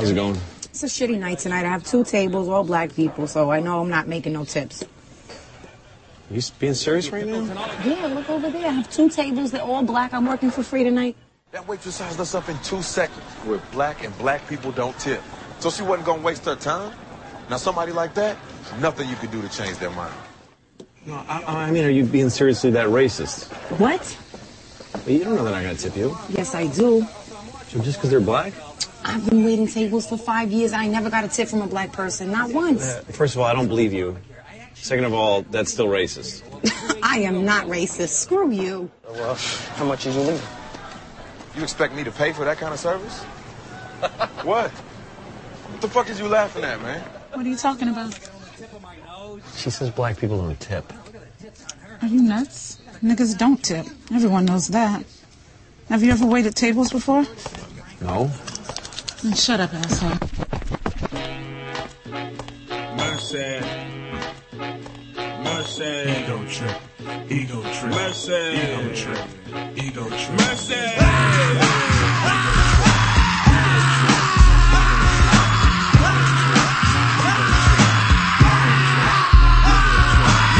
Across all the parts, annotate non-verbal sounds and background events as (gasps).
How's it going? It's a shitty night tonight. I have two tables, all black people, so I know I'm not making no tips. Are you being serious right now? Yeah, look over there. I have two tables. They're all black. I'm working for free tonight. That waitress sized us up in two seconds. We're black and black people don't tip. So she wasn't gonna waste her time. Now somebody like that, nothing you could do to change their mind. No, I, I mean, are you being seriously that racist? What? You don't know that I'm gonna tip you. Yes, I do. So just because they're black? I've been waiting tables for five years. I never got a tip from a black person, not once. Uh, first of all, I don't believe you. Second of all, that's still racist. (laughs) I am not racist. Screw you. Well, how much is you leave? You expect me to pay for that kind of service? (laughs) what? What the fuck is you laughing at, man? What are you talking about? She says black people don't tip. Are you nuts? Niggas don't tip. Everyone knows that. Have you ever waited tables before? No. Then shut up, asshole. Mercy. Mercy. Ego trip. Ego trip. Mercy. Ego trip. Ego trip. Mercy.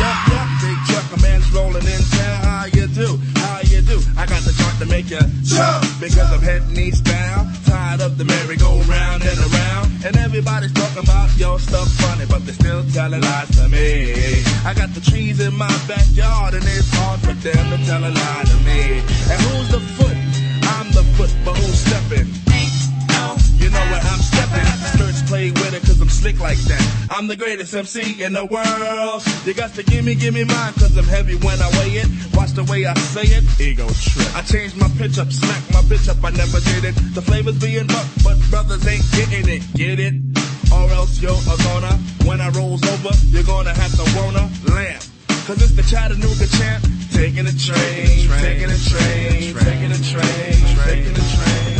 Yup, yup, big truck, a man's rolling in town. I got the joint to make you jump because I'm heading eastbound. Tired of the merry-go-round and around, and everybody's talking about your stuff funny, but they're still telling lies to me. I got the trees in my backyard, and it's hard for them to tell a lie to me. And who's the foot? I'm the foot, but who's stepping? You know where I'm stepping. Skirts play with it cause I'm slick like that. I'm the greatest MC in the world. You got to give me, give me mine cause I'm heavy when I weigh it. Watch the way I say it. Ego trip. I changed my pitch up, smack my bitch up, I never did it. The flavor's being bucked, but brothers ain't getting it. Get it? Or else you're a goner. When I rolls over, you're gonna have to wanna lamp. Cause it's the Chattanooga champ. Taking a train, taking a train, taking a train, taking a train.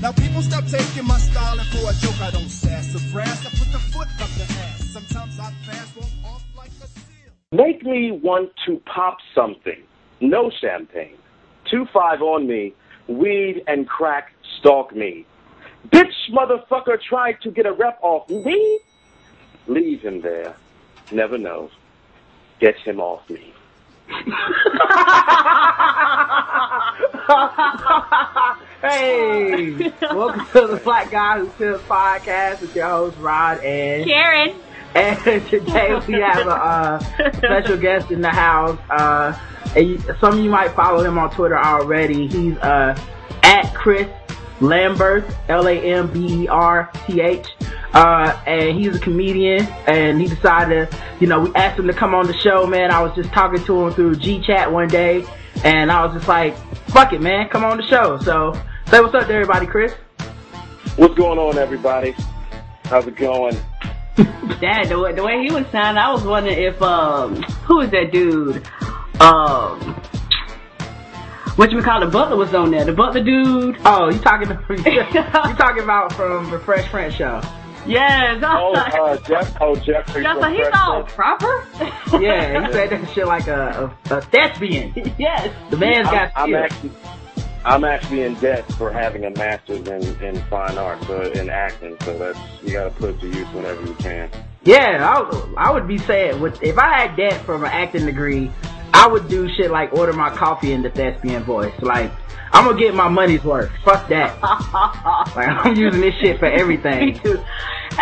Now people stop taking my style and for a joke I don't. I put the foot up the ass. Sometimes I fast walk off like a seal. Make me want to pop something. No champagne. Two five on me. Weed and crack stalk me. Bitch motherfucker tried to get a rep off me. Leave him there. Never know. Get him off me. (laughs) hey, welcome to the Black Guy Who Tips podcast with your host Rod and Karen. And today we have a uh, special guest in the house. Uh, some of you might follow him on Twitter already. He's uh, at Chris Lamberth, L-A-M-B-E-R-T-H. Uh, and he's a comedian and he decided to, you know, we asked him to come on the show, man. I was just talking to him through G chat one day and I was just like, fuck it, man, come on the show. So say what's up to everybody, Chris. What's going on, everybody? How's it going? (laughs) Dad, the way, the way he was sounding, I was wondering if, um, who is that dude? Um, what you call the butler was on there. The butler dude. Oh, you talking (laughs) you (laughs) talking about from the Fresh Prince show? Yes. Oh, uh, (laughs) Jeff, oh, Jeffrey. Just from like he's all proper. Yeah, he said that shit like a, a, a thespian. yes. The man's got I'm, I'm skills. actually, I'm actually in debt for having a master's in, in fine art, so in acting. So that's you got to put it to use whenever you can. Yeah, I, would- I would be sad with if I had debt from an acting degree, I would do shit like order my coffee in the thespian voice. Like I'm gonna get my money's worth. Fuck that. (laughs) like I'm using this shit for Me everything. too.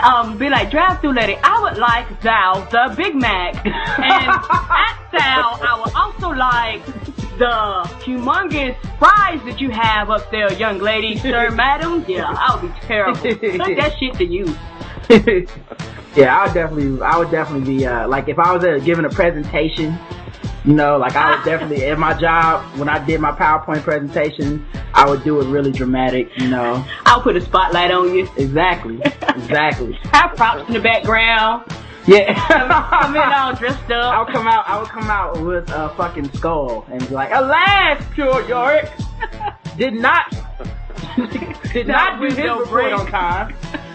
Um, be like, drive through lady, I would like thou the Big Mac. And (laughs) at thou, I would also like the humongous fries that you have up there, young lady, sir, (laughs) madam. Yeah, I would be terrible. Put that shit to you. yeah, I would definitely, I would definitely be uh, like if I was uh, giving a presentation. You know, like I would (laughs) definitely at my job when I did my PowerPoint presentation, I would do it really dramatic. You know, I'll put a spotlight on you. exactly, exactly. (laughs) Have props in the background. Yeah. Come in all dressed up. I'll come out. I would come out with a fucking skull and be like, "Alas, pure Yorick, (laughs) did not, did not do with his no report break. on time." (laughs)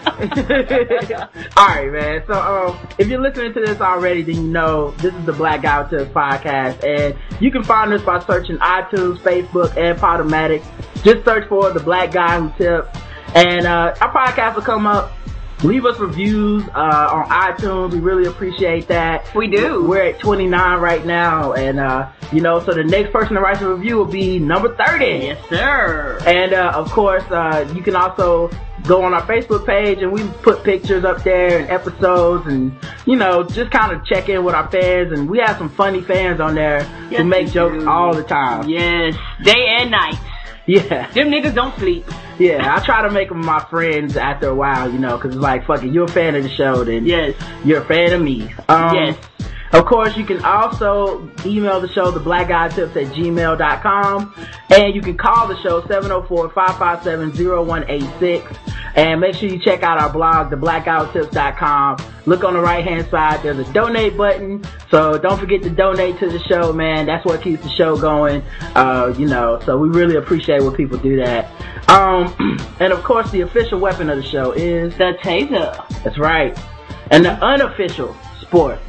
All right, man. So, um, if you're listening to this already, then you know this is the Black Guy Tips podcast, and you can find us by searching iTunes, Facebook, and Podomatic. Just search for the Black Guy Who Tips, and uh, our podcast will come up. Leave us reviews uh, on iTunes. We really appreciate that. We do. We're at 29 right now, and uh, you know, so the next person to write a review will be number 30. Yes, sir. And uh, of course, uh, you can also go on our Facebook page and we put pictures up there and episodes and, you know, just kind of check in with our fans. And we have some funny fans on there Yes, who make jokes do. all the time. Yes, day and night. (laughs) Yeah. Them niggas don't sleep. Yeah. I try to make them my friends after a while, you know, cause it's like, fuck it, you're a fan of the show, then Yes. you're a fan of me. Um, Yes. Of course, you can also email the show, the black guy tips at gmail.com. And you can call the show 704-557-0186. And make sure you check out our blog, theblackguywhotips.com. Look on the right hand side, there's a donate button. So don't forget to donate to the show, man. That's what keeps the show going. Uh, you know, so we really appreciate when people do that. Um, (clears throat) and of course, the official weapon of the show is The taser. that's right. And the unofficial sport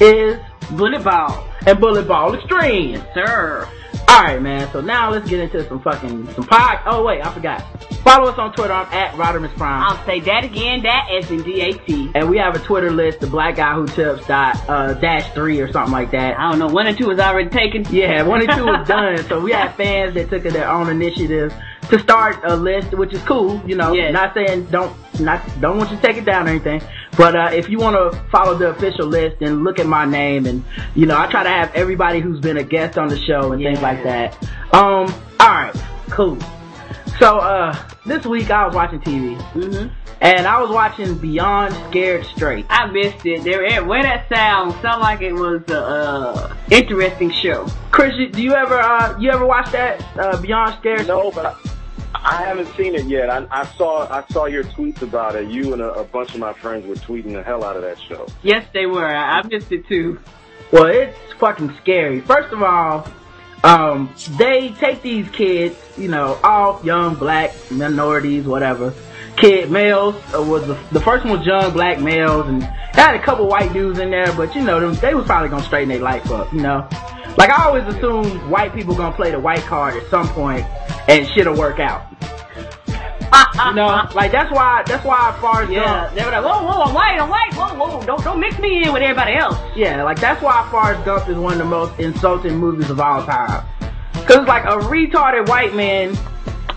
is Bullet ball. and bullet ball extreme. Sir. Alright man, so now let's get into some fucking some pod oh wait, I forgot. Follow us on Twitter, I'm at Rodimus Prime. I'll say that again, that as in D-A-T. and we have a Twitter list, the black guy who tips dot uh dash three or something like that. I don't know, one and two is already taken. Yeah, one and two was (laughs) done. So we have fans that took it their own initiative to start a list, which is cool. You know, Yes. not saying don't not don't want you to take it down or anything. But uh, if you want to follow the official list and look at my name, and you know, I try to have everybody who's been a guest on the show and things like that. Um, all right, cool. So uh, this week I was watching TV, hmm and I was watching Beyond Scared Straight. I missed it. There, eh, where that sound sound like it was a uh, interesting show. Chris, do you ever uh, you ever watch that uh, Beyond Scared? No, but I, I haven't seen it yet. I, I saw I saw your tweets about it. You and a, a bunch of my friends were tweeting the hell out of that show. Yes, they were. I, I missed it too. Well, it's fucking scary. First of all, um, they take these kids, you know, all young black minorities, whatever, kid males. Uh, was the, the first one was young black males, and they had a couple white dudes in there, but you know, them, they was probably gonna straighten their life up, you know. Like I always assume white people gonna play the white card at some point, and shit'll work out. You know, (laughs) like that's why that's why as far as Yeah, Gump- they were like, whoa, whoa, I'm white, I'm white, whoa, whoa, don't, don't mix me in with everybody else. Yeah, like that's why far Forrest Gump is one of the most insulting movies of all time. Cause like a retarded white man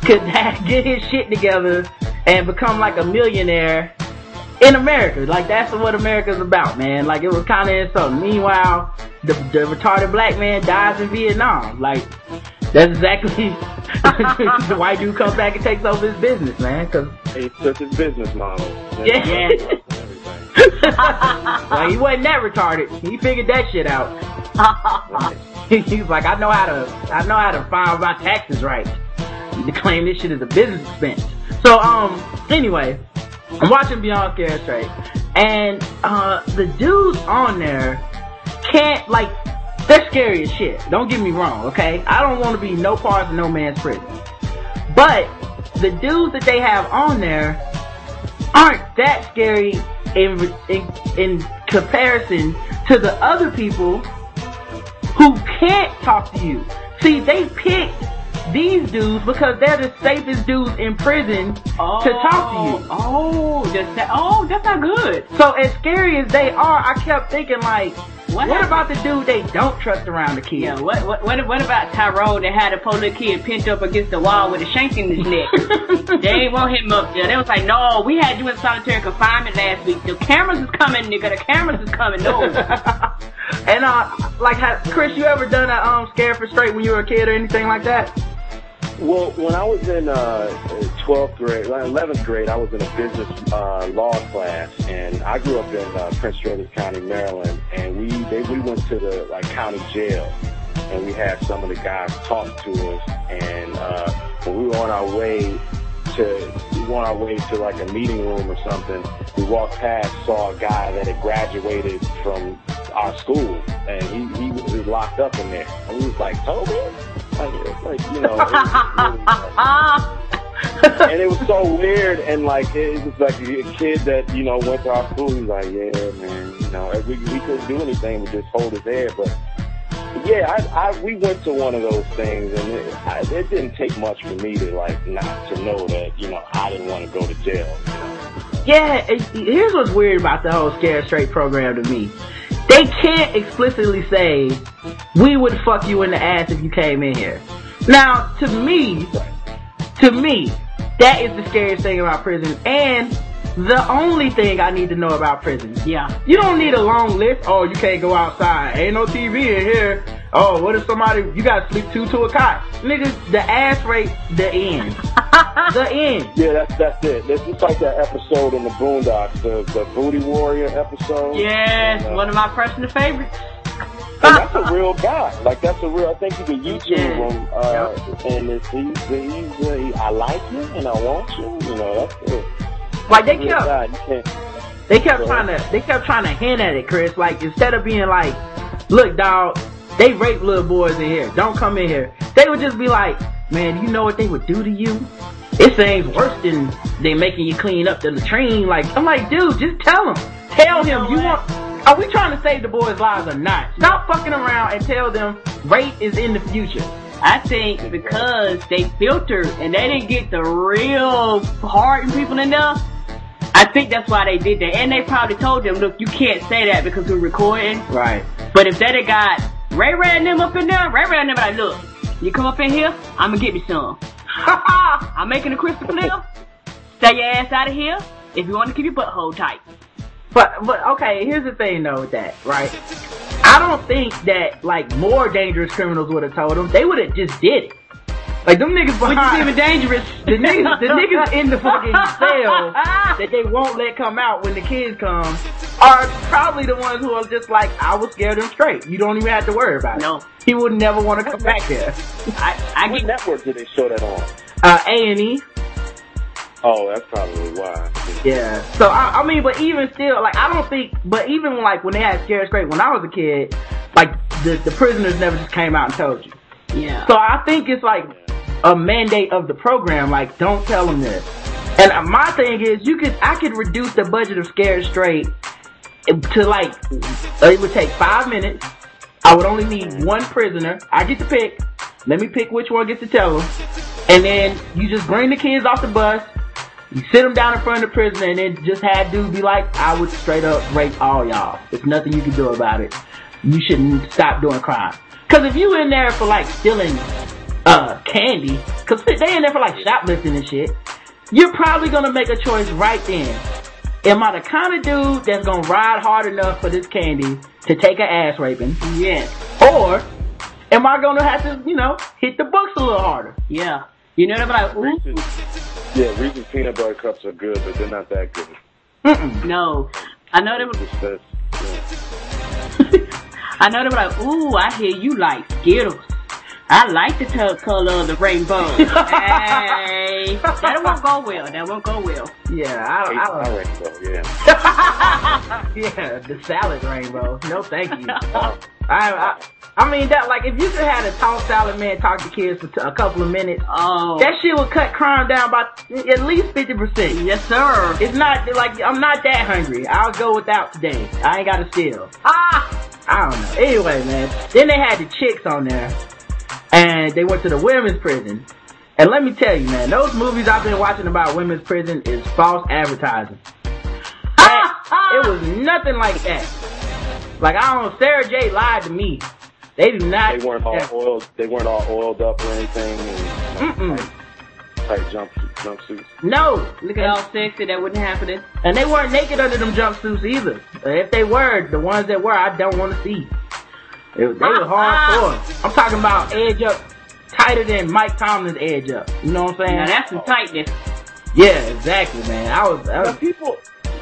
could (laughs) get his shit together and become like a millionaire in America. Like that's what America's about, man. Like it was kind of insulting. Meanwhile, the, the retarded black man dies in Vietnam. Like that's exactly (laughs) the white dude comes back and takes over his business, man. Cause He took his business model. (laughs) Yeah. Everything. (laughs) like he wasn't that retarded. He figured that shit out. He's like, I know how to, I know how to file my taxes right. To claim this shit as a business expense. So, um, anyway, I'm watching Beyond Straight, and uh, the dudes on there can't like, they're scary as shit. Don't get me wrong, okay? I don't want to be no part of no man's prison, but the dudes that they have on there aren't that scary in in, in comparison to the other people who can't talk to you. See, they picked these dudes because they're the safest dudes in prison to oh, talk to you. Oh, that's that, oh, that's not good. So as scary as they are, I kept thinking like, What what, about the dude they don't trust around the kids? Yeah, what, what, what, what about Tyrone that had a poor little kid pinned up against the wall with a shank in his neck? (laughs) they ain't want him up there. They was like, no, we had you in solitary confinement last week. The cameras is coming, nigga. The cameras is coming. No. (laughs) and uh, like, Chris, you ever done a um scare for straight when you were a kid or anything like that? Well, when I was in uh, 12th grade, 11th grade, I was in a business uh, law class, and I grew up in uh, Prince George's County, Maryland, and we they, we went to the like county jail, and we had some of the guys talk to us, and uh, when we were on our way to we on our way to like a meeting room or something. We walked past, saw a guy that had graduated from our school, and he he was locked up in there. And we was like, Toby, like, like you know. (laughs) And it was so weird, and like it was like a kid that you know went to our school. He was like, "Yeah, man, you know, we we couldn't do anything but just hold his head." But yeah, I, I we went to one of those things, and it, I, it didn't take much for me to like not to know that you know I didn't want to go to jail. Yeah, and here's what's weird about the whole Scare Straight program to me. They can't explicitly say, we would fuck you in the ass if you came in here. Now, to me, to me, that is the scariest thing about prison and the only thing I need to know about prison. Yeah. You don't need a long list. Oh, you can't go outside. Ain't no TV in here. Oh, what if somebody, you gotta sleep two to a cot. Niggas, the ass rate, the end. (laughs) the end. Yeah, that's that's it. It's just like that episode in the Boondocks, the the Booty Warrior episode. Yes, And, uh, one of my personal favorites. And that's a real guy. Like that's a real. I think you can YouTube Yeah. him. Uh, And it's, he's he's uh, he, I like you and I want you. You know that's it. Like they kept, can't. They kept trying to they kept trying to hint at it, Chris. Like instead of being like, look, dog, they rape little boys in here. Don't come in here. They would just be like, man, you know what they would do to you? It seems worse than they making you clean up the latrine. Like I'm like, dude, just tell him. Tell him you want. Are we trying to save the boys' lives or not? Stop fucking around and tell them rape is in the future. I think because they filtered and they didn't get the real hardened people in there. I think that's why they did that. And they probably told them, look, you can't say that because we're recording. Right. But if they'd have got Ray Ray and them up in there, Ray Ray and them like, look, you come up in here, I'm gonna get me some. (laughs) I'm making a crystal clear. Stay your ass out of here if you want to keep your butthole tight. But but okay, here's the thing though with that, right? I don't think that like more dangerous criminals would have told them. They would have just did it. Like them niggas Which is behind even dangerous. (laughs) the niggas the niggas in the fucking cell that they won't let come out when the kids come are probably the ones who are just like, I will scare them straight. You don't even have to worry about it. No. He would never want to come back there. I, I What get network did they show that on? Uh A and E. Oh, that's probably why. Yeah. So I, I mean, but even still, like I don't think, but even like when they had Scare Straight when I was a kid, like the the prisoners never just came out and told you. yeah. So I think it's like a mandate of the program, like don't tell them this. And uh, my thing is, you could I could reduce the budget of Scared Straight to like it would take five minutes. I would only need one prisoner. I get to pick. Let me pick which one gets to tell them, and then you just bring the kids off the bus. You sit them down in front of the prisoner, and then just have dude be like, "I would straight up rape all y'all. There's nothing you can do about it. You shouldn't stop doing crime." Cause if you in there for like stealing uh candy, cause they in there for like shoplifting and shit, you're probably gonna make a choice right then. Am I the kind of dude that's gonna ride hard enough for this candy to take an ass raping? Yes. Or am I gonna have to, you know, hit the books a little harder? Yeah. You know what I'm like, ooh, Yeah, Reese's peanut butter cups are good, but they're not that good. Mm-mm. no. I know they were, Just that, (laughs) I know they were like, ooh, I hear you like Skittles. I like the t- color of the rainbow. (laughs) hey, that won't go well. That won't go well. Yeah, I, yeah. I don't. rainbow, yeah. (laughs) Yeah, the salad rainbow. No, thank you. (laughs) I, I, I mean that like if you could have a tall salad man talk to kids for t- a couple of minutes, Oh, that shit would cut crime down by at least fifty percent. yes, sir. It's not like I'm not that hungry. I'll go without today. I ain't gotta steal. Ah, I don't know. Anyway, man. Then they had the chicks on there, and they went to the women's prison. And let me tell you, man, those movies I've been watching about women's prison is false advertising. It was nothing like that. Like I don't know, Sarah J lied to me. They do not. They weren't all oiled. They weren't all oiled up or anything. And, Mm-mm. tight, tight jump jumpsuits. No, look at all sexy. That wouldn't happen. and they weren't naked under them jumpsuits either. If they were, the ones that were, I don't want to see. It, was- they were hardcore. Ah, ah. I'm talking about edge up, tighter than Mike Tomlin's edge up. You know what I'm saying? Now that's some tightness. Yeah, exactly, man. I was, I Now people,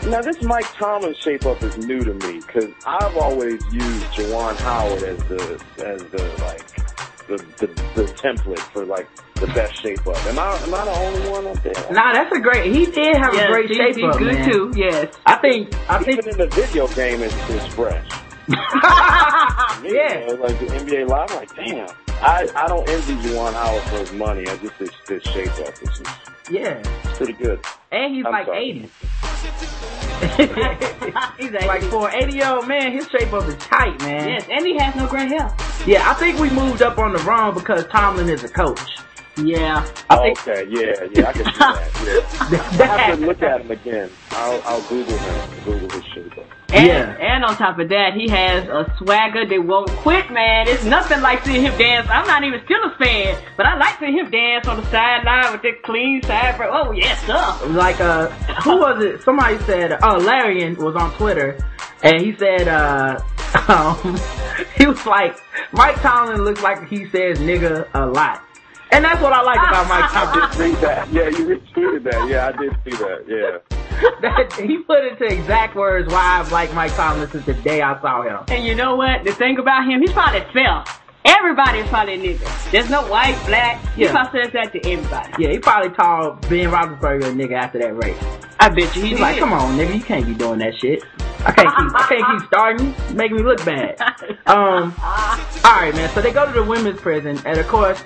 now this Mike Tomlin shape up is new to me because I've always used Juwan Howard as the as the like the, the the template for like the best shape up. Am I am I the only one up there? Nah, that's a great. He did have Yes, a great he- shape he's up, good man. too. Yes. I think. I think. Even in the video game, it's, it's fresh. Me, (laughs) Yeah. you like the NBA Live, I'm like damn. I, I don't envy Juwan Howard for his money. I just this, this shape up. It's just Yeah. it's pretty good. And he's I'm like sorry. 80. (laughs) He's a, like for an 80 year old man, his shape up is tight, man. yes, and he has no gray hair. Yeah, I think we moved up on the wrong because Tomlin is a coach. Yeah. I think okay, yeah, yeah, I can see that. Yeah. (laughs) I have to look at him again. I'll I'll Google him. Google his shape up. And, Yeah. and on top of that, he has a swagger that won't quit, man. It's nothing like seeing him dance. I'm not even still a fan, but I like seeing him dance on the sideline with that clean side. bro. Oh, yes, sir. like uh who was it somebody said oh larian was on twitter and he said uh (laughs) um he was like mike tomlin looks like he says nigga a lot and that's what i like about mike I tomlin did see that. Yeah, you retweeted that. Yeah, I did see that. Yeah. (laughs) that, he put into exact words why i've liked mike tomlin since the day i saw him And you know what? The thing about him, he's probably self. Everybody's probably a nigga. There's no white, black. He Yeah. probably says that to everybody. yeah he probably called ben roethlisberger a nigga after that race I bet you he he's like come on nigga you can't be doing that shit I can't keep, I can't keep starting you. Making me look bad. (laughs) Um, alright man, so they go to the women's prison, and of course,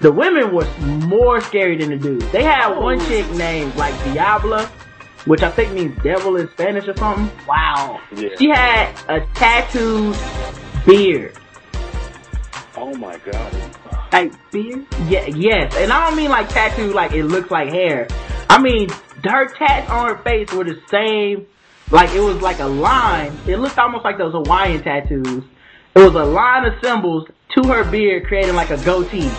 the women was more scary than the dudes. They had one chick named, like, Diabla, which I think means devil in Spanish or something. Wow. Yeah. She had a tattooed beard. Oh my god. Like beard? Yeah, yes, and I don't mean like tattoo like it looks like hair. I mean her tats on her face were the same. Like it was like a line. It looked almost like those Hawaiian tattoos. It was a line of symbols to her beard, creating like a goatee,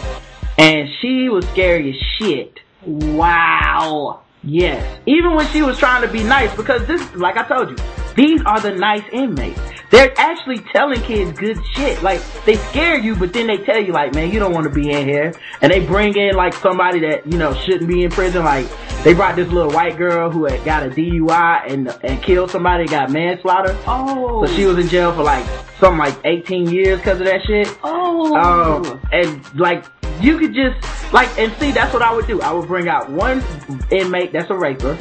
and she was scary as shit. Wow. Yes. Even when she was trying to be nice, because this, like I told you, these are the nice inmates. They're actually telling kids good shit. Like, they scare you, but then they tell you, like, man, you don't want to be in here. And they bring in, like, somebody that, you know, shouldn't be in prison. Like, they brought this little white girl who had got a DUI and, and killed somebody, got manslaughter. Oh. So she was in jail for, like, something like 18 years because of that shit. Oh. Um, and like you could just like and see that's what I would do. I would bring out one inmate that's a raper,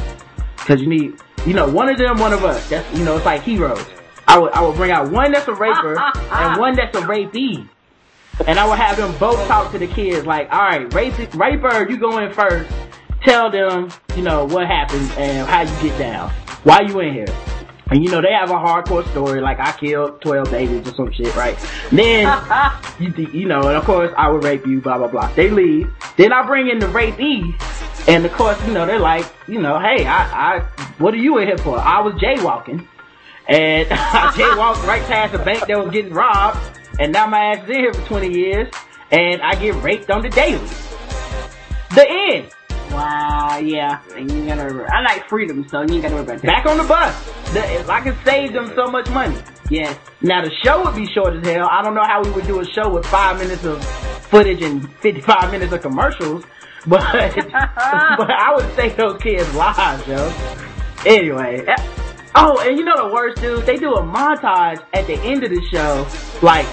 because you need you know one of them, one of us. That's you know it's like heroes. I would I would bring out one that's a raper and one that's a rapee, and I would have them both talk to the kids like, all right, rape, raper, you go in first. Tell them you know what happened and how you get down. Why you in here? And you know, they have a hardcore story, like I killed 12 babies or some shit, right? Then, (laughs) you, you know, and of course I would rape you, blah, blah, blah. They leave. Then I bring in the rapee, and of course, you know, they're like, you know, hey, I, I, what are you in here for? I was jaywalking, and (laughs) I jaywalked right past a bank that was getting robbed, and now my ass is in here for 20 years, and I get raped on the daily. The end. Wow, yeah. And you ain't gotta worry. I like freedom, so you ain't gotta worry about that. Back on the bus. The, I can save them so much money. Yes. Now the show would be short as hell. I don't know how we would do a show with five minutes of footage and 55 minutes of commercials, but, (laughs) but I would save those kids' lives, yo. Anyway. Oh, and you know the worst, dude? They do a montage at the end of the show, like,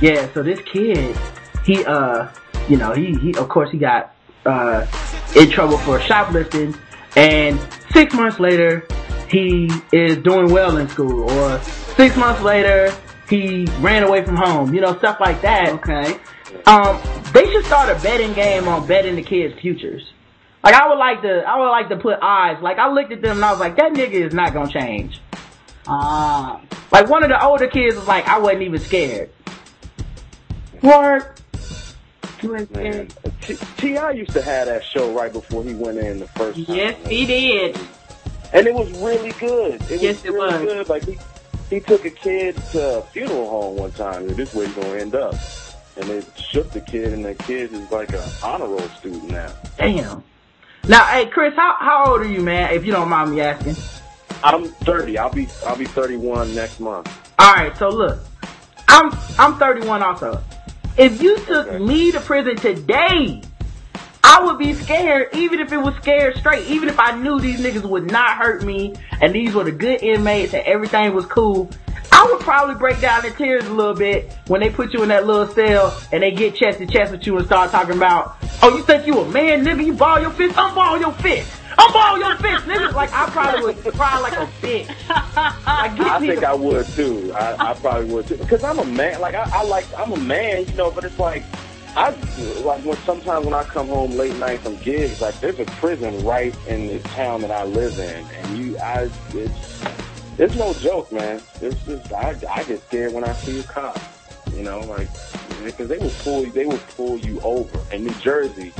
yeah, so this kid, he, uh, you know, he, he, of course he got, uh, in trouble for shoplifting, and six months later, he is doing well in school, or six months later, he ran away from home, you know, stuff like that. Okay. Um, they should start a betting game on betting the kids' futures. Like I would like to, I would like to put eyes. Like I looked at them and I was like, that nigga is not gonna change. Ah. Like one of the older kids was like, I wasn't even scared. What? Man, T- T.I. used to have that show right before he went in the first time. Yes, he did. And it was really good. It Yes, was it really was. good. Like he, he took a kid to a funeral home one time, and this way he's gonna end up. And they shook the kid, and the kid is like an honor roll student now. Damn. Now, hey Chris, how how old are you, man? If you don't mind me asking. I'm 30. I'll be I'll be 31 next month. All right, so look, I'm I'm 31 also. If you took Okay. me to prison today, I would be scared, even if it was scared straight. Even if I knew these niggas would not hurt me, and these were the good inmates, and everything was cool. I would probably break down in tears a little bit when they put you in that little cell and they get chest to chest with you and start talking about, oh, you think you a man, nigga? You ball your fist? I'm Unball your fist. I'm Unball your fist, nigga. Like, I probably would cry like a bitch. (laughs) Like, I me think the- I would too. I, I probably would too. Because I'm a man. Like I, I like I'm a man, you know. But it's like I like when sometimes when I come home late night from gigs, like there's a prison right in the town that I live in, and you, I, it's it's no joke, man. It's just I, I get scared when I see a cop. You know, like because they will pull they will pull you over. In New Jersey,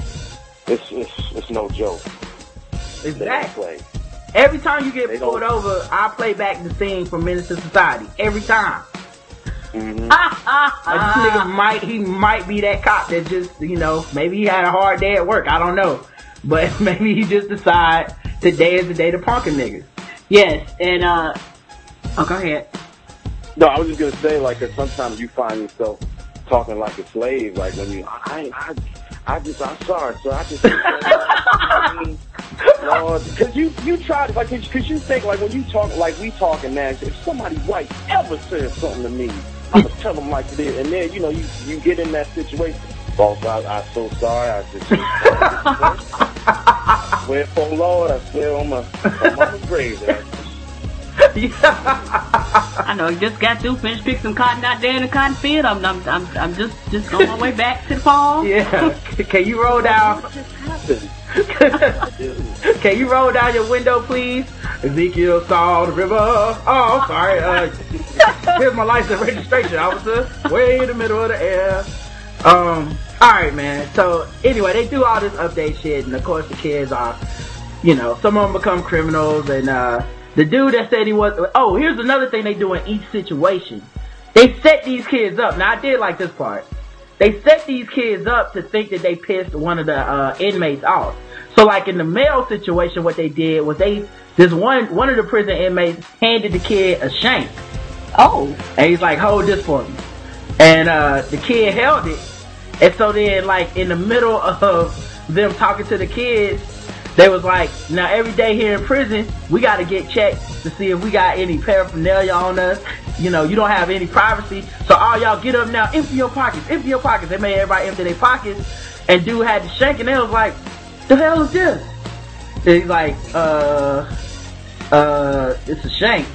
it's it's, it's no joke. Exactly. Every time you get They pulled don't- over, I play back the scene from to Society. Every time. (laughs) Mhm. Like this nigga might he might be that cop that just you know maybe he had a hard day at work. I don't know, but (laughs) maybe he just decide today is the day to punk a nigga. Yes, and uh, oh, go ahead. No, I was just gonna say, like, 'cause sometimes you find yourself talking like a slave, like when you, I, I, I just, I'm sorry, so I just, (laughs) no, because you, you try to, like, because you think, like, when you talk, like we talking now, if somebody white ever says something to me, I'm gonna tell them like it is, and then, you know, you, you get in that situation. Boss, I, I'm so sorry. I just swear (laughs) for Lord, I swear on my, on my grave. that I know. You just got to finish picking some cotton out there in the cotton field. I'm, I'm, I'm, I'm just, just on my way back to the farm. Yeah. (laughs) Can you roll down? happened. (laughs) Can you roll down your window, please? Ezekiel saw the river. Oh, sorry. Uh, here's my license registration, officer. Way in the middle of the air. Um. All right, man. So anyway, they do all this update shit, and of course the kids are, you know, some of them become criminals, and uh, the dude that said he was. Oh, here's another thing they do in each situation. They set these kids up. Now I did like this part. They set these kids up to think that they pissed one of the uh, inmates off. So like in the male situation, what they did was they this one one of the prison inmates handed the kid a shank. Oh. And he's like, hold this for me. And uh, the kid held it. And so then, like, in the middle of them talking to the kids, they was like, now every day here in prison, we got to get checked to see if we got any paraphernalia on us. You know, you don't have any privacy. So all y'all get up now, empty your pockets, empty your pockets. They made everybody empty their pockets. And dude had the shank and they was like, the hell is this? And he's like, uh, uh, it's a shank.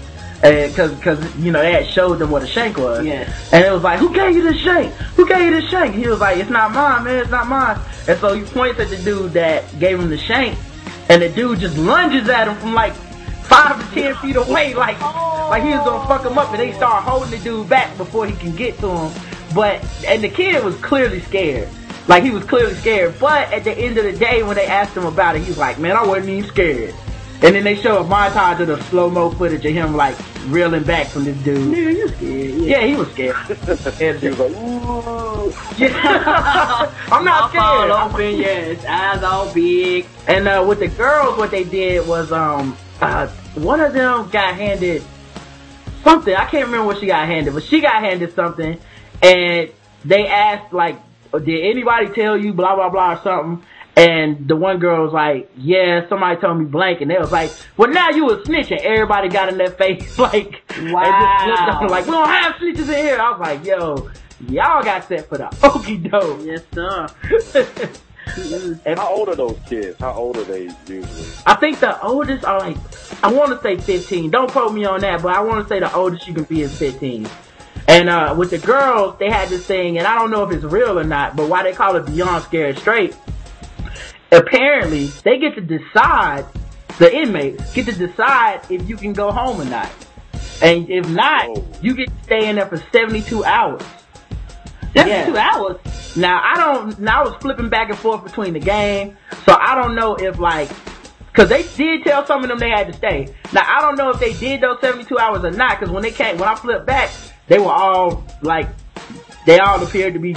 And cause, cause, you know, they had showed them what a shank was. Yeah. And it was like, who gave you this shank? Who gave you this shank? He was like, it's not mine, man, it's not mine. And so he points at the dude that gave him the shank, and the dude just lunges at him from like five to ten feet away, like, like he was gonna fuck him up, and they start holding the dude back before he can get to him. But, and the kid was clearly scared. Like he was clearly scared, but at the end of the day, when they asked him about it, he was like, "Man, I wasn't even scared." And then they show a montage of the slow mo footage of him like reeling back from this dude. Nigga, you scared? Yeah, he was scared. And (laughs) He was like, ooh. yeah. (laughs) I'm not Mouth all scared. open, yes. Eyes all big. And uh, with the girls, what they did was um, uh, one of them got handed something. I can't remember what she got handed, but she got handed something, and they asked like, "Did anybody tell you blah blah blah or something?" And the one girl was like, "Yeah, somebody told me blank," and they was like, "Well, now you a snitch," and everybody got in their face (laughs) like, and just looked Wow. like, "We don't have snitches in here." I was like, "Yo." Y'all got set for the (laughs) okie doke. Yes, sir. (laughs) And How old are those kids? How old are they usually? I think the oldest are like, I want to say 15. Don't quote me on that, but I want to say the oldest you can be is 15. And uh, with the girls, they had this thing, and I don't know if it's real or not, but why they call it Beyond Scared Straight. Apparently, they get to decide, the inmates get to decide if you can go home or not. And if not, Whoa. you get to stay in there for 72 hours. That's Yeah. hours. Now I don't. Now I was flipping back and forth between the game, so I don't know if like, cause they did tell some of them they had to stay. Now I don't know if they did those seventy two hours or not, cause when they came, when I flipped back, they were all like, they all appeared to be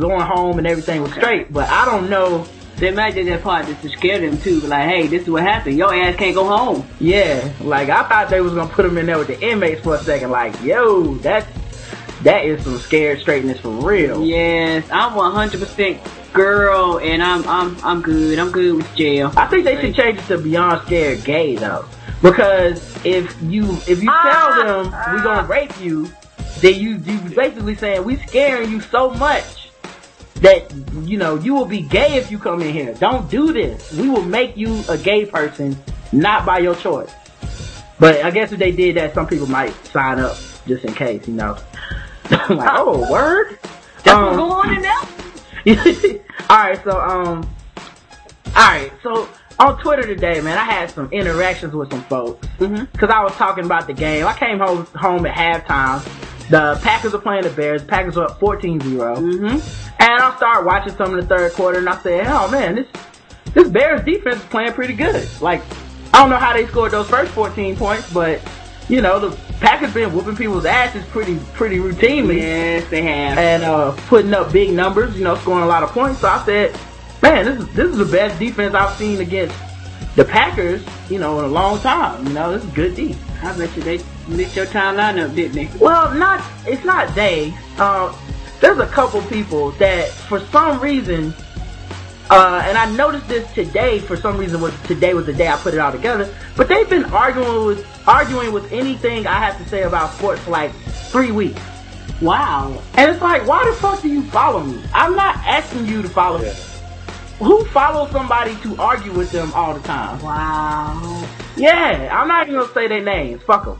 going home and everything was straight. But I don't know. They might do that part just to scare them too. But like, hey, this is what happened. Your ass can't go home. Yeah, like I thought they was gonna put them in there with the inmates for a second. Like, yo, that's that is some scared straightness for real. Yes, I'm 100% girl, and I'm I'm I'm good. I'm good with jail. I think they should change it to Beyond Scared Gay though. Because if you if you Ah, tell them we gonna rape you, then you you basically saying we scaring you so much that you know you will be gay if you come in here. Don't do this. We will make you a gay person, not by your choice. But I guess if they did that, some people might sign up just in case, you know. (laughs) like, oh, word. That's Um, what's going on in there. (laughs) Alright, so um Alright, so on Twitter today, man, I had some interactions with some folks. Cause I was talking about the game. I came home home at halftime. The Packers are playing the Bears. The Packers are up 14-0. Mm-hmm. And I started watching some of the third quarter and I said, oh man, this this Bears defense is playing pretty good. Like, I don't know how they scored those first 14 points, but you know, the Packers been whooping people's asses pretty pretty routinely Yes, they have. and uh, putting up big numbers, you know, scoring a lot of points. So I said, man, this is this is the best defense I've seen against the Packers, you know, in a long time. You know, this is good D. I bet you they mixed your timeline up, didn't they? Well, not it's not they. Uh, there's a couple people that for some reason, uh, and I noticed this today. For some reason, was today was the day I put it all together. But they've been arguing with arguing with anything I have to say about sports for like three weeks. Wow. And it's like, why the fuck do you follow me? I'm not asking you to follow me. Who follows somebody to argue with them all the time? Wow. Yeah, I'm not even gonna say their names. Fuck them.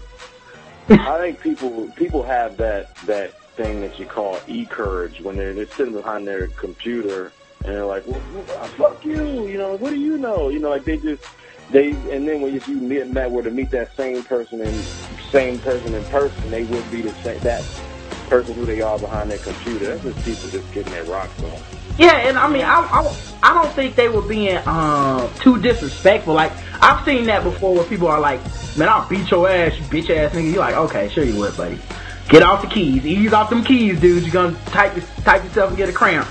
I think people people have that that thing that you call e courage when they're they're sitting behind their computer and they're like, well, well, fuck you, you know, what do you know? You know, like they just they and then when if you meet met were to meet that same person and same person in person, they would be the same that person who they are behind their computer. That's just people just getting their rocks on. Yeah, and I mean, I, I, I don't think they were being um too disrespectful. Like I've seen that before, where people are like, "Man, I'll beat your ass, you bitch ass nigga." You're like, "Okay, sure you would, buddy. Get off the keys, ease off them keys, dude. You're gonna type type yourself and get a cramp."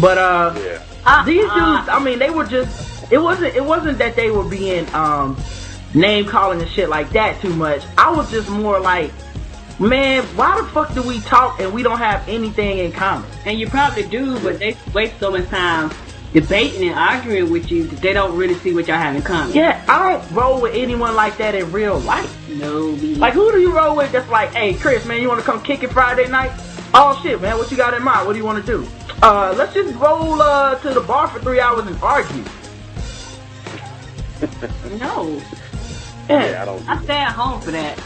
But uh, Yeah. these dudes, I mean, they were just. It wasn't. It wasn't that they were being um name calling and shit like that too much. I was just more like, man, why the fuck do we talk and we don't have anything in common? And you probably do, but they waste so much time debating and arguing with you that they don't really see what y'all have in common. Yeah, I don't roll with anyone like that in real life. No, me. Like, who do you roll with that's like, hey, Chris, man, you want to come kick it Friday night? Oh shit, man, what you got in mind? What do you want to do? Uh, let's just roll uh to the bar for three hours and argue. no. Yeah, Yeah, I don't. I stay at home for that.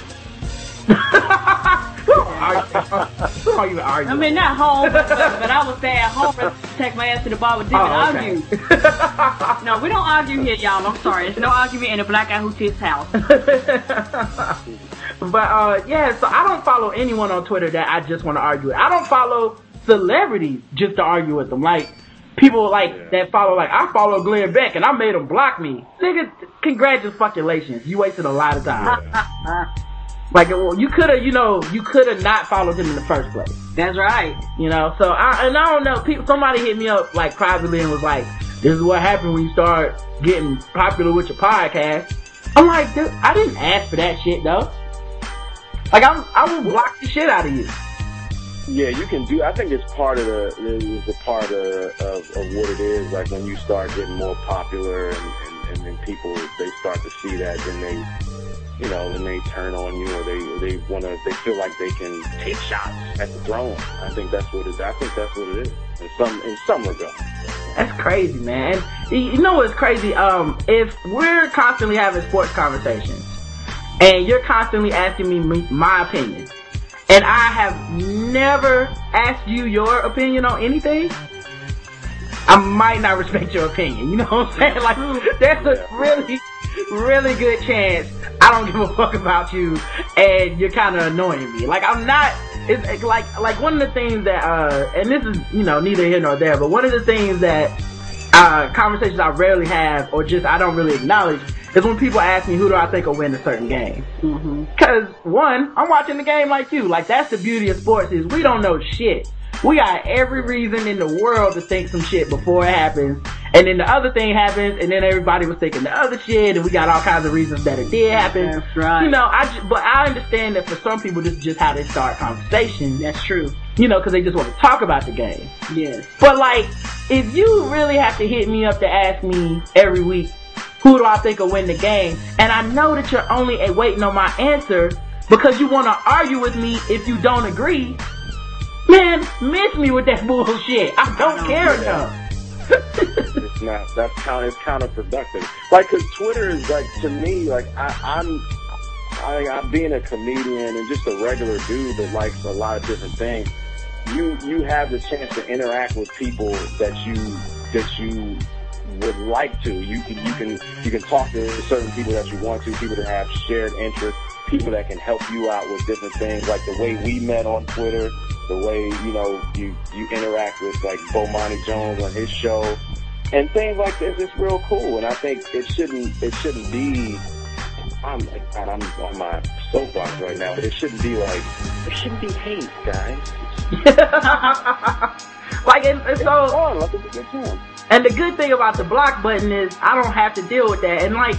We don't argue. we don't even argue. I mean, not home, but, but I would stay at home and take my ass to the bar with Dick and Oh, okay. No, we don't argue here, y'all. I'm sorry. There's no argument in a Black Guy Who Tits house. (laughs) but uh, yeah, so I don't follow anyone on Twitter that I just want to argue with. I don't follow celebrities just to argue with them. Like people like that follow. Like I follow Glenn Beck and I made him block me. Nigga, congratulations, you wasted a lot of time. (laughs) like well, you could have, you know, you could have not followed him in the first place. That's right. You know, so I and I don't know. People, somebody hit me up like privately and was like, "This is what happened when you start getting popular with your podcast." I'm like, dude, I didn't ask for that shit though. Like I'm, I will block the shit out of you. Yeah, you can do. I think it's part of the it's a part of, of of what it is. Like when you start getting more popular, and and, and then people they start to see that, then they, you know, and they turn on you, or they they want to. They feel like they can take shots at the throne. I think that's what it. I think that's what it is. In some in some regard. That's crazy, man. You you know what's crazy? Um, if we're constantly having sports conversations, and you're constantly asking me me- my opinion, and I have never asked you your opinion on anything, I might not (laughs) respect your opinion. You know what I'm saying? Like, that's a really, really good chance I don't give a fuck about you, and you're kind of annoying me. Like, I'm not. It's like like one of the things that uh, and this is you know neither here nor there, but one of the things that uh, conversations I rarely have, or just I don't really acknowledge, is when people ask me who do I think will win a certain game. Cause one, I'm watching the game like you. Like that's the beauty of sports is we don't know shit. We got every reason in the world to think some shit before it happens. And then the other thing happens and then everybody was thinking the other shit and we got all kinds of reasons that it did happen. That's right. You know, I ju- but I understand that for some people this is just how they start conversations. That's true. You know, cause they just want to talk about the game. Yes. But like, if you really have to hit me up to ask me every week, who do I think will win the game? And I know that you're only waiting on my answer because you want to argue with me if you don't agree. Man, miss me with that bullshit. I don't care enough. (laughs) it's not. That's kind. It's counterproductive. Like, cause Twitter is like to me, like I, I'm, I, I'm being a comedian and just a regular dude that likes a lot of different things. You you have the chance to interact with people that you that you would like to. You can you can you can talk to certain people that you want to, people that have shared interests, people that can help you out with different things, like the way we met on Twitter, the way you know you you interact with like Bomani Jones on his show, and things like this. It's real cool, and I think it shouldn't it shouldn't be. I'm God, I'm on my soapbox right now, but it shouldn't be like it shouldn't be hate, guys. (laughs) like it's, it's so. fun. Like it's a good time. And the good thing about the block button is I don't have to deal with that. And like,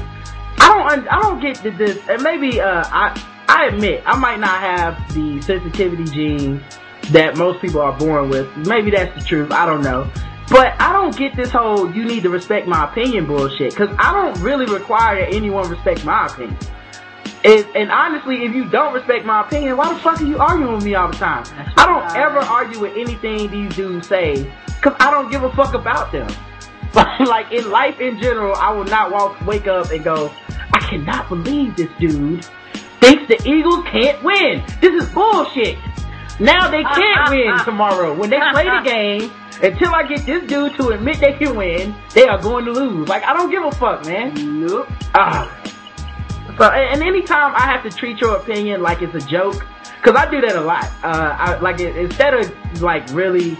I don't, un- I don't get the, this, and maybe, uh, I, I admit I might not have the sensitivity gene that most people are born with. Maybe that's the truth. I don't know. But I don't get this whole you need to respect my opinion bullshit. Cause I don't really require that anyone respect my opinion. And, and honestly, if you don't respect my opinion, why the fuck are you arguing with me all the time? I don't ever argue with anything these dudes say, cause I don't give a fuck about them. (laughs) like in life in general, I will not walk, wake up and go, I cannot believe this dude thinks the Eagles can't win. This is bullshit. Now they can't (laughs) win tomorrow. When they play the game, until I get this dude to admit they can win, they are going to lose. Like, I don't give a fuck, man. Nope. Ah. So, and anytime I have to treat your opinion like it's a joke, cause I do that a lot. Uh, I, like, instead of, like, really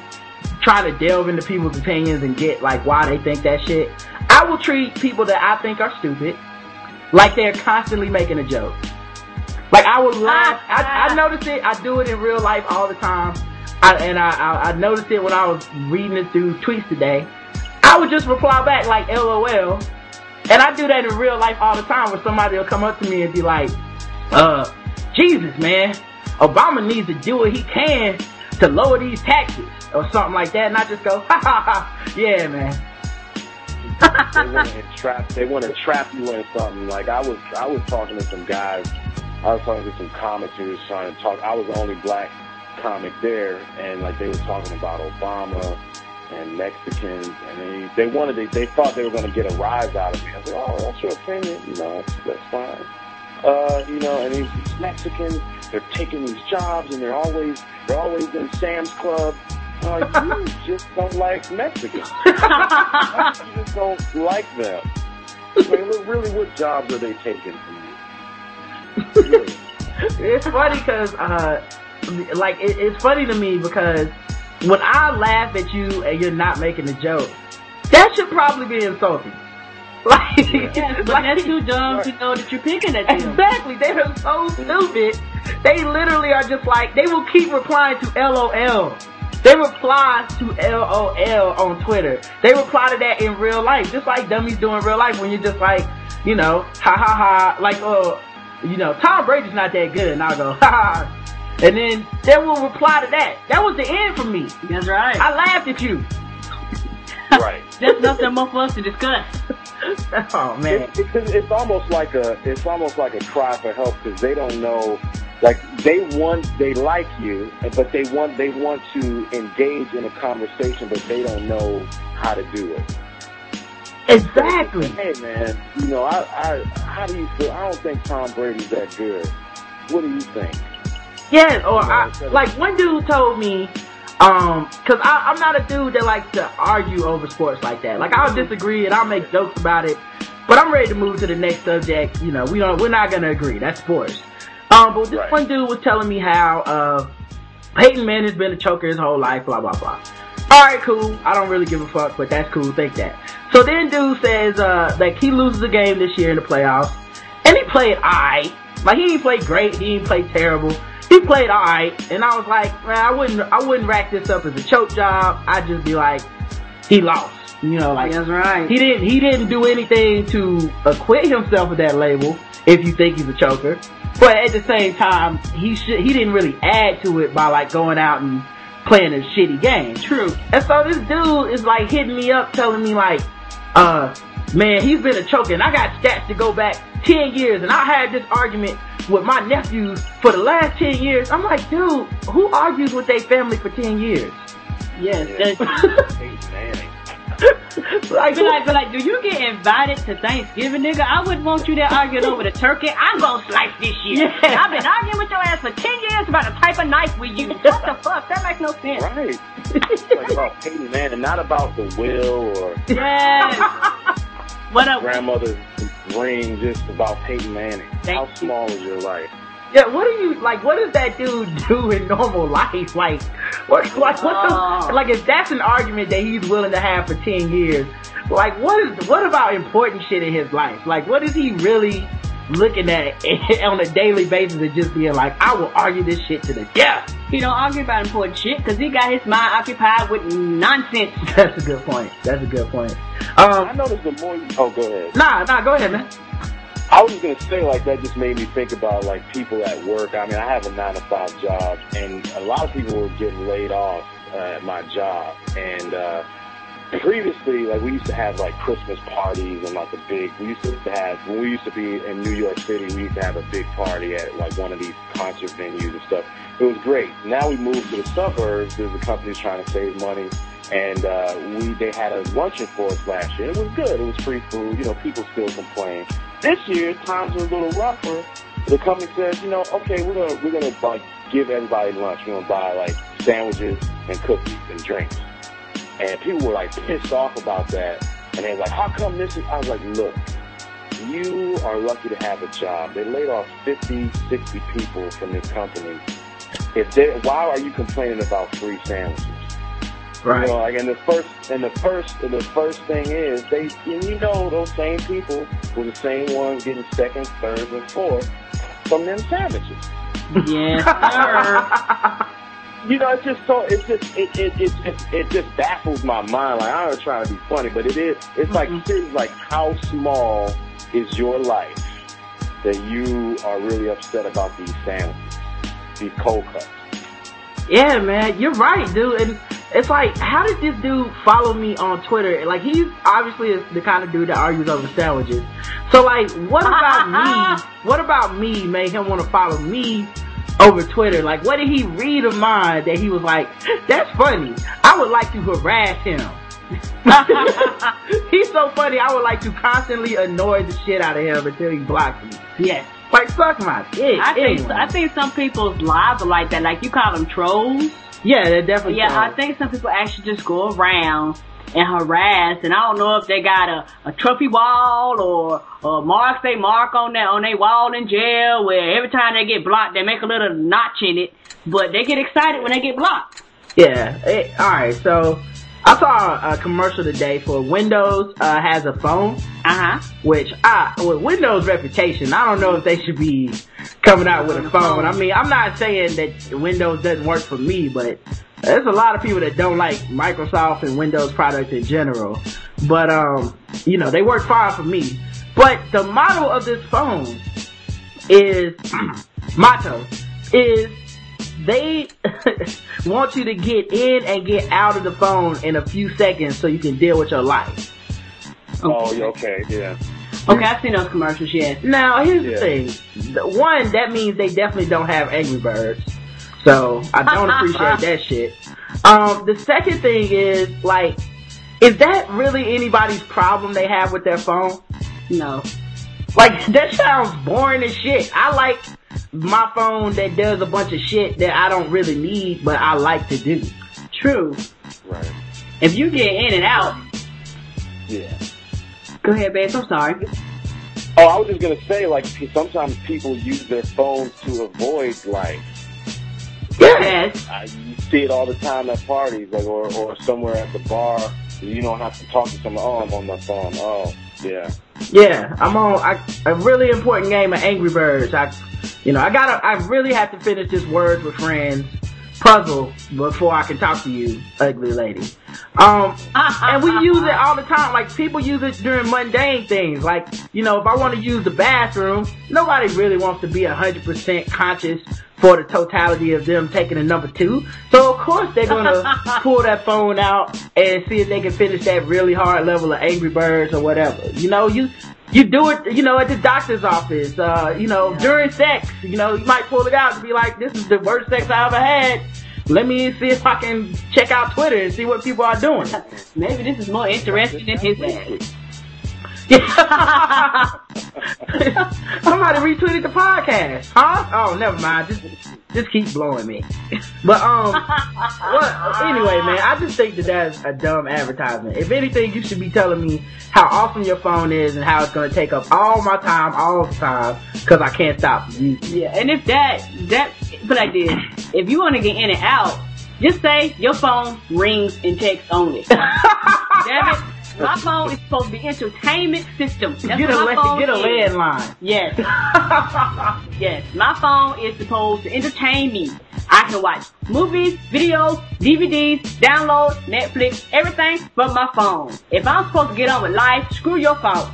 trying to delve into people's opinions and get, like, why they think that shit, I will treat people that I think are stupid like they're constantly making a joke. Like, I will laugh. I, I notice it. I do it in real life all the time. I, and I, I, I noticed it when I was reading this dude's tweets today. I would just reply back like LOL. And I do that in real life all the time where somebody will come up to me and be like, uh, Jesus, man, Obama needs to do what he can to lower these taxes or something like that. And I just go, ha ha ha, yeah, man. they want to trap. They want to trap you in something. Like I was, I was talking to some guys. I was talking to some comics who was trying to talk. I was the only black comic there, and like they were talking about Obama and Mexicans, and they they wanted they, they thought they were going to get a rise out of me. I was like, oh, that's your opinion, you know, that's, that's fine. Uh, you know, and these, these Mexicans, they're taking these jobs, and they're always they're always in Sam's Club. Uh, you (laughs) just don't like Mexicans. (laughs) you just don't like them. I mean, really, what jobs are they taking from you? Really. (laughs) it's funny because, uh, like, it, it's funny to me because when I laugh at you and you're not making a joke, that should probably be insulting. (laughs) Like, Yes, but that's too dumb to know that you're picking at them. Exactly. They are so stupid. They literally are just like, they will keep replying to LOL. They reply to LOL on Twitter. They reply to that in real life, just like dummies do in real life when you're just like, you know, ha ha ha, like, uh, you know, Tom Brady's not that good, and I'll go, (laughs) ha ha. And then they will reply to that. That was the end for me. That's right. I laughed at you. Right. (laughs) That's nothing more for us to discuss. (laughs) oh man. It's, it's, it's almost like a it's almost like a cry for help because they don't know. Like they want, they like you, but they want they want to engage in a conversation, but they don't know how to do it. Exactly. (laughs) Hey man, you know, I, I how do you feel? I don't think Tom Brady's that good. What do you think? Yeah, or I, like one dude told me, um, cause I, I'm not a dude that likes to argue over sports like that. Like I'll disagree and I'll make jokes about it, but I'm ready to move to the next subject. You know, we don't, we're not gonna agree. That's sports. Um, but this Right. one dude was telling me how, uh, Peyton Manning's been a choker his whole life, blah, blah, blah. Alright, cool. I don't really give a fuck, but that's cool. Think that. So then dude says, uh, like he loses a game this year in the playoffs, and he played alright. Like he didn't play great, he didn't play terrible. He played alright, and I was like, man, I wouldn't, I wouldn't rack this up as a choke job. I'd just be like, he lost. You know, like That's right. he didn't he didn't do anything to acquit himself of that label if you think he's a choker. But at the same time, he should he didn't really add to it by like going out and playing a shitty game. True. And so this dude is like hitting me up telling me like, uh, man, he's been a choker. And I got stats to go back 10 years. And I had this argument with my nephews for the last 10 years. I'm like, dude, who argues with their family for 10 years? Yes, (laughs) like, be like, be like, do you get invited to Thanksgiving, nigga? I wouldn't want you there arguing over the turkey. I'm gonna slice this shit. Yeah. I've been arguing with your ass for 10 years about the type of knife we use. What the fuck? That makes no sense. Right. It's like about Peyton Manning, not about the will or Yes. (laughs) what up? grandmother's ring, just about Peyton Manning. Thank How small is your life? Yeah, what do you like? What does that dude (laughs) do in normal life? Like, what? (laughs) Like, what? Oh. The, like, if that's an argument that he's willing to have for ten years, like, what is? What about important shit in his life? Like, what is he really looking at it (laughs) on a daily basis and just being like, I will argue this shit to the death? He don't argue about important shit because he got his mind occupied with nonsense. (laughs) That's a good point. That's a good point. I Um, noticed the more you, oh, go ahead. nah, nah, go ahead, man. I was gonna say, like, that just made me think about, like, people at work. I mean, I have a nine to five job, and a lot of people were getting laid off uh, at my job. And, uh, previously, like, we used to have, like, Christmas parties and, like, a big, we used to have, when we used to be in New York City, we used to have a big party at, like, one of these concert venues and stuff. It was great. Now we moved to the suburbs. There's a company trying to save money. And, uh, we, they had a luncheon for us last year. It was good. It was free food. You know, people still complain. This year, times are a little rougher. The company says, you know, okay, we're gonna we're gonna like give everybody lunch. We're gonna buy like sandwiches and cookies and drinks. And people were like pissed off about that. And they're like, how come this is? I was like, look, you are lucky to have a job. They laid off 50, 60 people from this company. If they, why are you complaining about free sandwiches? Right. You know, like, and the first, and the first, and the first thing is they, and you know, those same people were the same ones getting second, third, and fourth from them sandwiches. Yes, sir. (laughs) You know, it's just so, it's just, it, it, it, it, it just baffles my mind. Like, I'm not trying to be funny, but it is, it's like, mm-hmm. seriously, like, how small is your life that you are really upset about these sandwiches, these cold cuts? Yeah, man, you're right, dude. And it's like, how did this dude follow me on Twitter? Like, he's obviously is the kind of dude that argues over sandwiches. So, like, what about me? (laughs) What about me made him want to follow me over Twitter? Like, what did he read of mine that he was like, that's funny. I would like to harass him. (laughs) he's so funny. I would like to constantly annoy the shit out of him until he blocks me. Yes. Like, suck my dick. I think Anyway. I think some people's lives are like that. Like you call them trolls. yeah, they're definitely. Yeah, I think some people actually just go around and harass, and I don't know if they got a, a trophy wall or or marks they mark on their on their wall in jail where every time they get blocked they make a little notch in it, but they get excited when they get blocked. Yeah. eh, all right. So I saw a commercial today for Windows uh, has a phone, Uh huh. which I with Windows reputation, I don't know if they should be coming out with a phone. I mean, I'm not saying that Windows doesn't work for me, but there's a lot of people that don't like Microsoft and Windows products in general. But um, you know, they work fine for me. But the model of this phone is (clears throat) motto is they (laughs) want you to get in and get out of the phone in a few seconds so you can deal with your life. Oh, yeah, okay, yeah. Okay, I've seen those commercials. Yes. Now, here's Yeah. the thing. The- One, that means they definitely don't have Angry Birds. So, I don't appreciate that shit. Um, the second thing is, like, is that really anybody's problem they have with their phone? No. Like, that sounds boring as shit. I like my phone that does a bunch of shit that I don't really need, but I like to do. True. Right. If you get in and out, Yeah. Go ahead, babes. I'm sorry. Oh, I was just gonna say, like, sometimes people use their phones to avoid life. Yes. I, you see it all the time at parties, like, or or somewhere at the bar. You don't have to talk to someone. Oh, I'm on my phone. Oh, yeah. Yeah, I'm on I, a really important game of Angry Birds. I, you know, I gotta, I really have to finish this Words with Friends puzzle before I can talk to you, ugly lady. Um, (laughs) and we use it all the time. Like people use it during mundane things. Like you know, if I want to use the bathroom, nobody really wants to be a hundred percent conscious for the totality of them taking a number two. So of course they're gonna (laughs) pull that phone out and see if they can finish that really hard level of Angry Birds or whatever. You know, you you do it, you know, at the doctor's office, uh, you know, during sex, you know, you might pull it out to be like, this is the worst sex I ever had. Let me see if I can check out Twitter and see what people are doing. (laughs) Maybe this is more interesting than his ass. (laughs) Somebody retweeted the podcast, huh? Oh, never mind. Just, just keep blowing me. But um, (laughs) well, anyway, man, I just think that that's a dumb advertisement. If anything, you should be telling me how awesome your phone is and how it's gonna take up all my time, all the time, because I can't stop using. Yeah, and if that, that, put like this, if you want to get in and out, just say your phone rings and texts only. Damn it. (laughs) My phone is supposed to be entertainment system. That's Get a my phone get a landline. Yes. (laughs) yes. My phone is supposed to entertain me. I can watch movies, videos, DVDs, download, Netflix, everything from my phone. If I'm supposed to get on with life, screw your phone.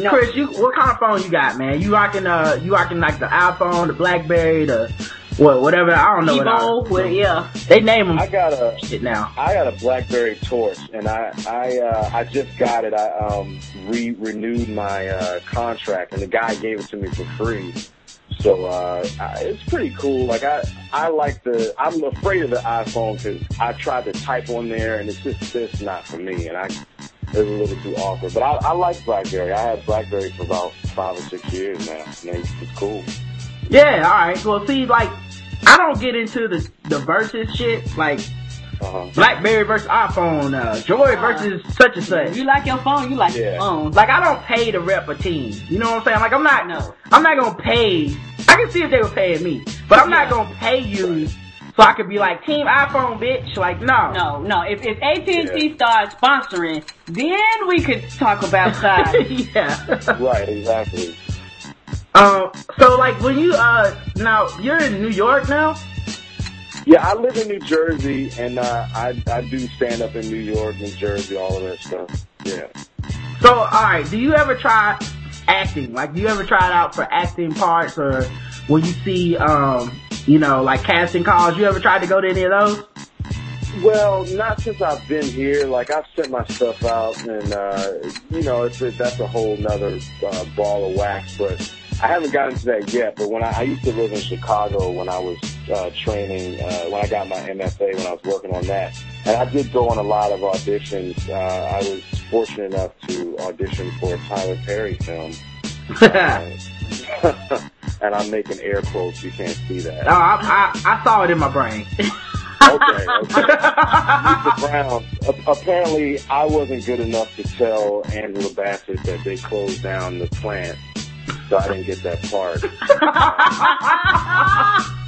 No. Chris, you what kind of phone you got, man? You rocking uh, you rocking like the iPhone, the BlackBerry, the what, whatever. I don't know. what I- well, yeah. They name them I got a shit now. I got a BlackBerry Torch, and I I uh, I just got it. I um re renewed my uh, contract, and the guy gave it to me for free. So uh, I, it's pretty cool. Like I I like the. I'm afraid of the iPhone because I tried to type on there, and it's just it's not for me, and I it's a little too awkward. But I, I like BlackBerry. I had BlackBerry for about five or six years now, and it's, it's cool. Yeah, all right. Well, see, like I don't get into the the versus shit, like Uh-huh. BlackBerry versus iPhone, uh, Joy versus such and such. You like your phone, you like your phone. Like I don't pay to rep a team. You know what I'm saying? Like I'm not. No. I'm not gonna pay. I can see if they were paying me, but I'm not gonna pay you so I could be like Team iPhone, bitch. Like no. No, no. If if AT&T starts sponsoring, then we could talk about size. (laughs) yeah. Right, exactly. Um. So like when you uh now you're in New York now. Yeah, I live in New Jersey, and uh, I I do stand up in New York, New Jersey, all of that stuff. Yeah. So all right. Do you ever try acting? Like do you ever try it out for acting parts or when you see um you know like casting calls? You ever tried to go to any of those? Well, not since I've been here. Like I've sent my stuff out, and uh, you know, it's a, that's a whole nother uh, ball of wax. But I haven't gotten to that yet. But when I, I used to live in Chicago when I was uh, training, uh, when I got my MFA, when I was working on that, and I did go on a lot of auditions. Uh, I was fortunate enough to audition for a Tyler Perry film. (laughs) And I'm making air quotes. You can't see that. Oh, I, I, I saw it in my brain. Okay, okay. (laughs) Brown. A- apparently, I wasn't good enough to tell Angela Bassett that they closed down the plant, so I didn't get that part. (laughs)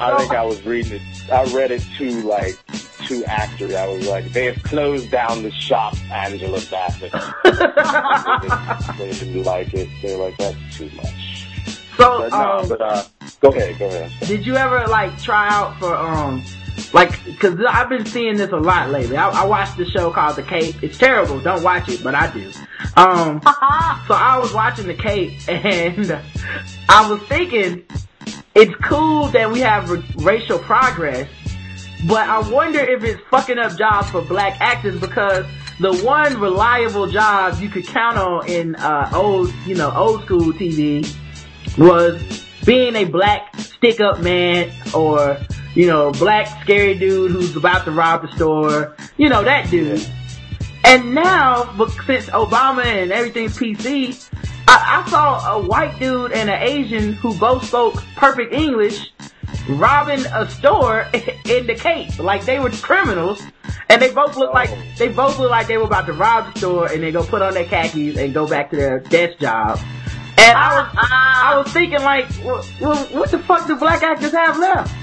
I think I was reading it. I read it too like too accurate. I was like, they have closed down the shop, Angela Bassett. (laughs) they, didn't like it. They were like, that's too much. So, But no, um, but uh, go ahead, go ahead. did you ever like try out for um, like, cause I've been seeing this a lot lately. I, I watched the show called The Cape. It's terrible. Don't watch it, but I do. Um, (laughs) so I was watching The Cape (laughs) and I was thinking it's cool that we have r- racial progress, but I wonder if it's fucking up jobs for black actors because the one reliable job you could count on in uh, old, you know, old school TV was being a black stick up man or, you know, black scary dude who's about to rob the store. You know, that dude. And now, but since Obama and everything's PC, I, I saw a white dude and an Asian who both spoke perfect English robbing a store (laughs) in the Cape. Like they were criminals. And they both look like, oh. they both looked like they were about to rob the store and they go put on their khakis and go back to their desk job. And I was, ah. I was thinking like, well, what the fuck do black actors have left?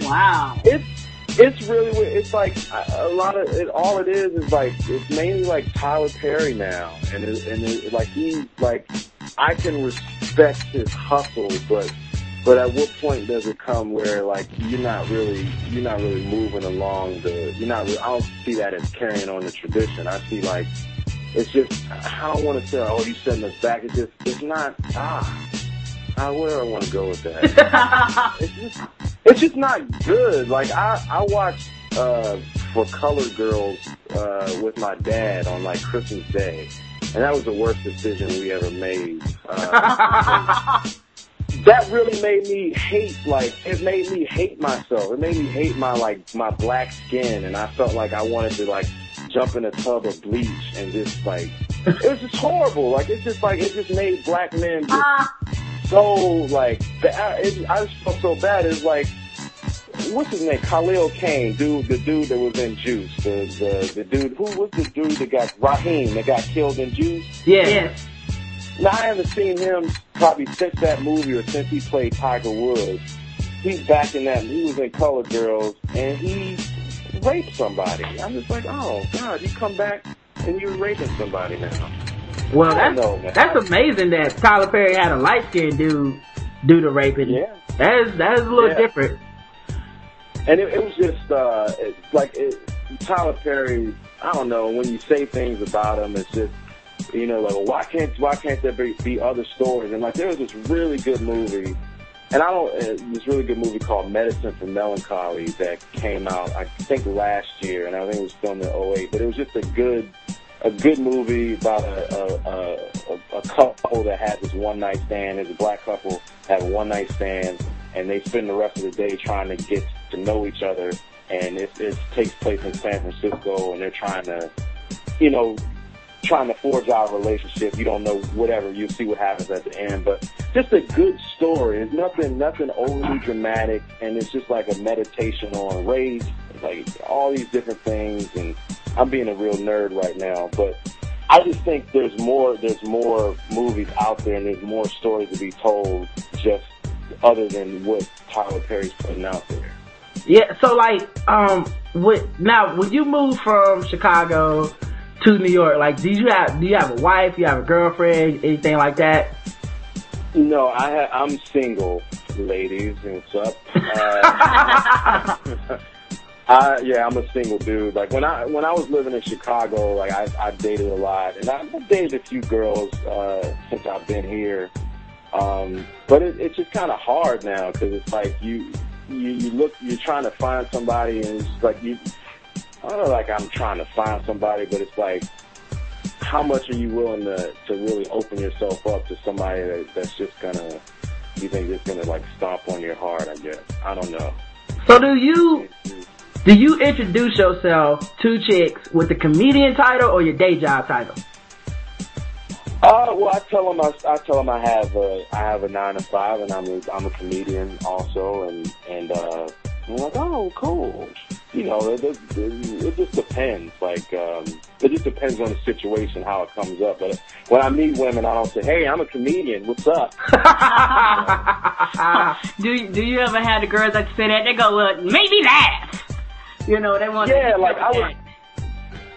Wow. It's it's really. It's like a lot of it. All it is is like it's mainly like Tyler Perry now, and it, and it, like he like I can respect his hustle, but But at what point does it come where like you're not really you're not really moving along the you're not I don't see that as carrying on the tradition. I see like it's just I don't want to say oh you setting us back. It's just it's not ah ah where do I want to go with that? (laughs) it's just it's just not good. Like I I watched uh for Colored Girls uh with my dad on like Christmas Day, and that was the worst decision we ever made. Uh, (laughs) that really made me hate like it made me hate myself. It made me hate my like my black skin and I felt like I wanted to like jump in a tub of bleach and just like it was just horrible. Like it's just like it just made black men just so like ba- it, I just felt so bad. It's like what's his name? Khalil Kain, dude, the dude that was in Juice, the the the dude who was the dude that got Raheem that got killed in Juice. Yeah. yeah. Now I haven't seen him probably since that movie or since he played Tiger Woods. He's back in that. He was in Color Girls and he raped somebody. I'm just like, oh God, you come back and you're raping somebody now. Well, that's know, that's amazing that Tyler Perry had a light skinned dude do the raping. Yeah. That is that is a little Yeah. different. And it, it was just uh, it, like it, Tyler Perry. I don't know when you say things about him, it's just you know like why can't why can't there be, be other stories? And like there was this really good movie, and I don't uh, this really good movie called Medicine for Melancholy that came out I think last year, and I think it was filmed in 08, But it was just a good a good movie about a a, a, a, a couple that had this one night stand. There's a black couple have a one night stand, and they spend the rest of the day trying to get to know each other. And it, it takes place in San Francisco, and they're trying to, you know, trying to forge out a relationship. You don't know whatever. You see what happens at the end, but just a good story. It's nothing, nothing overly dramatic, and it's just like a meditation on race, like all these different things. And I'm being a real nerd right now, but I just think there's more, there's more movies out there, and there's more stories to be told, just other than what Tyler Perry's putting out there. Yeah, so like, um, with, now when you move from Chicago to New York, like, do you have do you have a wife? You have a girlfriend? Anything like that? No, I ha- I'm single, ladies, and what's up? Uh, (laughs) I, yeah, I'm a single dude. Like when I when I was living in Chicago, like I, I dated a lot, and I've dated a few girls uh, since I've been here. Um, but it, it's just kind of hard now because it's like you, you you look you're trying to find somebody, and it's like you. I don't know, like I'm trying to find somebody, but it's like how much are you willing to to really open yourself up to somebody that, that's just gonna you think it's gonna like stomp on your heart? I guess I don't know. So do you do you introduce yourself to chicks with the comedian title or your day job title? Uh, well, I tell them I, I tell them I have a I have a nine to five, and I'm a, I'm a comedian also, and and uh, I'm like, oh, cool. You know, it, it, it just depends. Like, um, it just depends on the situation, how it comes up. But when I meet women, I don't say, hey, I'm a comedian. What's up? (laughs) (laughs) do do you ever have the girls that say that? They go, well, maybe that. You know, they want Yeah, to like I was.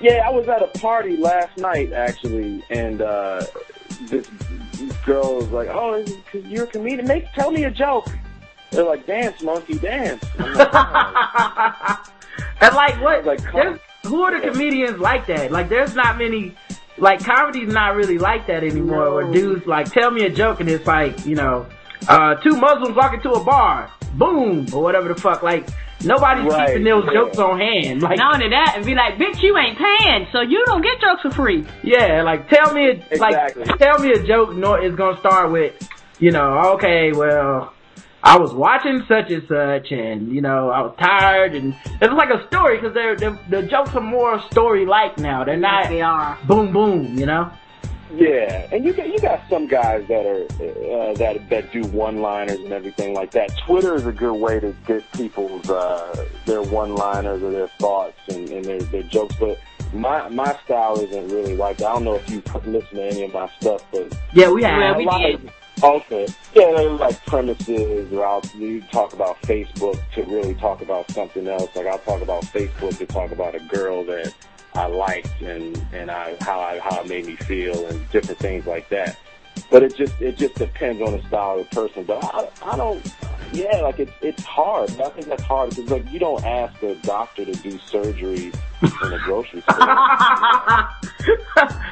Yeah, I was at a party last night actually, and uh this girl was like, "Oh, you're a comedian. Make tell me a joke." They're like, "Dance, monkey, dance." Like, "Oh." (laughs) And like what? Like, who are the comedians like that? Like there's not many. Like comedy's not really like that anymore. No. Where dudes like tell me a joke and it's like you know, uh, two Muslims walking to a bar, boom or whatever the fuck. Like nobody's Right, keeping those yeah. jokes on hand. Like Not only that, and be like, bitch, you ain't paying, so you don't get jokes for free. Yeah, like tell me, a, Exactly. like tell me a joke. No, it's gonna start with, you know, okay, well, I was watching such and such, and you know, I was tired, and it's like a story because they're, they're the jokes are more story like now. They're not They are. boom boom, you know. Yeah, and you got you got some guys that are uh, that that do one-liners and everything like that. Twitter is a good way to get people's uh, their one-liners or their thoughts and, and their their jokes. But my my style isn't really like that. I don't know if you listen to any of my stuff, but Yeah, we have. Yeah, we a lot did. of- Okay. Yeah, they're like premises, or I'll you talk about Facebook to really talk about something else. Like I'll talk about Facebook to talk about a girl that I liked and and I how I how it made me feel and different things like that. but it just it just depends on the style of the person. But I, I don't. Yeah, like it's it's hard. I think that's hard because like you don't ask a doctor to do surgery in a grocery store. (laughs)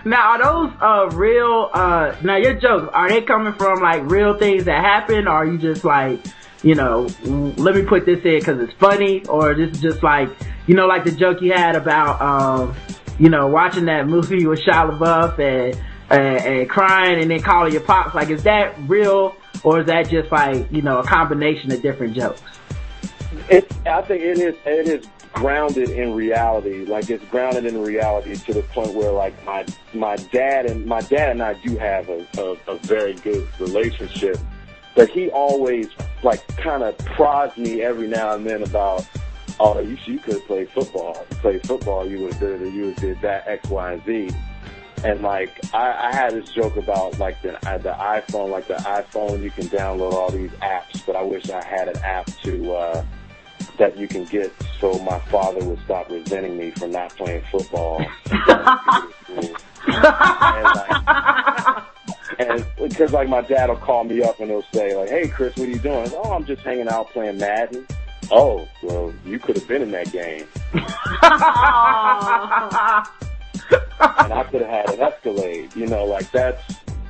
now, are those uh real? uh Now, your jokes are they coming from like real things that happen, or are you just like, you know, let me put this in because it's funny, or this is just like, you know, like the joke you had about, um, you know, watching that movie with Shia LaBeouf and and, and crying and then calling your pops. Like, is that real, or is that just like, you know, a combination of different jokes? It's. I think it is. It is grounded in reality. Like it's grounded in reality to the point where like my my dad and my dad and I do have a, a, a very good relationship. But he always like kind of prods me every now and then about, oh, you you could play football. Play football, you would have did it. You would have did that X, Y, and Z. And like I, I had this joke about like the uh, the iPhone, like the iPhone, you can download all these apps, but I wish I had an app to. uh that you can get so my father would stop resenting me for not playing football. (laughs) (laughs) and, like, and because like my dad will call me up and he'll say like, "Hey Chris, what are you doing?" oh, I'm just hanging out playing Madden. Oh, well, you could have been in that game. and I could have had an Escalade. You know, like that's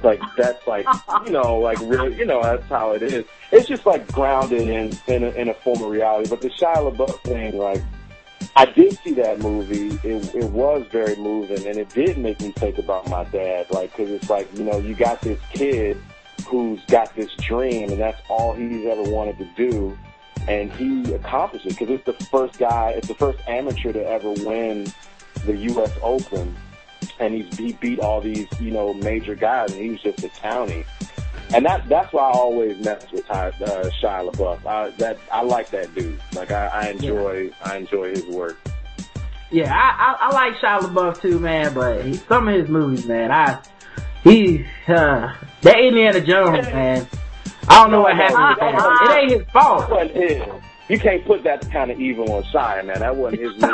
like that's like you know like really you know that's how it is. It's just like grounded in in a, in a form of reality. But the Shia LaBeouf thing, like I did see that movie. It it was very moving, and it did make me think about my dad. Like because it's like you know you got this kid who's got this dream, and that's all he's ever wanted to do. And he accomplished it because it's the first guy, it's the first amateur to ever win the U.S. Open and he's he beat all these you know major guys, and he was just a townie. And that that's why I always mess with Ty, uh, Shia LaBeouf. I, that I like that dude. Like I, I enjoy yeah. I enjoy his work. Yeah, I, I, I like Shia LaBeouf too, man. But he, some of his movies, man, I he uh, that Indiana Jones, (laughs) man. I don't know what happened with that. It ain't his fault. It wasn't his you can't put that kind of evil on Shia, man. That wasn't his. (laughs) hey,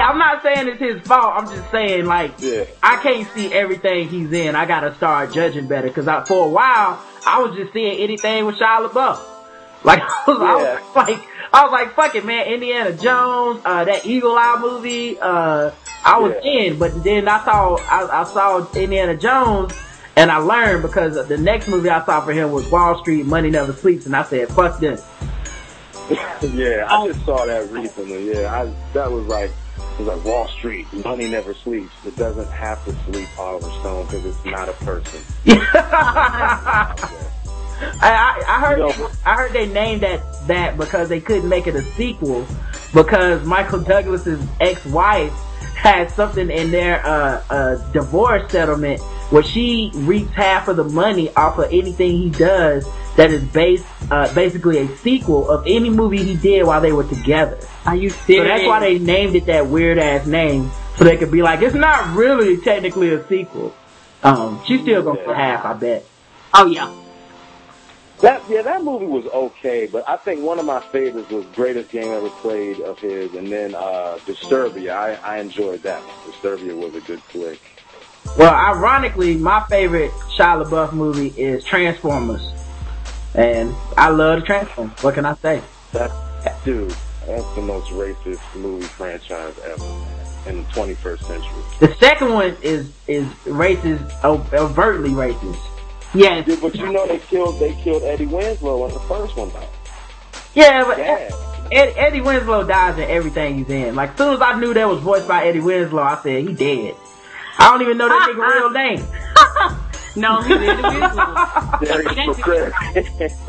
I'm not saying it's his fault. I'm just saying, like, yeah. I can't see everything he's in. I gotta start judging better because I, for a while I was just seeing anything with Shia LaBeouf. (laughs) Like, I was, yeah. I was like, I was like, fuck it, man. Indiana Jones, uh, that Eagle Eye movie, uh, I was yeah. in, but then I saw, I, I saw Indiana Jones and I learned because the next movie I saw for him was Wall Street, Money Never Sleeps, and I said, fuck this. (laughs) yeah, I just saw that recently. Yeah, I, that was like, it was like Wall Street, Money Never Sleeps. It doesn't have to sleep, Oliver Stone, because it's not a person. (laughs) I, I, I heard you know, I heard they named that that because they couldn't make it a sequel because Michael Douglas's ex-wife had something in their uh, uh, divorce settlement where she reaps half of the money off of anything he does that is based, uh, basically a sequel of any movie he did while they were together. Are you serious? So that's why they named it that weird ass name, so they could be like, it's not really technically a sequel. Um, she's still gonna get half, I bet. Oh yeah. That yeah, that movie was okay, but I think one of my favorites was Greatest Game Ever Played of his, and then uh Disturbia. I I enjoyed that. Disturbia was a good flick. Well, ironically, my favorite Shia LaBeouf movie is Transformers. And I love the Transformers. What can I say? That, dude, that's the most racist movie franchise ever in the 21st century. The second one is, is racist, oh, overtly racist. Yes. Dude, but you know they killed, they killed Eddie Winslow in the first one though. Yeah, but yeah. Ed, Eddie Winslow dies in everything he's in. Like, as soon as I knew that was voiced by Eddie Winslow, I said, he dead. I don't even know that nigga real (laughs) name. no, he did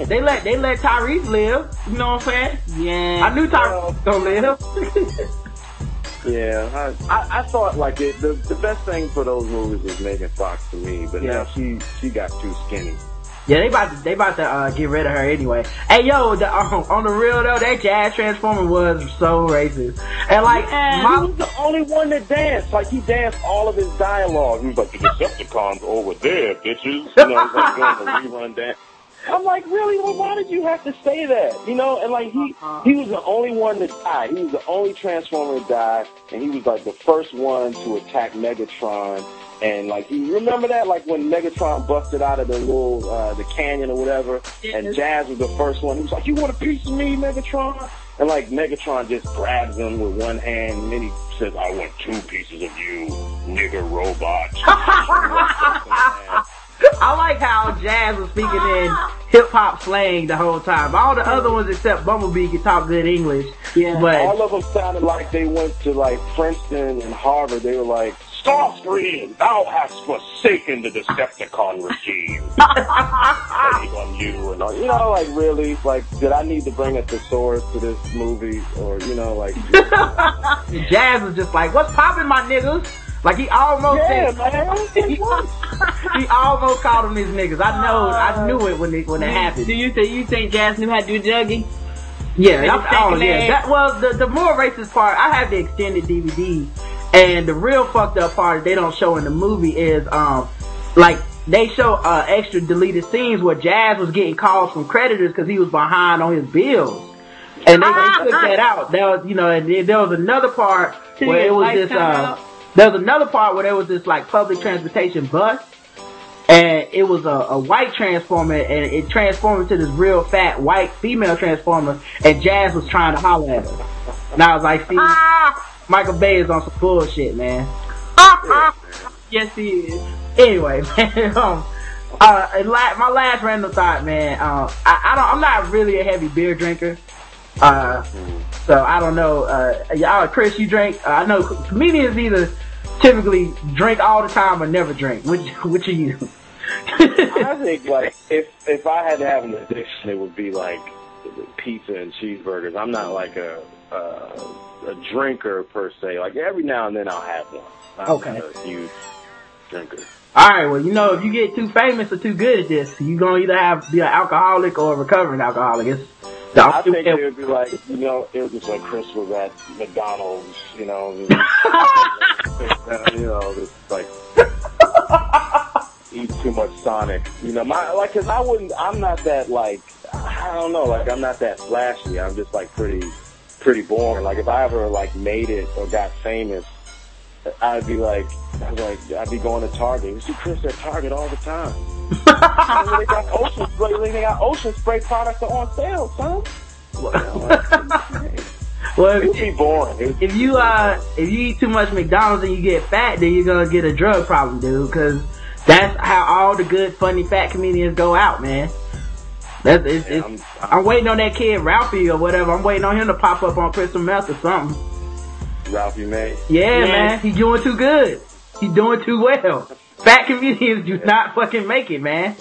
They let they let Tyrese live. You know what I'm saying? Yeah. I knew Tyrese gonna live. yeah, I, I, I thought like it, the the best thing for those movies was Megan Fox to me, but yeah. now she she got too skinny. Yeah, they about to, they about to uh, get rid of her anyway. Hey, yo, the, um, on the real though, that jazz transformer was so racist. And like, yeah, my, he was the only one that danced. Like he danced all of his dialogue. He was like, the Decepticons over there, bitches. You know, like doing the (laughs) rerun dance. I'm like, really? Well, why did you have to say that? You know, and like he he was the only one to die. He was the only Transformer to die, and he was like the first one to attack Megatron And like you remember that, like when Megatron busted out of the little uh, the canyon or whatever, and Jazz was the first one. He was like, "You want a piece of me, Megatron?" And like Megatron just grabs him with one hand, and then he says, "I want two pieces of you, nigger robot." (laughs) I like how Jazz was speaking in hip hop slang the whole time. All the other ones except Bumblebee can talk good English. Yeah. But All of them sounded like they went to like Princeton and Harvard. They were like, Starscream, thou hast forsaken the Decepticon regime. (laughs) On you and all, you know, like really, like, did I need to bring a thesaurus to this movie, or you know, like, (laughs) Jazz was just like, "What's poppin', my niggas?" Like he almost yeah, said, man, (laughs) he almost called them his niggas. I know, I knew it when it when it happened. Do you think you think Jazz knew how to do Dougie? Yeah, that's, oh yeah. That well, the the more racist part, I have the extended DVD, and the real fucked up part they don't show in the movie is um, like they show uh extra deleted scenes where Jazz was getting calls from creditors because he was behind on his bills, and they, they took that out. There was you know, and then there was another part where it was this uh, there was another part where there was this like public transportation bus and it was a, a white transformer and it transformed into this real fat white female transformer and Jazz was trying to holler at her. And I was like, see, Michael Bay is on some bullshit, man. (laughs) Yes, he is. Anyway, (laughs) man, um, uh, my last random thought, man, uh, I, I don't, I'm not really a heavy beer drinker. Uh, so I don't know, uh, y'all, Chris, you drink, uh, I know comedians either typically drink all the time or never drink. Which, which are you? I think like if if I had to have an addiction, it would be like pizza and cheeseburgers. I'm not like a uh, a drinker per se. Like every now and then I'll have one. I'm Okay. a huge drinker. Alright, well, you know, if you get too famous or too good at this, you're gonna either have be an alcoholic or a recovering alcoholic. It's the I think it would be like you know, it was just like Chris was at McDonald's, you know, (laughs) you know, just like eat too much Sonic. You know, my like, cause I wouldn't. I'm not that like. I don't know. Like, I'm not that flashy. I'm just like pretty, pretty boring. Like, if I ever like made it or got famous, I'd be like, I'd be like, I'd be going to Target. You see Chris at Target all the time. (laughs) they got ocean spray. They got ocean spray products are on sale, son. Well, It would be boring. If you uh if you eat too much McDonald's and you get fat, then you're gonna get a drug problem, dude. Because that's how all the good, funny, fat comedians go out, man. That's it's, it's, I'm- I'm, waiting on that kid Ralphie or whatever. I'm waiting on him to pop up on crystal meth or something. Ralphie May. Yeah, Yeah. man, he's doing too good. He's doing too well. Fat comedians do not fucking make it, man.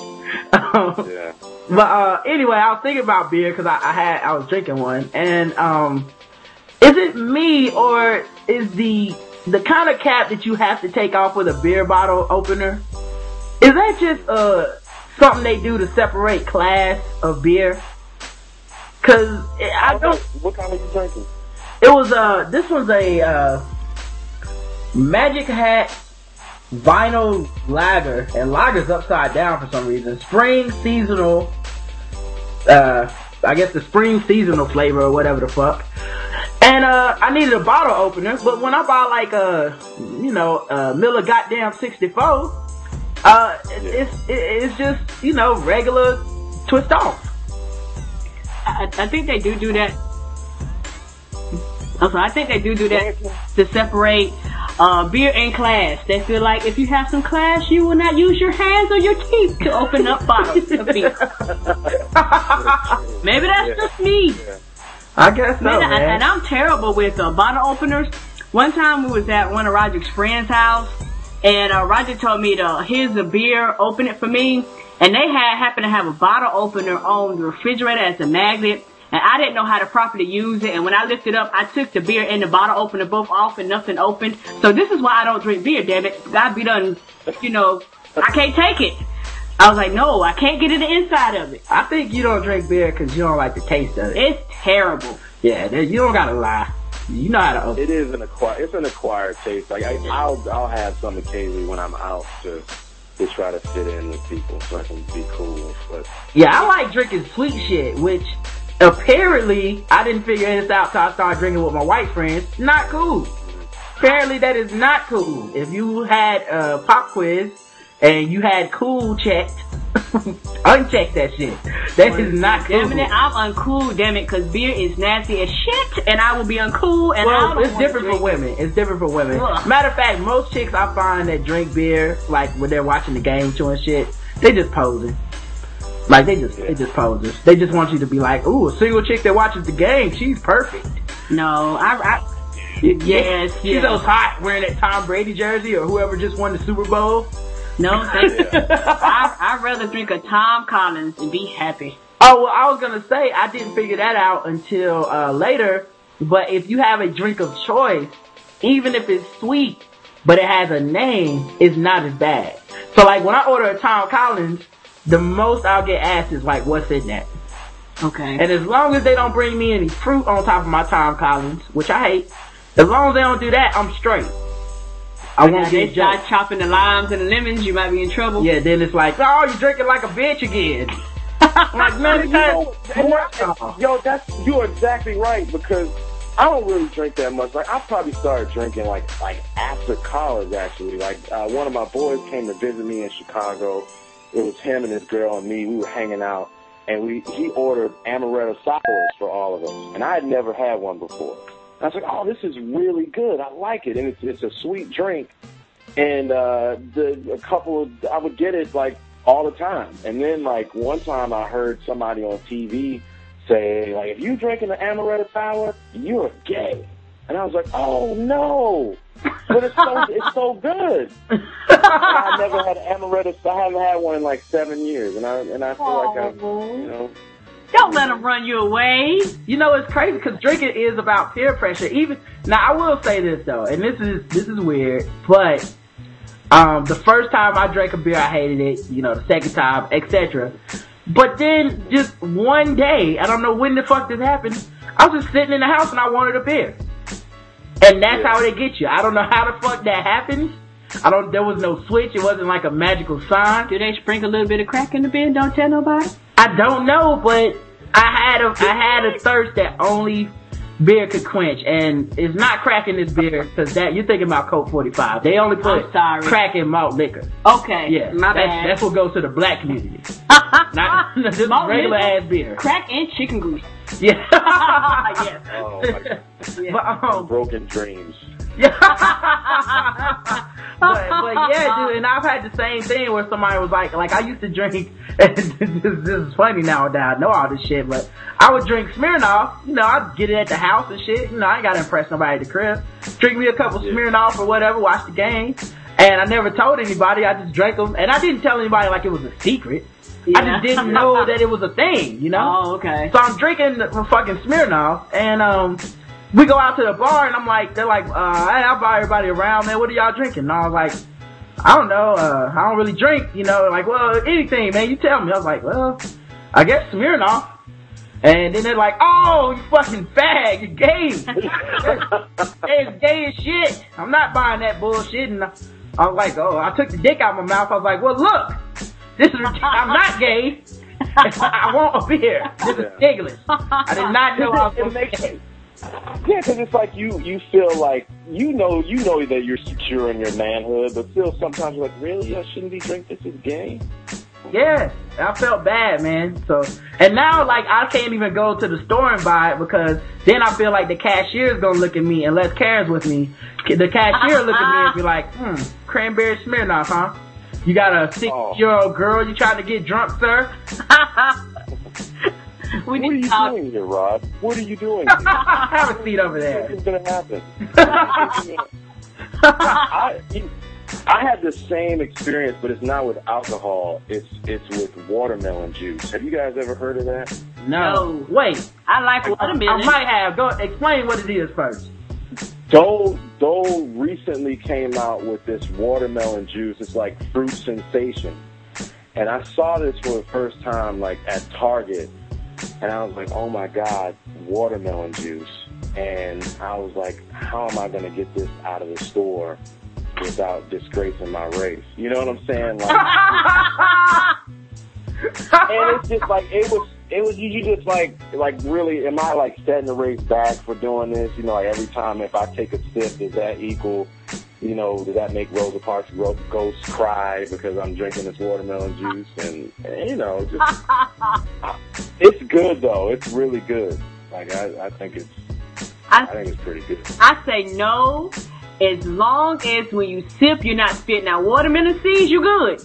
Um, (laughs) Yeah. but uh, anyway, I was thinking about beer because I, I had I was drinking one, and um, is it me or is the the kind of cap that you have to take off with a beer bottle opener? Is that just uh something they do to separate class of beer? Cause I don't. What kind are you drinking? It was uh this was a uh Magic Hat vinyl lager and lager's upside down for some reason. Spring seasonal uh I guess the spring seasonal flavor or whatever the fuck. And uh I needed a bottle opener, but when I buy like a you know, a Miller goddamn 64, uh it, it's it, it's just, you know, regular twist off. I, I think they do do that. Also, I think they do do that to separate uh, beer and class. They feel like if you have some class, you will not use your hands or your teeth to open up bottles of beer. (laughs) Maybe that's just me. I guess so, Man, man. I- and I'm terrible with uh, bottle openers. One time we was at one of Roger's friend's house, and uh, Roger told me to here's a beer, open it for me. And they had happened to have a bottle opener on the refrigerator as a magnet, and I didn't know how to properly use it. And when I lifted up, I took the beer and the bottle opener both off, and nothing opened. So this is why I don't drink beer. Damn it, God be done. You know, I can't take it. I was like, no, I can't get in the inside of it. I think you don't drink beer because you don't like the taste of it. It's terrible. Yeah, you don't gotta lie. You know how to. It is an acquired. It's an acquired taste. Like I, I'll I'll have some occasionally when I'm out to to try to fit in with people so I can be cool. But Yeah, I like drinking sweet shit, which apparently I didn't figure this out till I started drinking with my white friends. Not cool. apparently that is not cool. If you had a pop quiz and you had cool checked, uncheck that shit. That is not cool. Damn it, I'm uncool, damn it, cause beer is nasty as shit, and I will be uncool, and well, it's different for women. It's different for women. Ugh. Matter of fact, most chicks I find that drink beer, like when they're watching the game show and shit, they just posing. Like they just, they just posers. They just want you to be like, ooh, a single chick that watches the game, she's perfect. No, I, I Yes, yes. She's those hot wearing that Tom Brady jersey or whoever just won the Super Bowl. No, (laughs) thank you. I, I'd rather drink a Tom Collins and be happy. Oh, well, I was gonna say I didn't figure that out until uh, later. But if you have a drink of choice, even if it's sweet, but it has a name, it's not as bad. So like when I order a Tom Collins, the most I'll get asked is like, "What's in that?" Okay. And as long as they don't bring me any fruit on top of my Tom Collins, which I hate, as long as they don't do that, I'm straight. I Now, won't they get start judged. chopping the limes and the lemons, you might be in trouble. Yeah, then it's like, oh, you're drinking like a bitch again. (laughs) Like, man, You know, and that- yo, that's you're exactly right because I don't really drink that much. Like I probably started drinking like like after college actually. Like uh, one of my boys came to visit me in Chicago. It was him and his girl and me. We were hanging out, and we he ordered amaretto sours for all of us, and I had never had one before. I was like, oh, this is really good. I like it, and it's it's a sweet drink. And uh, the a couple of I would get it like all the time. And then like one time I heard somebody on TV say like if you drinking an amaretto sour, you're gay. And I was like, oh no. But it's so it's so good. I never had amaretto. I haven't had one in like seven years, and I and I feel like I'm, you know, Don't let them run you away. You know, it's crazy because drinking is about peer pressure. Even now, I will say this though, and this is this is weird, but um, the first time I drank a beer, I hated it. You know, the second time, etc. But then, just one day, I don't know when the fuck this happened. I was just sitting in the house and I wanted a beer, and that's how they get you. I don't know how the fuck that happens. I don't. There was no switch. It wasn't like a magical sign. Do they sprinkle a little bit of crack in the beer? Don't tell nobody. I don't know, but I had a I had a thirst that only beer could quench, and it's not crack in this beer because that you're thinking about Colt 45. They only put I'm crack in malt liquor. Okay. Yeah, My that's, bad. that's what goes to the black community, (laughs) not (laughs) just Malt regular liquor, ass beer. Crack and chicken grease. Yeah, (laughs) yes. oh my but um, broken dreams. (laughs) but, but yeah, dude, and I've had the same thing where somebody was like, like I used to drink, (laughs) and this, this is funny now that I know all this shit, but I would drink Smirnoff, you know, I'd get it at the house and shit, you know, I ain't gotta impress nobody at the crib. Drink me a couple Smirnoff or whatever, watch the game, and I never told anybody, I just drank them, and I didn't tell anybody like it was a secret. I just didn't know that it was a thing, you know? (laughs) Oh, okay. So I'm drinking the fucking Smirnoff, and um, we go out to the bar, and I'm like, they're like, uh, hey, I'll buy everybody around, man. What are y'all drinking? And I was like, I don't know, uh, I don't really drink, you know. Like, well, anything, man. You tell me. I was like, well, I guess Smirnoff. And then they're like, oh, you fucking fag, you're gay. (laughs) it's gay as shit. I'm not buying that bullshit. And I I was like, oh, I took the dick out of my mouth. I was like, well, look, this is, I'm not gay. (laughs) I want a beer. This is ridiculous. I did not know I was gay. Yeah, because it's like you you feel like you know you know that you're secure in your manhood, but still sometimes you're like, really, I shouldn't be drinking this is gay. Yeah, I felt bad, man. So, and now like I can't even go to the store and buy it because then I feel like the cashier's gonna look at me unless Karen's with me. The cashier look at me and be like, "Hmm, cranberry Smirnoff, huh? You got a six-year-old girl you trying to get drunk, sir?" (laughs) we what are you talk- doing here, Rod? What are you doing? (laughs) Have a seat over there. What's gonna happen? (laughs) I, you- I had the same experience, but it's not with alcohol. It's it's with watermelon juice. Have you guys ever heard of that? No. Wait. I like watermelon. I might have. Go explain what it is first. Dole Dole recently came out with this watermelon juice. It's like fruit sensation, and I saw this for the first time like at Target, and I was like, oh my god, watermelon juice. And I was like, how am I gonna get this out of the store without disgracing my race? You know what I'm saying? Like, (laughs) and it's just like it was it was you, you just like like really am I like setting the race back for doing this? You know, like every time if I take a sip, does that equal? You know, does that make Rosa Parks Ro- Ghost cry because I'm drinking this watermelon juice? And, and you know, just (laughs) it's good though. It's really good. Like I, I think it's I, think it's pretty good. I say no, as long as when you sip, you're not spitting out watermelon seeds, you good.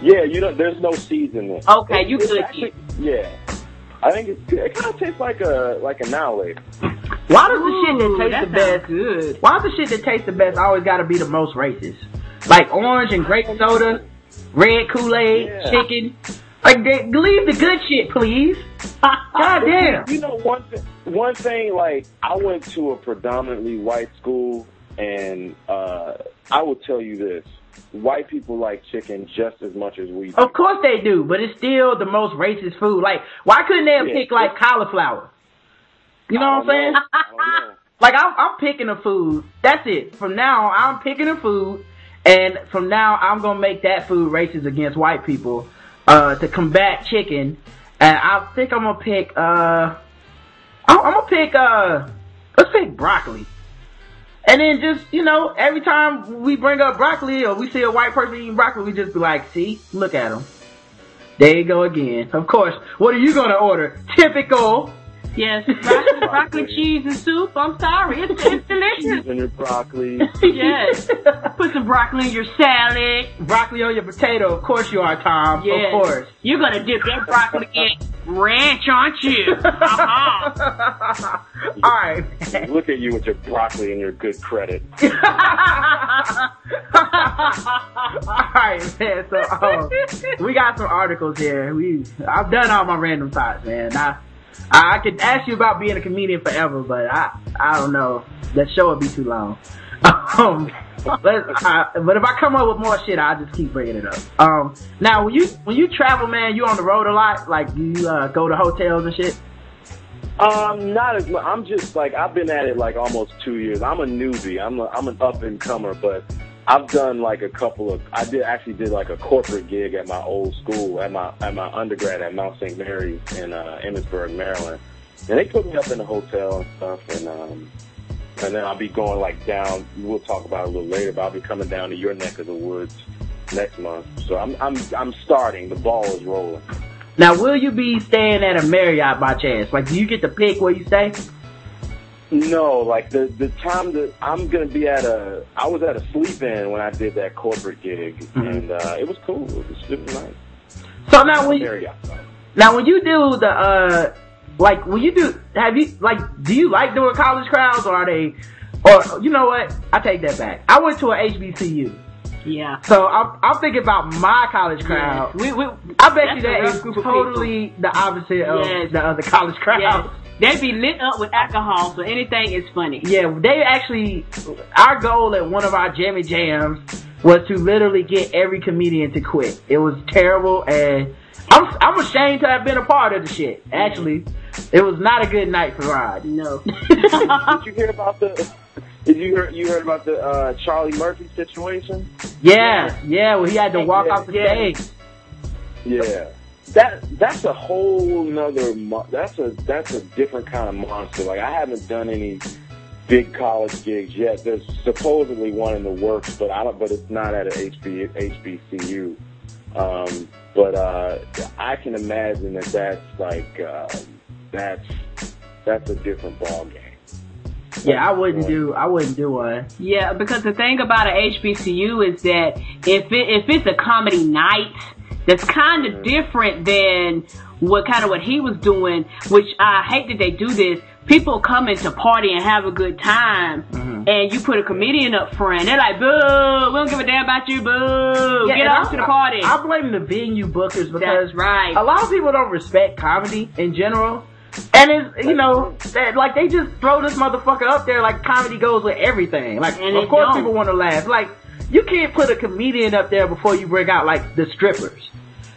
Yeah, you know, there's no seeds in this. Okay, It- you good actually- Yeah, I think it's. It kind of tastes like a like an owl Why does the shit that tastes that the best? Good. Why does the shit that tastes the best always got to be the most racist? Like orange and grape soda, red Kool Aid, Yeah. chicken. Like, they, leave the good shit, please. (laughs) God damn. You know, one th- one thing, like I went to a predominantly white school, and uh I will tell you this: white people like chicken just as much as we do. Of course they do, but it's still the most racist food. Like, why couldn't they have Yeah. picked like cauliflower? You know what I'm saying? I. (laughs) Like I'm, I'm picking a food. That's it. From now, on, I'm picking a food, and from now, I'm gonna make that food racist against white people uh, to combat chicken. And I think I'm gonna pick. Uh, I'm, I'm gonna pick. Uh, let's pick broccoli. And then just you know, every time we bring up broccoli or we see a white person eating broccoli, we just be like, "See, look at them. There you go again." Of course. What are you gonna order? Typical. Yes, (laughs) broccoli, broccoli cheese and soup. I'm sorry, it's, it's delicious. Cheese in your broccoli. (laughs) Yes, put some broccoli in your salad. Broccoli on your potato. Of course you are, Tom. Yes. Of course. You're gonna dip that broccoli in ranch, aren't you? Uh-huh. (laughs) All right. Look at you with your broccoli and your good credit. all right, man. So um, we got some articles here. We I've done all my random thoughts, man. I I could ask you about being a comedian forever, but I I don't know. That show would be too long. (laughs) Um, but, uh, but if I come up with more shit, I'll just keep bringing it up. Um, now when you when you travel, man, you on the road a lot. Like you uh, go to hotels and shit. Um, not as much. I'm just like I've been at it like almost two years. I'm a newbie. I'm a, I'm an up and comer, but I've done like a couple of. I did actually did like a corporate gig at my old school at my at my undergrad at Mount St. Mary's in uh, Emmitsburg, Maryland, and they put me up in a hotel and stuff, and um, and then I'll be going like down. We'll talk about it a little later, but I'll be coming down to your neck of the woods next month. So I'm I'm I'm starting. The ball is rolling. Now, will you be staying at a Marriott by chance? Like, do you get to pick where you stay? No, like the the time that I'm gonna be at a, I was at a Sleep Inn when I did that corporate gig, and uh, it was cool. It was, it was nice. So now, when you, now when you do the uh, like when you do, have you like, do you like doing college crowds, or are they, or you know what? I take that back. I went to a HBCU. Yeah. So I'm, I'm thinking about my college crowd. We, we, I bet you That's a that rough is group of totally the opposite of Yes. the other college crowd. yes. They be lit up with alcohol, so anything is funny. Yeah, they actually, our goal at one of our jammy jams was to literally get every comedian to quit. It was terrible and I'm, I'm ashamed to have been a part of the shit. Actually, it was not a good night for Rod. No. (laughs) (laughs) did you hear about the? Did you hear you heard about the uh, Charlie Murphy situation? Yeah, yeah, well he had to walk Yeah, off the yeah. stage. Yeah. That that's a whole nother. Mo- that's a that's a different kind of monster. Like I haven't done any big college gigs yet. There's supposedly one in the works, but I don't. But it's not at a HB, HBCU. Um, but uh, I can imagine that that's like uh, that's that's a different ball game. Yeah, I wouldn't do, I wouldn't do one. Yeah, because the thing about a HBCU is that if it if it's a comedy night, that's kind of different than what kind of what he was doing. Which I hate that they do this. People coming to party and have a good time, mm-hmm. and you put a comedian up front. They're like, "Boo! We don't give a damn about you. Boo! Yeah, Get off I- to the party." I blame the venue bookers because That's right. a lot of people don't respect comedy in general. And it's, you know, that, like they just throw this motherfucker up there like comedy goes with everything. Like, And of course don't. people want to laugh. Like, you can't put a comedian up there before you bring out like the strippers.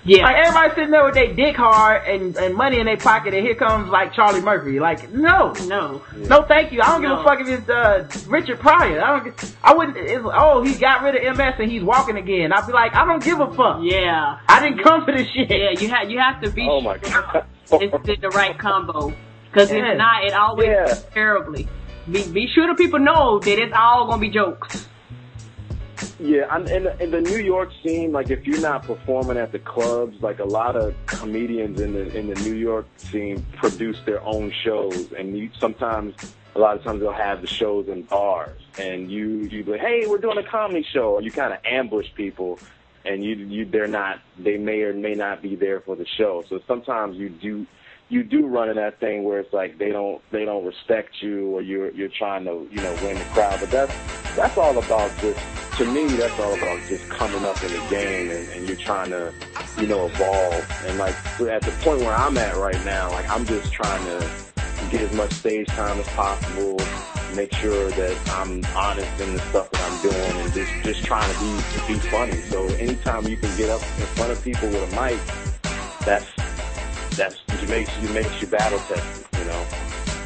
Yeah. Like everybody sitting there with their dick hard and, and money in their pocket and here comes like Charlie Murphy. Like, no. No. No, thank you. I don't give a fuck if it's uh, Richard Pryor. I don't. I wouldn't. It's, oh, he got rid of MS and he's walking again. I'd be like, I don't give a fuck. Yeah. I didn't come for this shit. Yeah, you have you have to be. Oh my god. It's the, the right combo. Because Yeah. if not, it always Yeah. terribly. Be, be sure the people know that it's all gonna be jokes. Yeah, I'm in the, in the New York scene. Like, if you're not performing at the clubs, like a lot of comedians in the in the New York scene produce their own shows, and you sometimes, a lot of times, they'll have the shows in bars, and you you be like, hey, we're doing a comedy show, or you kind of ambush people, and you you they're not they may or may not be there for the show. So sometimes you do you do run in that thing where it's like they don't they don't respect you or you're you're trying to you know win the crowd. But that's that's all about just to me that's all about just coming up in the game and, and you're trying to you know evolve. And like at the point where I'm at right now like I'm just trying to get as much stage time as possible make sure that I'm honest in the stuff that I'm doing and just just trying to be be funny. So anytime you can get up in front of people with a mic that's that's it makes you makes you battle tested, you know.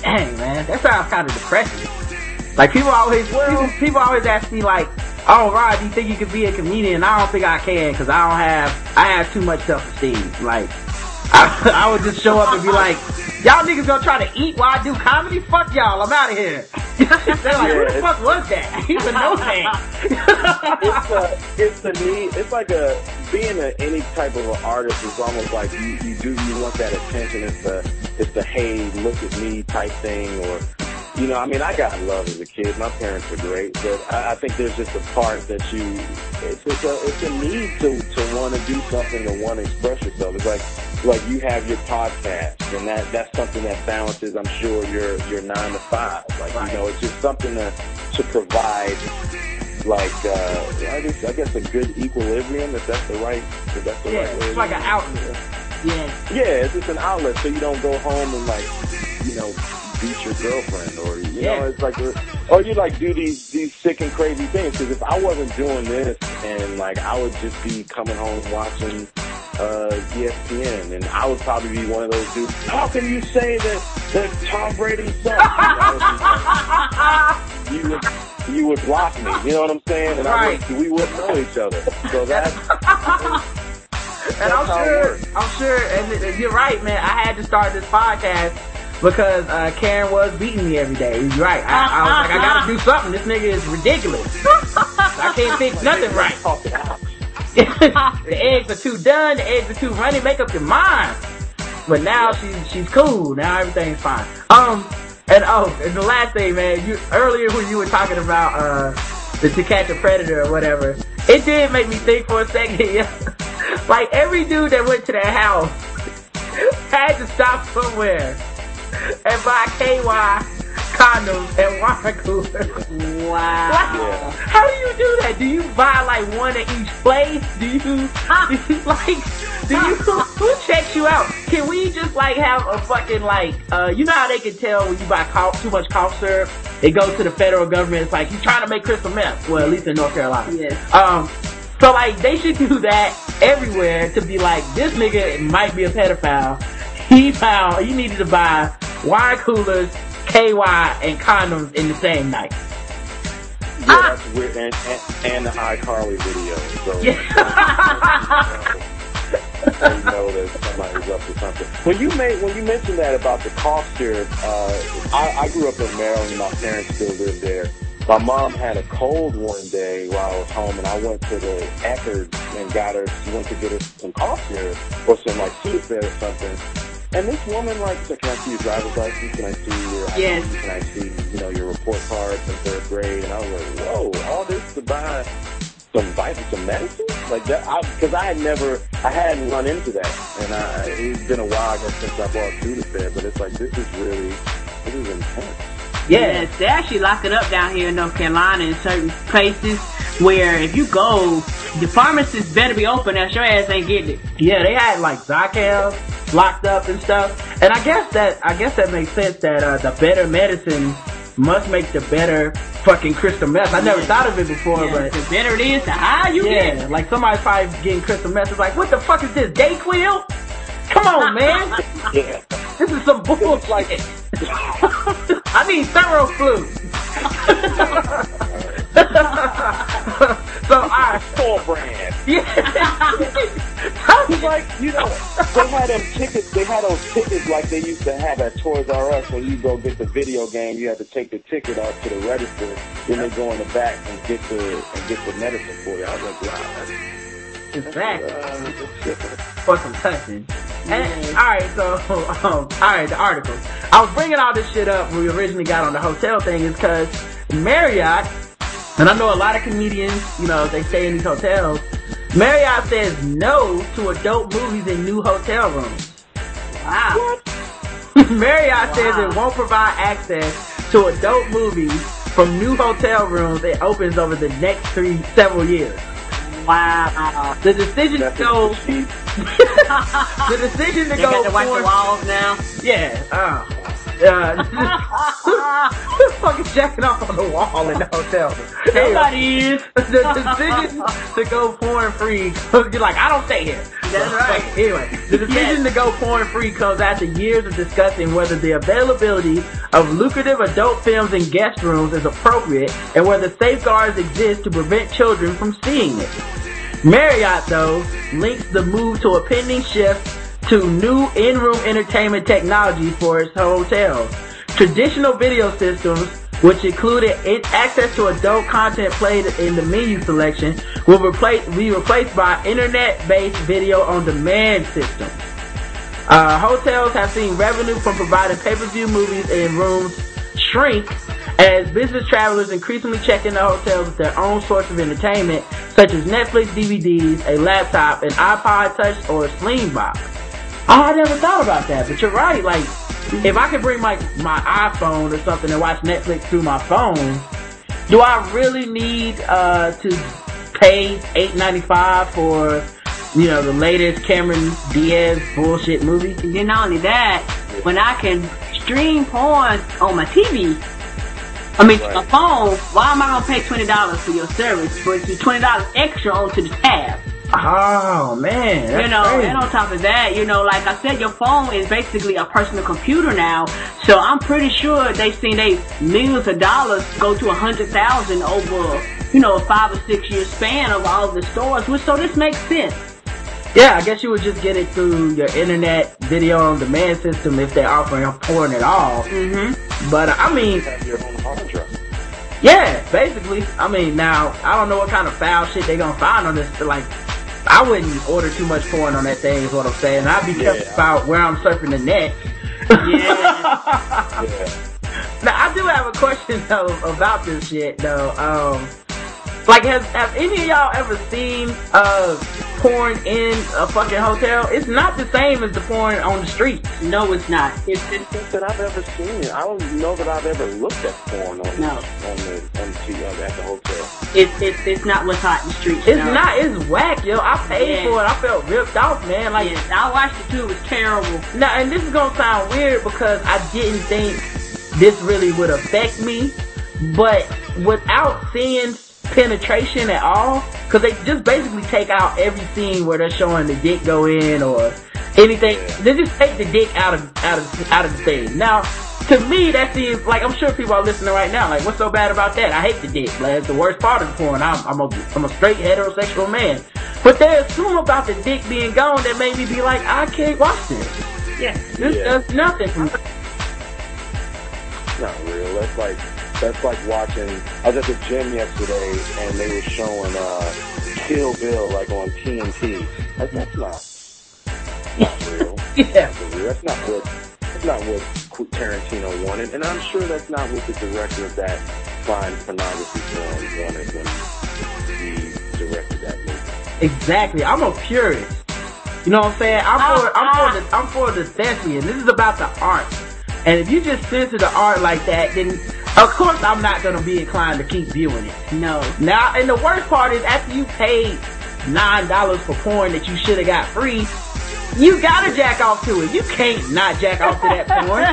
Dang, man, that sounds kind of depressing. Like people always, people, people always ask me like, "Oh, Rod, do you think you could be a comedian?" I don't think I can because I don't have, I have too much self-esteem. Like, I, (laughs) I would just show up and be like, "Y'all niggas gonna try to eat while I do comedy? Fuck y'all, I'm out of here." (laughs) They're like, "Who the fuck was that?" (laughs) He's a no it's a, it's the need. It's like a being a, any type of an artist is almost like you, you do you want that attention. It's the it's the hey look at me type thing or you know I mean I got love as a kid. My parents were great, but I, I think there's just a part that you it's it's a it's a need to to want to do something to want to express yourself. It's like like you have your podcast and that that's something that balances I'm sure your your nine to five. Like you know it's just something to to provide like uh I guess I guess a good equilibrium if that's the right if that's the Yeah, right way. it's like an outlet. Yeah. Yeah, it's just an outlet so you don't go home and like you know beat your girlfriend or you Yeah. know it's like or you like do these these sick and crazy things because if I wasn't doing this and like I would just be coming home watching uh ESPN and I would probably be one of those dudes. How can you say that that Tom Brady sucks? Like, (laughs) you would you would block me. You know what I'm saying? And I would, we wouldn't know each other. So (laughs) that's And I'm sure. I'm sure, and you're right, man. I had to start this podcast because uh, Karen was beating me every day. You're right. I, I was like, I gotta do something. This nigga is ridiculous. I can't fix nothing right. (laughs) (laughs) the eggs are too done. The eggs are too runny. Make up your mind. But now she's she's cool. Now everything's fine. Um, and oh, and the last thing, man. You earlier when you were talking about uh the To Catch a Predator or whatever, it did make me think for a second. (laughs) Yeah, like every dude that went to that house had to stop somewhere and buy KY condoms and water coolers. Wow. Like, how do you do that? Do you buy like one at each place? Do you, do you (laughs) like, do you, who checks you out? Can we just like have a fucking like, uh, you know how they can tell when you buy cough, too much cough syrup? It goes to the federal government. It's like, you trying to make crystal meth. Well, at least in North Carolina. Yes. Um, so like they should do that everywhere to be like, this nigga might be a pedophile. He found, he needed to buy wine coolers, KY, and condoms in the same night. yeah, that's weird and, and and the iCarly video. So so you know that somebody's up to something. When you made when you mentioned that about the cough syrup, uh, I, I grew up in Maryland. and My parents still live there. My mom had a cold one day while I was home, and I went to the Eckerd and got her. She went to get her some cough syrup or some like Sudafed or something. And this woman like said, "Can I see your driver's license? Can I see your ID? Yes. Can I see you know your report card from third grade?" And I was like, "Whoa, all this to buy some vitamin, some medicine like that?" Because I, had never, I hadn't run into that, and I, it's been a while ago since I bought Sudafed. But it's like this is really, this is intense. Yes, they actually lock it up down here in North Carolina in certain places where if you go, the pharmacist better be open else your ass ain't getting it. Yeah, they had like Zycal locked up and stuff. And I guess that I guess that makes sense that uh, the better medicine must make the better fucking crystal meth. I never Yeah. thought of it before, Yeah, but the better it is, the higher you get. yeah, get. like somebody's probably getting crystal meth. It's like, what the fuck is this? Dayquil? Come on, (laughs) man. Yeah. This is some bullshit. like- I need Theraflu. (laughs) so I Store brand. yeah. (laughs) Do like, you know, they had them tickets, they had those tickets like they used to have at Toys R Us when you go get the video game, you had to take the ticket out to the register, then they go in the back and get the, and get the medicine for you. I was like, wow, that's, Exactly. that's different. For some touching. And, alright, so, (laughs) um, alright, the article. I was bringing all this shit up when we originally got on the hotel thing is cause Marriott, and I know a lot of comedians, you know, they stay in these hotels, Marriott says no to adult movies in new hotel rooms. Wow. (laughs) Marriott says it won't provide access to adult movies from new hotel rooms it opens over the next three, several years. Wow. The decision to go, (laughs) the decision to They go got to wipe the foreign- walls now. Yeah. Uh, uh, fucking jacking off on the wall in the hotel. Somebody is. (laughs) the decision to go porn free, (laughs) you're like, I don't stay here. That's right. Anyway, the decision to go porn free comes after years of discussing whether the availability of lucrative adult films in guest rooms is appropriate and whether safeguards exist to prevent children from seeing it. Marriott, though, links the move to a pending shift to new in-room entertainment technology for its hotels. Traditional video systems, which included access to adult content played in the menu selection, will replace, be replaced by internet-based video on demand systems. Uh, hotels have seen revenue from providing pay-per-view movies in rooms shrink as business travelers increasingly check into hotels with their own source of entertainment, such as Netflix DVDs, a laptop, an iPod Touch, or a Slingbox. Oh, I never thought about that, but you're right. Like, if I could bring my my iPhone or something and watch Netflix through my phone, do I really need uh, to pay eight ninety five for you know the latest Cameron Diaz bullshit movie? And then not only that, when I can stream porn on my TV, I mean, my phone, why am I gonna pay twenty dollars for your service? But it's twenty dollars extra onto the tab. Oh man, you know, crazy. and on top of that, you know, like I said, your phone is basically a personal computer now. So I'm pretty sure they've seen they millions of dollars go to a hundred thousand over, you know, a five or six year span of all the stores. Which so this makes sense. Yeah, I guess you would just get it through your internet video on demand system if they're offering porn at all. Mm-hmm. But I mean, Have your own hard drive. yeah, basically. I mean, now I don't know what kind of foul shit they're gonna find on this. But like, I wouldn't order too much porn on that thing. Is what I'm saying. I'd be careful Yeah. about where I'm surfing the net. (laughs) Yeah. (laughs) Now I do have a question though about this shit though. Um, like has have any of y'all ever seen uh porn in a fucking hotel? It's not the same as the porn on the street. No, it's not. It's, I don't think that I've ever seen it. I don't know that I've ever looked at porn on No. on the on the TV at the hotel. it's it's it's not what's hot in the streets. It's no. not. It's whack, yo. I paid Yeah. for it. I felt ripped off, man. Like Yes, I watched it too. It was terrible. now, and this is gonna sound weird because I didn't think this really would affect me, but without seeing penetration at all, because they just basically take out every scene where they're showing the dick go in or anything. They just take the dick out of out of out of the thing. Now, to me, that seems like I'm sure people are listening right now. Like, what's so bad about that? I hate the dick. Like, it's the worst part of the porn. I'm, I'm a I'm a straight heterosexual man, but they assume about the dick being gone that made me be like, I can't watch this. Yeah. This Yeah. does nothing for me. It's not real. That's like that's like watching. I was at the gym yesterday and they were showing uh, Kill Bill like on TNT. Like, that's not not real. (laughs) Yeah. That's real. That's not what that's not what Qu- Tarantino wanted, and I'm sure that's not what the director of that fine pornography film wanted when he directed that movie. Exactly. I'm a purist. You know what I'm saying? I'm for I'm for the I'm for the thespian. This is about the art. And if you just censor the art like that, then of course I'm not gonna be inclined to keep viewing it. No. Now, and the worst part is after you paid nine dollars for porn that you should have got free, you gotta jack off to it. You can't not jack off to that porn.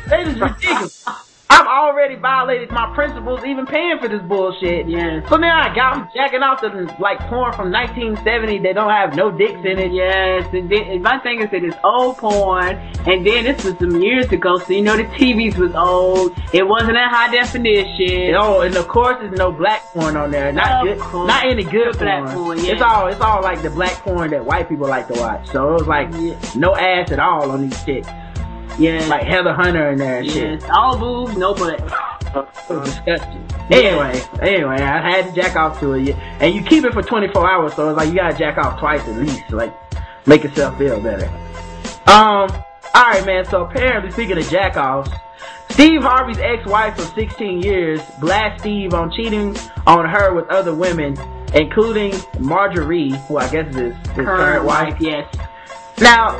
(laughs) That is ridiculous. I've already violated my principles even paying for this bullshit. Yes. So now I got them jacking off to like porn from 1970 that don't have no dicks in it. Yes, and then and my thing is that it's old porn, and then this was some years ago, so you know the TVs was old. It wasn't in high definition. Oh, and of course there's no black porn on there. Not good, not any good porn. porn, yeah. It's all it's all like the black porn that white people like to watch. So it was like no ass at all on these chicks. Yes. Like Heather Hunter in there and shit. All boobs, no butt. It disgusting. Anyway, anyway, I had to jack off to it, and you keep it for 24 hours, so it's like you gotta jack off twice at least, like make yourself feel better. Um, all right, man. So apparently, speaking of jack offs, Steve Harvey's ex-wife of 16 years blasts Steve on cheating on her with other women, including Marjorie, who I guess is his current, wife. yes. Now,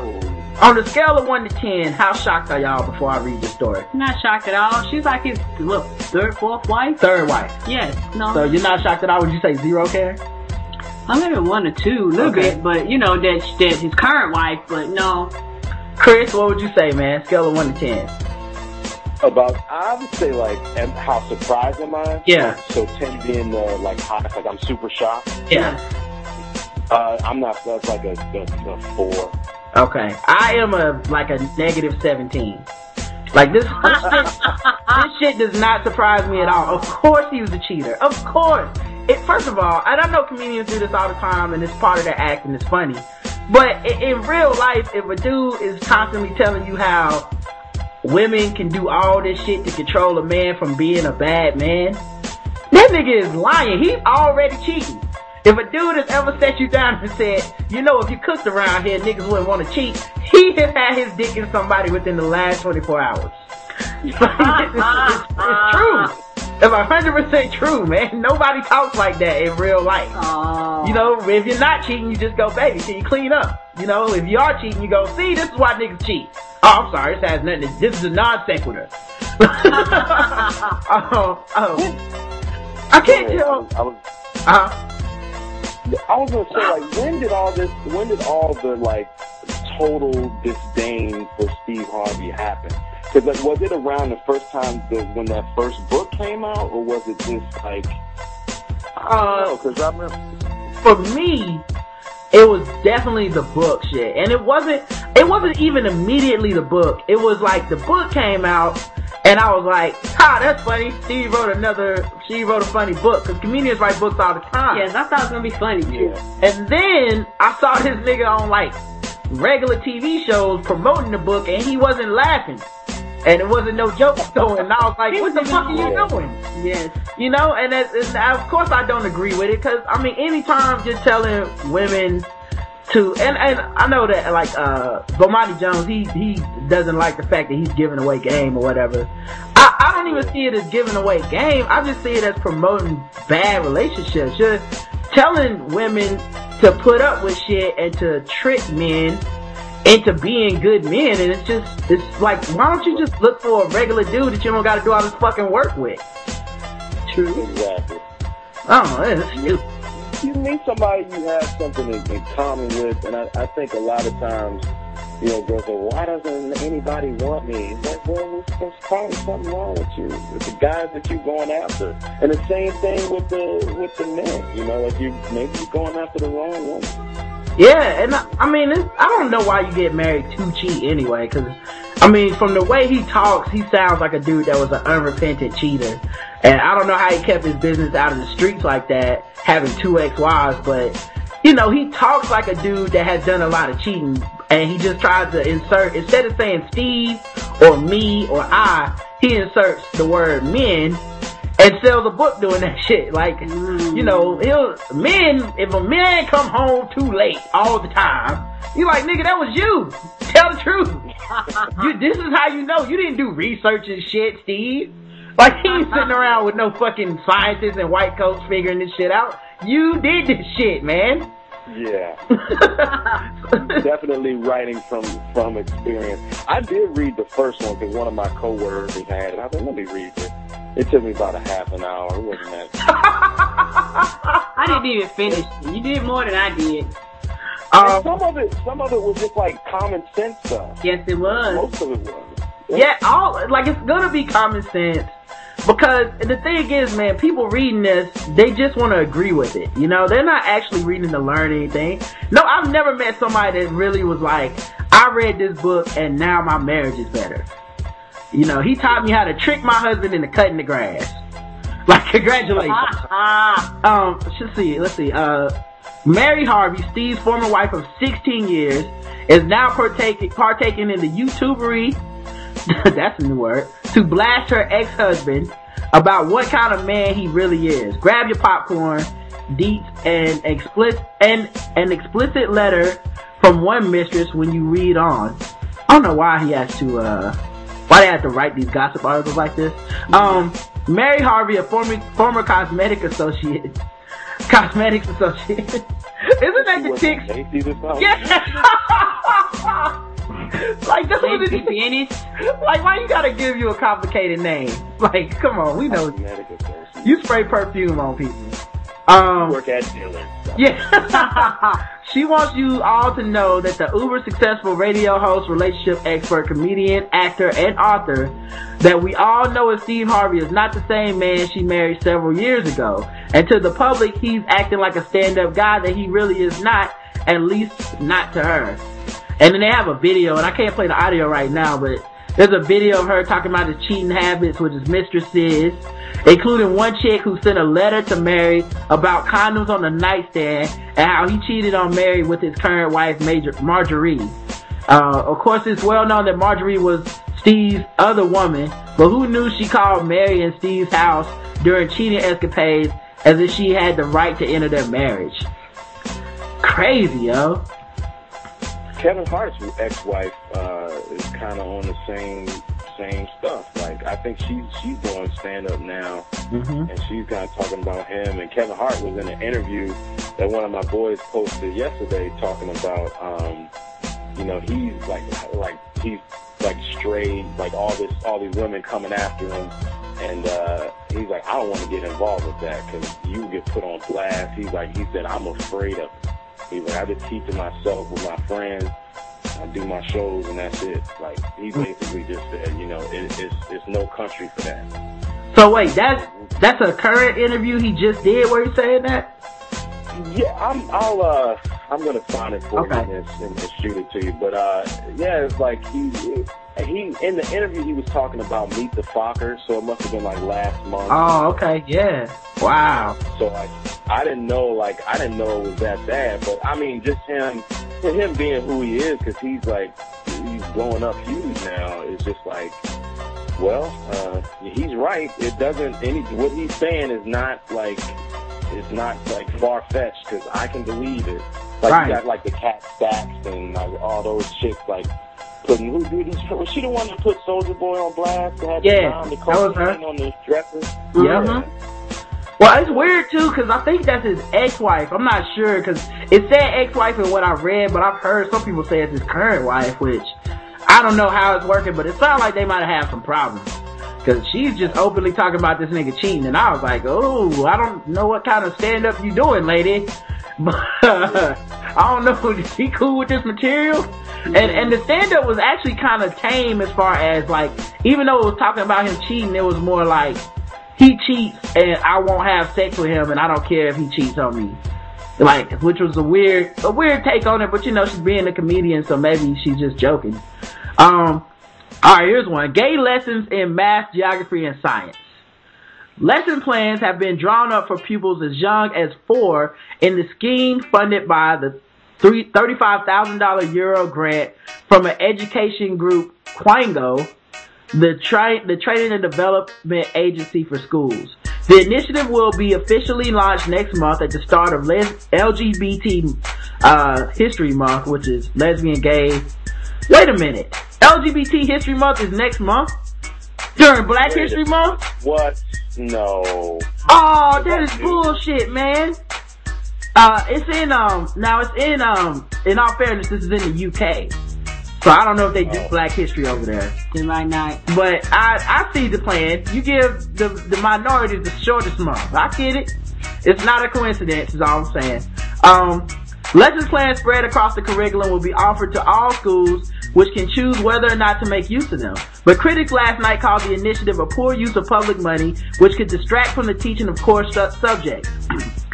on the scale of one to ten, how shocked are y'all before I read the story? Not shocked at all. She's like his what, third, fourth wife. Third wife. Yes. No. So you're not shocked at all? Would you say zero care? I'm maybe one or two, a little Okay. bit, but you know that that his current wife. But no, Chris, what would you say, man? Scale of one to ten. About, I would say like, and how surprised am I? Yeah. So ten being uh, like hot, like I'm super shocked. Yeah. Uh, I'm not. That's like a, a, a four. Okay. I am a like a negative seventeen. Like this, this (laughs) shit, this shit does not surprise me at all. Of course he was a cheater. Of course. It, first of all, and I know comedians do this all the time, and it's part of their act and it's funny. But in, in real life, if a dude is constantly telling you how women can do all this shit to control a man from being a bad man, that nigga is lying. He's already cheating. If a dude has ever set you down and said, you know, if you cooked around here, niggas wouldn't want to cheat, (laughs) he has had his dick in somebody within the last 24 hours. it's, (laughs) it's- it's true. It's a hundred percent true, man. Nobody talks like that in real life. Oh. You know, if you're not cheating, you just go, baby, can you clean up? You know, if you are cheating, you go, see, this is why niggas cheat. Oh, I'm sorry, this has nothing. To, this is a non sequitur. (laughs) oh, oh. I can't tell. I was. Uh, I was gonna say like, when did all this? When did all the like total disdain for Steve Harvey happen? Because like, was it around the first time the, when that first book came out, or was it just like? uh, Because I remember. for me, it was definitely the book shit. And it wasn't, it wasn't even immediately the book. It was like the book came out and I was like, ha, that's funny. She wrote another, she wrote a funny book. Cause comedians write books all the time. yes, I thought it was gonna be funny too. And then I saw this nigga on like regular TV shows promoting the book and he wasn't laughing. And it wasn't no joke (laughs) though. And I was like, what the fuck are you doing? Yes. You know, and it's, of course I don't agree with it because I mean, anytime you're telling women to, and and I know that like uh, Bomani Jones, he he doesn't like the fact that he's giving away game or whatever. I I don't even see it as giving away game. I just see it as promoting bad relationships. You're telling women to put up with shit and to trick men into being good men, and it's just it's like why don't you just look for a regular dude that you don't got to do all this fucking work with? True. Exactly. I don't know. It's stupid. You meet somebody you have something in, in common with, and I, I think a lot of times, you know, girls go, "Why doesn't anybody want me?" Well, there's, there's probably something wrong with you, with the guys that you're going after, and the same thing with the with the men. You know, like you maybe you're going after the wrong one. Yeah, and I, I mean, I don't know why you get married to cheat anyway, cause, I mean, from the way he talks, he sounds like a dude that was an unrepentant cheater. And I don't know how he kept his business out of the streets like that, having two ex-wives, but, you know, he talks like a dude that has done a lot of cheating, and he just tries to insert, instead of saying Steve, or me, or I, he inserts the word men, and sells a book doing that shit. Like, you know, mm. he'll, men, if a man come home too late all the time, you like, nigga, that was you. Tell the truth. (laughs) you, this is how you know. You didn't do research and shit, Steve. Like, he ain't sitting around with no fucking scientists and white coats figuring this shit out. You did this shit, man. Yeah. (laughs) Definitely writing from from experience. I did read the first one because one of my coworkers had it. I thought, let me read this. It took me about a half an hour. It wasn't that. (laughs) I didn't even finish. You did more than I did. And um, some of it, some of it was just like common sense stuff. Yes, it was. Most of it was. Yeah, all like it's gonna be common sense because the thing is, man, people reading this, they just want to agree with it. You know, they're not actually reading to learn anything. No, I've never met somebody that really was like, I read this book and now my marriage is better. You know, he taught me how to trick my husband into cutting the grass. (laughs) Like, congratulations. um, let's see, let's see, uh, Mary Harvey, Steve's former wife of 16 years, is now partaking, partaking in the YouTubery, (laughs) that's a new word, to blast her ex-husband about what kind of man he really is. Grab your popcorn, deets, and explicit, and an explicit letter from one mistress when you read on. I don't know why he has to, uh, why they have to write these gossip articles like this. Um, Mary Harvey, a former, former cosmetic associate, (laughs) cosmetics associate. (laughs) Isn't that the chick? Yeah. (laughs) like this was the Like why you gotta give you a complicated name? Like come on, we know. You spray perfume on people. Um, work at dealer. yeah. (laughs) she wants you all to know that the uber successful radio host, relationship expert, comedian, actor, and author that we all know as Steve Harvey is not the same man she married several years ago. And to the public, he's acting like a stand-up guy that he really is not, at least not to her. And then they have a video, and I can't play the audio right now, but there's a video of her talking about his cheating habits with his mistresses, including one chick who sent a letter to Mary about condoms on the nightstand and how he cheated on Mary with his current wife, Major Marjorie. Uh, of course, it's well known that Marjorie was Steve's other woman, but who knew she called Mary in Steve's house during cheating escapades as if she had the right to enter their marriage. Crazy, yo. Kevin Hart's ex-wife uh, is kind of on the same same stuff. Like I think she's she's doing stand up now, Mhm. and she's kind of talking about him. And Kevin Hart was in an interview that one of my boys posted yesterday, talking about, um, you know, he's like like he's like strayed, like all this all these women coming after him. And uh, he's like, I don't want to get involved with that because you get put on blast. He's like, he said, I'm afraid of it. Like, I just keep to myself with my friends. I do my shows and that's it. Like he basically just said, you know, it, it's it's no country for that. So wait, that's that's a current interview he just did where he's saying that? Yeah, I'm I'll uh I'm gonna find it for Okay. you and, and, and shoot it to you. But uh yeah, it's like he he in the interview he was talking about Meet the Fockers, so it must have been like last month. Oh, okay, yeah. Wow. So like I didn't know like I didn't know it was that bad, but I mean just him him being who he is because he's like he's blowing up huge now. It's just like well, uh he's right. It doesn't any what he's saying is not like it's not like far fetched because I can believe it. Like Right. you got like the Kat Stacks and like all those chicks like putting who did this? Was she the one that put Soulja Boy on blast? That had Yeah, the, that was her. on the dresser. Yeah. Uh-huh. Well, it's weird too, cause I think that's his ex-wife. I'm not sure, cause it said ex-wife in what I read, but I've heard some people say it's his current wife, which I don't know how it's working, but it sounds like they might have had some problems. Cause she's just openly talking about this nigga cheating, and I was like, oh, I don't know what kind of stand-up you doing, lady. But (laughs) I don't know, is (laughs) he cool with this material? And and the stand-up was actually kind of tame as far as like, even though it was talking about him cheating, it was more like, he cheats and I won't have sex with him and I don't care if he cheats on me. Like, which was a weird, a weird take on it, but you know, she's being a comedian, so maybe she's just joking. Um, alright, here's one. Gay lessons in math, geography, and science. Lesson plans have been drawn up for pupils as young as four in the scheme funded by the $35,000 Euro grant from an education group, Quango, the, tra- the Training and Development Agency for Schools. The initiative will be officially launched next month at the start of Les- LGBT uh, History Month, which is lesbian, gay. Wait a minute. LGBT History Month is next month? During Black Wait History Month? What? No. Oh, that is bullshit, man. Uh, it's in, um, now it's in, um, in all fairness, this is in the UK. So I don't know if they do Black History over there. They might not. But I, I see the plan. You give the, the minorities the shortest month. I get it. It's not a coincidence is all I'm saying. Um, lessons plans spread across the curriculum will be offered to all schools which can choose whether or not to make use of them. But critics last night called the initiative a poor use of public money, which could distract from the teaching of core su- subjects. (clears throat)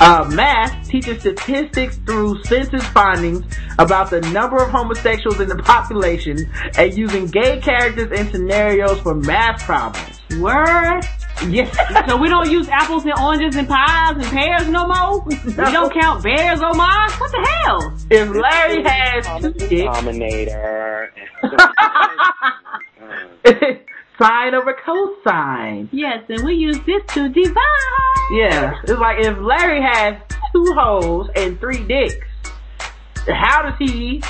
Uh, math teaches statistics through census findings about the number of homosexuals in the population and using gay characters and scenarios for math problems. Word? Yes. So we don't use apples and oranges and pies and pears no more? We don't count bears on mine? What the hell? If Larry has two dicks, (laughs) Dominator. sine over cosine. Yes, and we use this to divide. Yeah, it's like if Larry has two holes and three dicks, how does he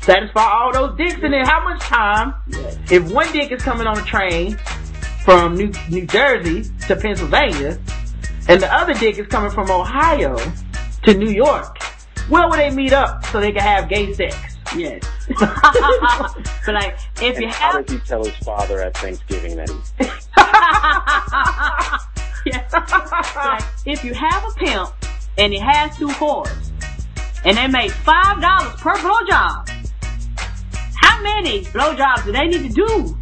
satisfy all those dicks? And then how much time, if one dick is coming on a train from New, New Jersey to Pennsylvania, and the other dick is coming from Ohio to New York, where would they meet up so they can have gay sex? Yes. (laughs) but like, if and you how have, does he tell his father at Thanksgiving that he (laughs) yeah. like, if you have a pimp and it has two whores, and they make five dollars per blowjob, how many blowjobs do they need to do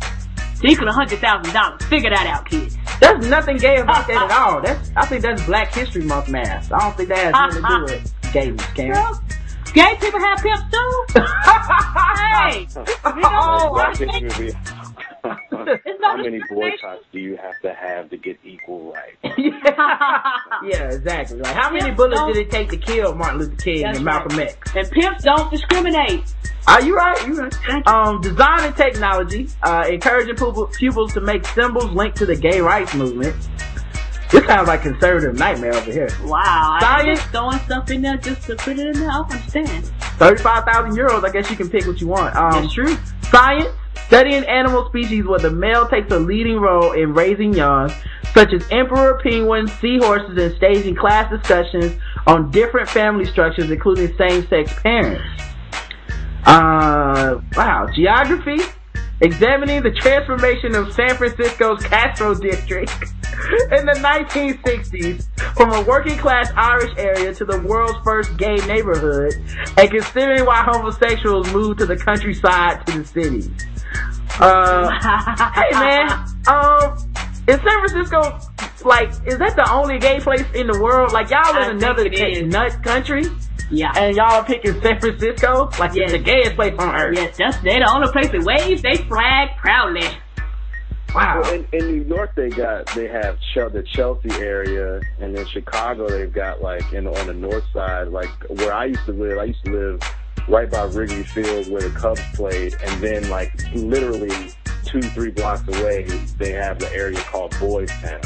to equal a hundred thousand dollars? Figure that out, kids. There's nothing gay about that at (laughs) all. That's I think that's Black History Month math. I don't think that has nothing to do with (laughs) gayness, Karen. Girl, gay people have pimps too. (laughs) hey, you know, Black history would be- How many discrimination. boycotts do you have to have to get equal rights? (laughs) yeah, exactly. Like how many bullets did it take to kill Martin Luther King That's and Malcolm X? and pimps don't discriminate. Are you right? You right. Um, design and technology, uh, encouraging pupil- pupils to make symbols linked to the gay rights movement. This sounds like conservative nightmare over here. Wow, I Science. just throwing stuff in there just to put it in there. I don't understand. 35,000 euros, I guess you can pick what you want. Um, That's true. Science, studying animal species where the male takes a leading role in raising young, such as emperor penguins, seahorses, and staging class discussions on different family structures, including same-sex parents. Uh, wow. Geography, examining the transformation of San Francisco's Castro district (laughs) in the 1960s from a working class Irish area to the world's first gay neighborhood and considering why homosexuals moved to the countryside to the cities. Uh, hey man, um, is San Francisco like, is that the only gay place in the world? Like y'all I in think another it ca- nut country? Yeah. And y'all are picking San Francisco? Like Yes. it's the gayest place on earth. Yes, that's they the only place that waves they flag proudly. Wow. Well, in, in New York, they got they have Chel- the Chelsea area, and in Chicago, they've got like in on the north side, like where I used to live. I used to live right by Wrigley Field where the Cubs played, and then like literally two three blocks away, they have the area called Boys Town,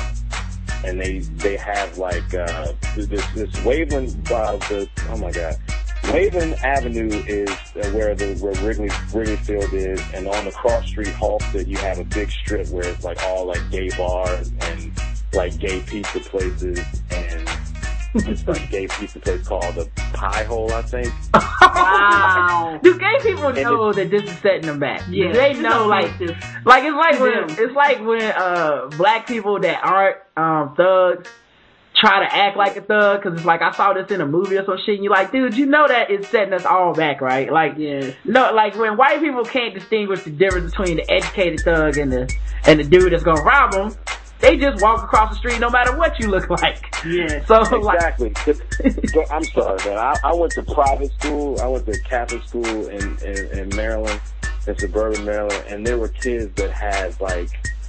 and they they have like uh, this this Waveland uh, the oh my god. Waveland Avenue is where the where Wrigley Wrigley Field is, and on the cross street Halsted, you have a big strip where it's like all like gay bars and like gay pizza places, and (laughs) it's like gay pizza place called the Pie Hole, I think. Wow. Do gay people know that this is setting them back? Yeah. They know like this. like it's like when it's like when uh black people that aren't um thugs try to act like a thug because it's like I saw this in a movie or some shit and you're like, dude, you know that it's setting us all back, right? Like yeah. no, like when white people can't distinguish the difference between the educated thug and the and the dude that's gonna rob them, they just walk across the street no matter what you look like. Yeah. So Exactly. (laughs) So, I'm sorry, man. I, I went to private school. I went to Catholic school in, in, in Maryland, in suburban Maryland, and there were kids that had like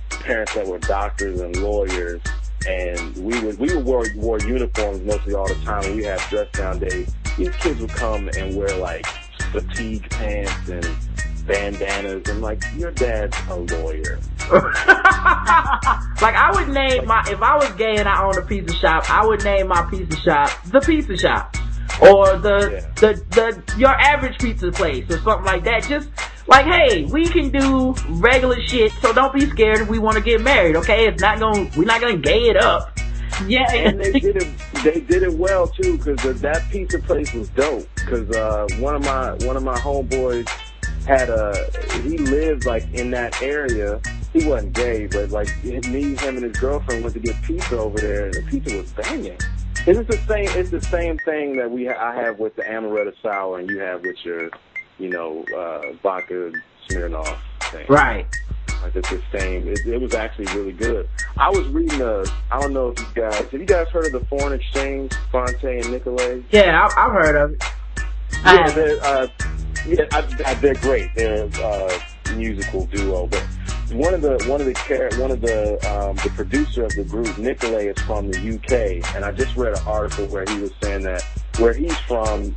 parents that were doctors and lawyers, and we would we would wore, wore uniforms mostly all the time. We had dress down days. These kids would come and wear like fatigue pants and bandanas, and like your dad's a lawyer. (laughs) like I would name my if I was gay and I owned a pizza shop, I would name my pizza shop the pizza shop. Or the Yeah. the the your average pizza place or something like that. Just like, hey, we can do regular shit, so don't be scared if we want to get married, okay? It's not gonna we're not gonna gay it up. Yeah. (laughs) and they did it. They did it well too, because that pizza place was dope. Because uh, one of my one of my homeboys had a he lived like in that area. He wasn't gay, but like me, him, and his girlfriend went to get pizza over there, and the pizza was banging. It's the same. It's the same thing that we ha- I have with the amaretto sour, and you have with your you know, uh, vodka Smirnoff thing. Right. Like it's the same. It, it was actually really good. I was reading a. I don't know if you guys have you guys heard of the foreign exchange, Phonte and Nicolay? Yeah, I, I've heard of it. Yeah, they're uh, yeah, I, I, they're great. They're uh, musical duo, but one of the one of the one of the um, the producer of the group, Nicolay, is from the UK, and I just read an article where he was saying that where he's from,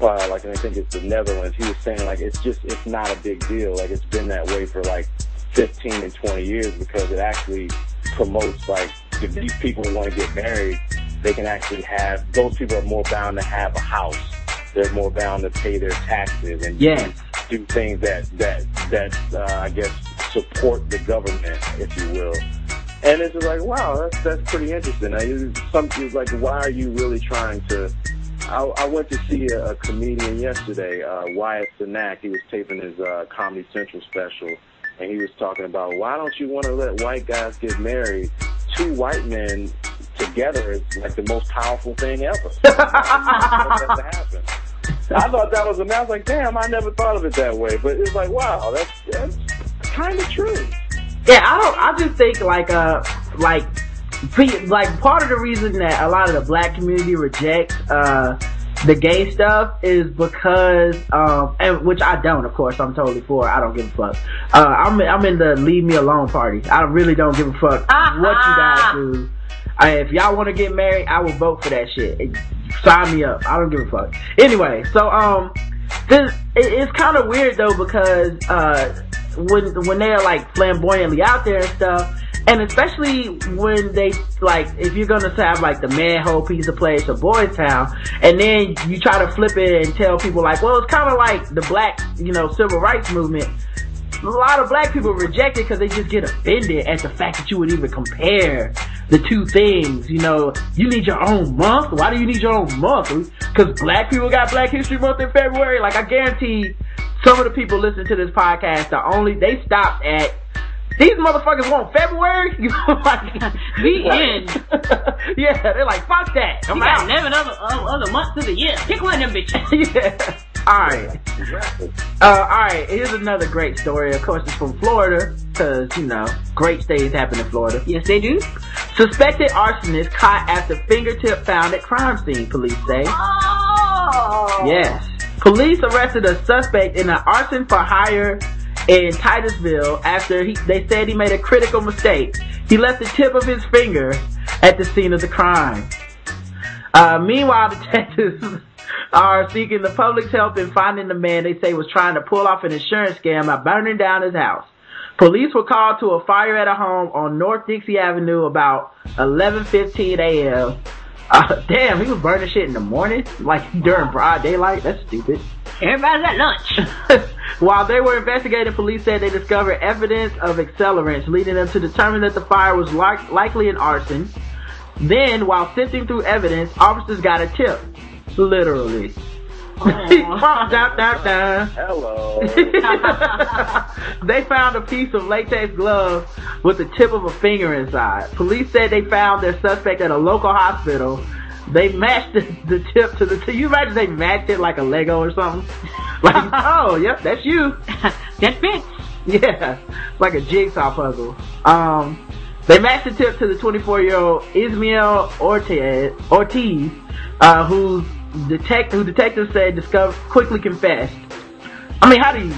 uh, like and I think it's the Netherlands. He was saying like it's just it's not a big deal. Like it's been that way for like 15 and 20 years because it actually promotes like if these people want to get married, they can actually have those people are more bound to have a house. They're more bound to pay their taxes and Yes. do, things that that that uh, I guess support the government, if you will. And it's just like, wow, that's that's pretty interesting. I, it's something like, why are you really trying to? I, I went to see a, a comedian yesterday, uh, Wyatt Cenac. He was taping his uh, Comedy Central special, and he was talking about why don't you want to let white guys get married? Two white men together is like the most powerful thing ever. That has to happen. I thought that was amazing. I was like, damn, I never thought of it that way. But it's like, wow, that's that's kind of true. Yeah, I don't. I just think like uh like pre- like part of the reason that a lot of the black community rejects uh the gay stuff is because um and which I don't of course I'm totally for I don't give a fuck. Uh I'm I'm in the leave me alone party. I really don't give a fuck what you guys do. Uh, if y'all want to get married I will vote for that shit. Sign me up. I don't give a fuck. Anyway so um this it, it's kind of weird though because uh when when they're like flamboyantly out there and stuff and especially when they like if you're gonna have like the manhole piece of place or boys town and then you try to flip it and tell people like well it's kind of like the black you know civil rights movement a lot of black people reject it because they just get offended at the fact that you would even compare the two things. You know, you need your own month. Why do you need your own month? Because black people got Black History Month in February. Like I guarantee, some of the people listening to this podcast are only they stopped at. These motherfuckers want February? (laughs) Like, (laughs) The end. (laughs) yeah, they're like, fuck that. I'm You got out. 11 other, uh, other months of the year. Pick one of them bitches. yeah. Alright. Uh, alright, here's another great story. Of course, it's from Florida, cause, you know, great things happen in Florida. Yes, they do. Suspected arsonist caught after fingertip found at crime scene, police say. Oh. Yes. Police arrested a suspect in an arson for hire in Titusville after he, they said he made a critical mistake. He left the tip of his finger at the scene of the crime. Uh, meanwhile, (laughs) detectives are seeking the public's help in finding the man they say was trying to pull off an insurance scam by burning down his house. Police were called to a fire at a home on North Dixie Avenue about 11:15 a.m. Uh, (laughs) damn, he was burning shit in the morning, like during broad daylight. That's stupid. Everybody's at lunch. (laughs) While they were investigating, police said they discovered evidence of accelerants, leading them to determine that the fire was like, likely an arson. Then, while sifting through evidence, officers got a tip. Literally. (laughs) Hello. (laughs) they found a piece of latex glove with the tip of a finger inside. Police said they found their suspect at a local hospital. They matched the, the tip to the. Can you imagine they matched it like a Lego or something? (laughs) Like, oh, yep, that's you. that fits. Yeah, like a jigsaw puzzle. Um, they matched the tip to the 24 year old Ismael Ortiz, Ortiz, uh, who detect who detectives said discovered quickly confessed. I mean, how do you?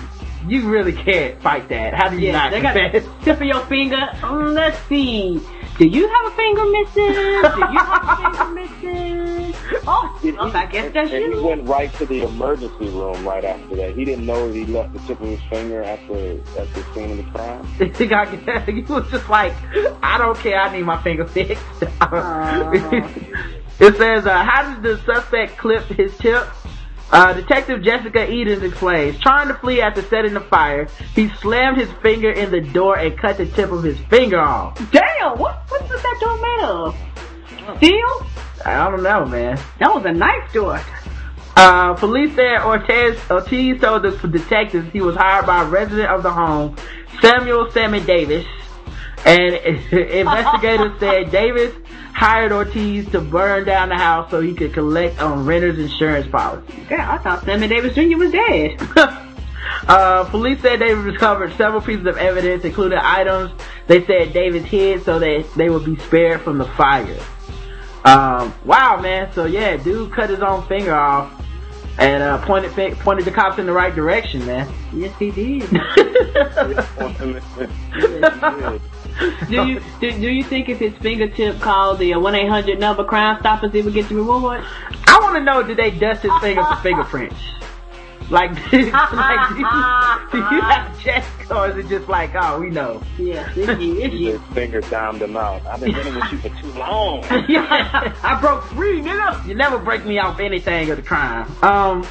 You really can't fight that. How do you Yeah, not they got confess? tip of your finger. Um, let's see. Do you have a finger missing? Do you have a finger missing? Oh, well, I guess that's and he you. went right to the emergency room right after that. He didn't know that he left the tip of his finger after at the scene of the crime. (laughs) he got he was just like, I don't care, I need my finger fixed. (laughs) it says, uh, how did the suspect clip his tip? Uh, Detective Jessica Edens explains, trying to flee after setting the fire, he slammed his finger in the door and cut the tip of his finger off. Damn, what, what was that door made of? Steel? I don't know, man. That was a knife door. Uh, police said Ortiz, Ortiz told the detectives he was hired by a resident of the home, Samuel Sammy Davis, And (laughs) investigators said Davis hired Ortiz to burn down the house so he could collect on renters' insurance policy. Yeah, I thought Sammy Davis Jr. was dead. (laughs) Uh, police said they recovered several pieces of evidence, including items they said Davis hid so that they would be spared from the fire. Um, wow, man. So yeah, dude cut his own finger off and uh, pointed fi- pointed the cops in the right direction, man. Yes, he did. (laughs) (laughs) do you do, do you think if his fingertip called the one eight hundred number Crime Stoppers, he would get the reward? I want to know, did they dust his finger for fingerprints? Like, (laughs) like do, you, do you have to check, or is it just like, oh, we know? Yeah, it's you, it's you. His finger down them out. I've been dealing with you for too long. (laughs) yeah, I broke three, nigga. You never break me off anything of the crime. Um,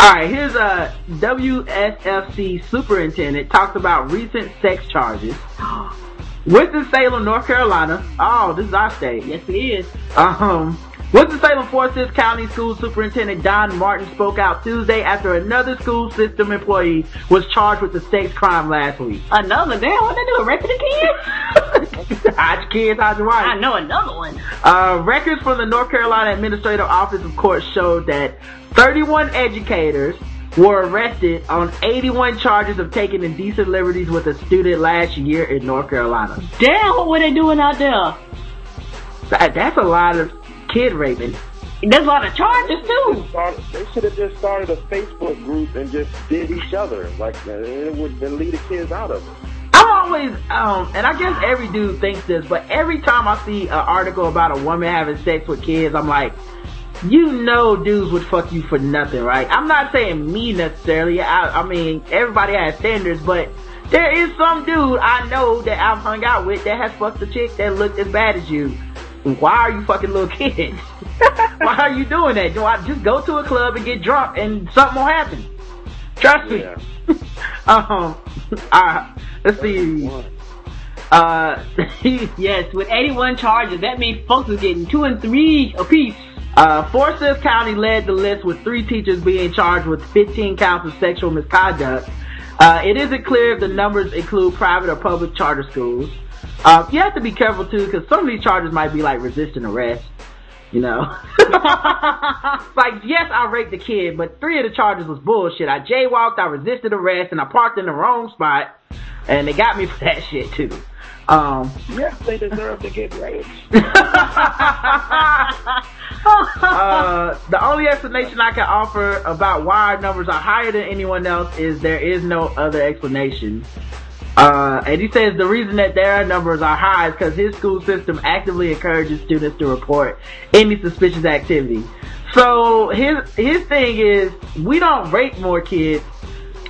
alright, here's a WSFC superintendent talks about recent sex charges. (gasps) (gasps) Winston-Salem, North Carolina. Oh, this is our state. Yes, it is. Um, Winston-Salem Forsyth County School Superintendent Don Martin spoke out Tuesday after another school system employee was charged with a sex crime last week. Another? Damn, what they do? Raping the kids? (laughs) hide your kids, your wife. I know another one. Uh, records from the North Carolina Administrative Office of Courts showed that 31 educators were arrested on 81 charges of taking indecent liberties with a student last year in North Carolina. Damn, what were they doing out there? That, that's a lot of kid raping. There's a lot of charges too. They should have just started a Facebook group and just did each other. Like uh, it would then lead the kids out of it. I'm always, um, and I guess every dude thinks this, but every time I see an article about a woman having sex with kids, I'm like, you know dudes would fuck you for nothing, right? I'm not saying me necessarily. I, I mean, everybody has standards, but there is some dude I know that I've hung out with that has fucked a chick that looked as bad as you. Why are you fucking little (laughs) kids? Why are you doing that? Do I just go to a club and get drunk and something will happen? Trust me. (laughs) um, uh, let's see. Uh, (laughs) yes, with 81 charges, that means folks is getting two and three apiece. Uh, Forsyth County led the list with three teachers being charged with 15 counts of sexual misconduct. Uh, it isn't clear if the numbers include private or public charter schools. Uh, you have to be careful too, because some of these charges might be like resisting arrest. You know, (laughs) like yes, I raped the kid, but three of the charges was bullshit. I jaywalked, I resisted arrest, and I parked in the wrong spot, and they got me for that shit too. Um, Yes, they deserve to get raped. (laughs) (laughs) uh, the only explanation I can offer about why our numbers are higher than anyone else is there is no other explanation. Uh, and he says the reason that their numbers are high is because his school system actively encourages students to report any suspicious activity. So his his thing is we don't rape more kids.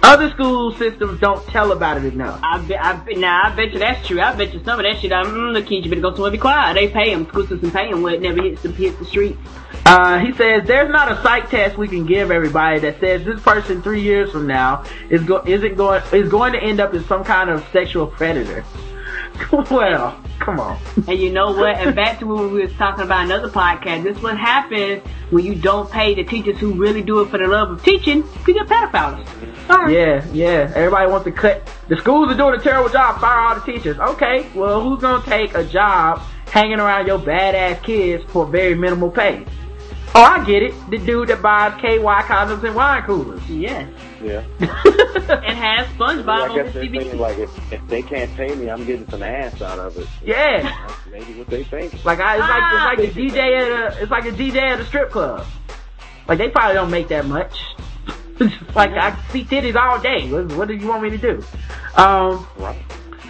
Other school systems don't tell about it enough. I bet, I bet, nah, I bet you that's true. I bet you some of that shit, I'm, mm, the kids, you better go somewhere be quiet. They pay them, school system pay them when it never hits the, hits the streets. Uh, he says there's not a psych test we can give everybody that says this person three years from now is go isn't going is going to end up as some kind of sexual predator. (laughs) well, come on. And you know what? And back to when we was talking about another podcast, this is what happens when you don't pay the teachers who really do it for the love of teaching. You get pedophiles. Sorry. Yeah, yeah. Everybody wants to cut. The schools are doing a terrible job. Fire all the teachers. Okay, well, who's gonna take a job hanging around your badass kids for very minimal pay? Oh, I get it. The dude that buys KY condoms and wine coolers. Yes. Yeah. (laughs) and has SpongeBob I on the they're CBT. like if, if they can't pay me, I'm getting some ass out of it. Yeah. That's maybe what they think. Like I, it's like it's like a DJ at a it's like a DJ at a strip club. Like they probably don't make that much. (laughs) Like I see titties all day. What, what do you want me to do? Um,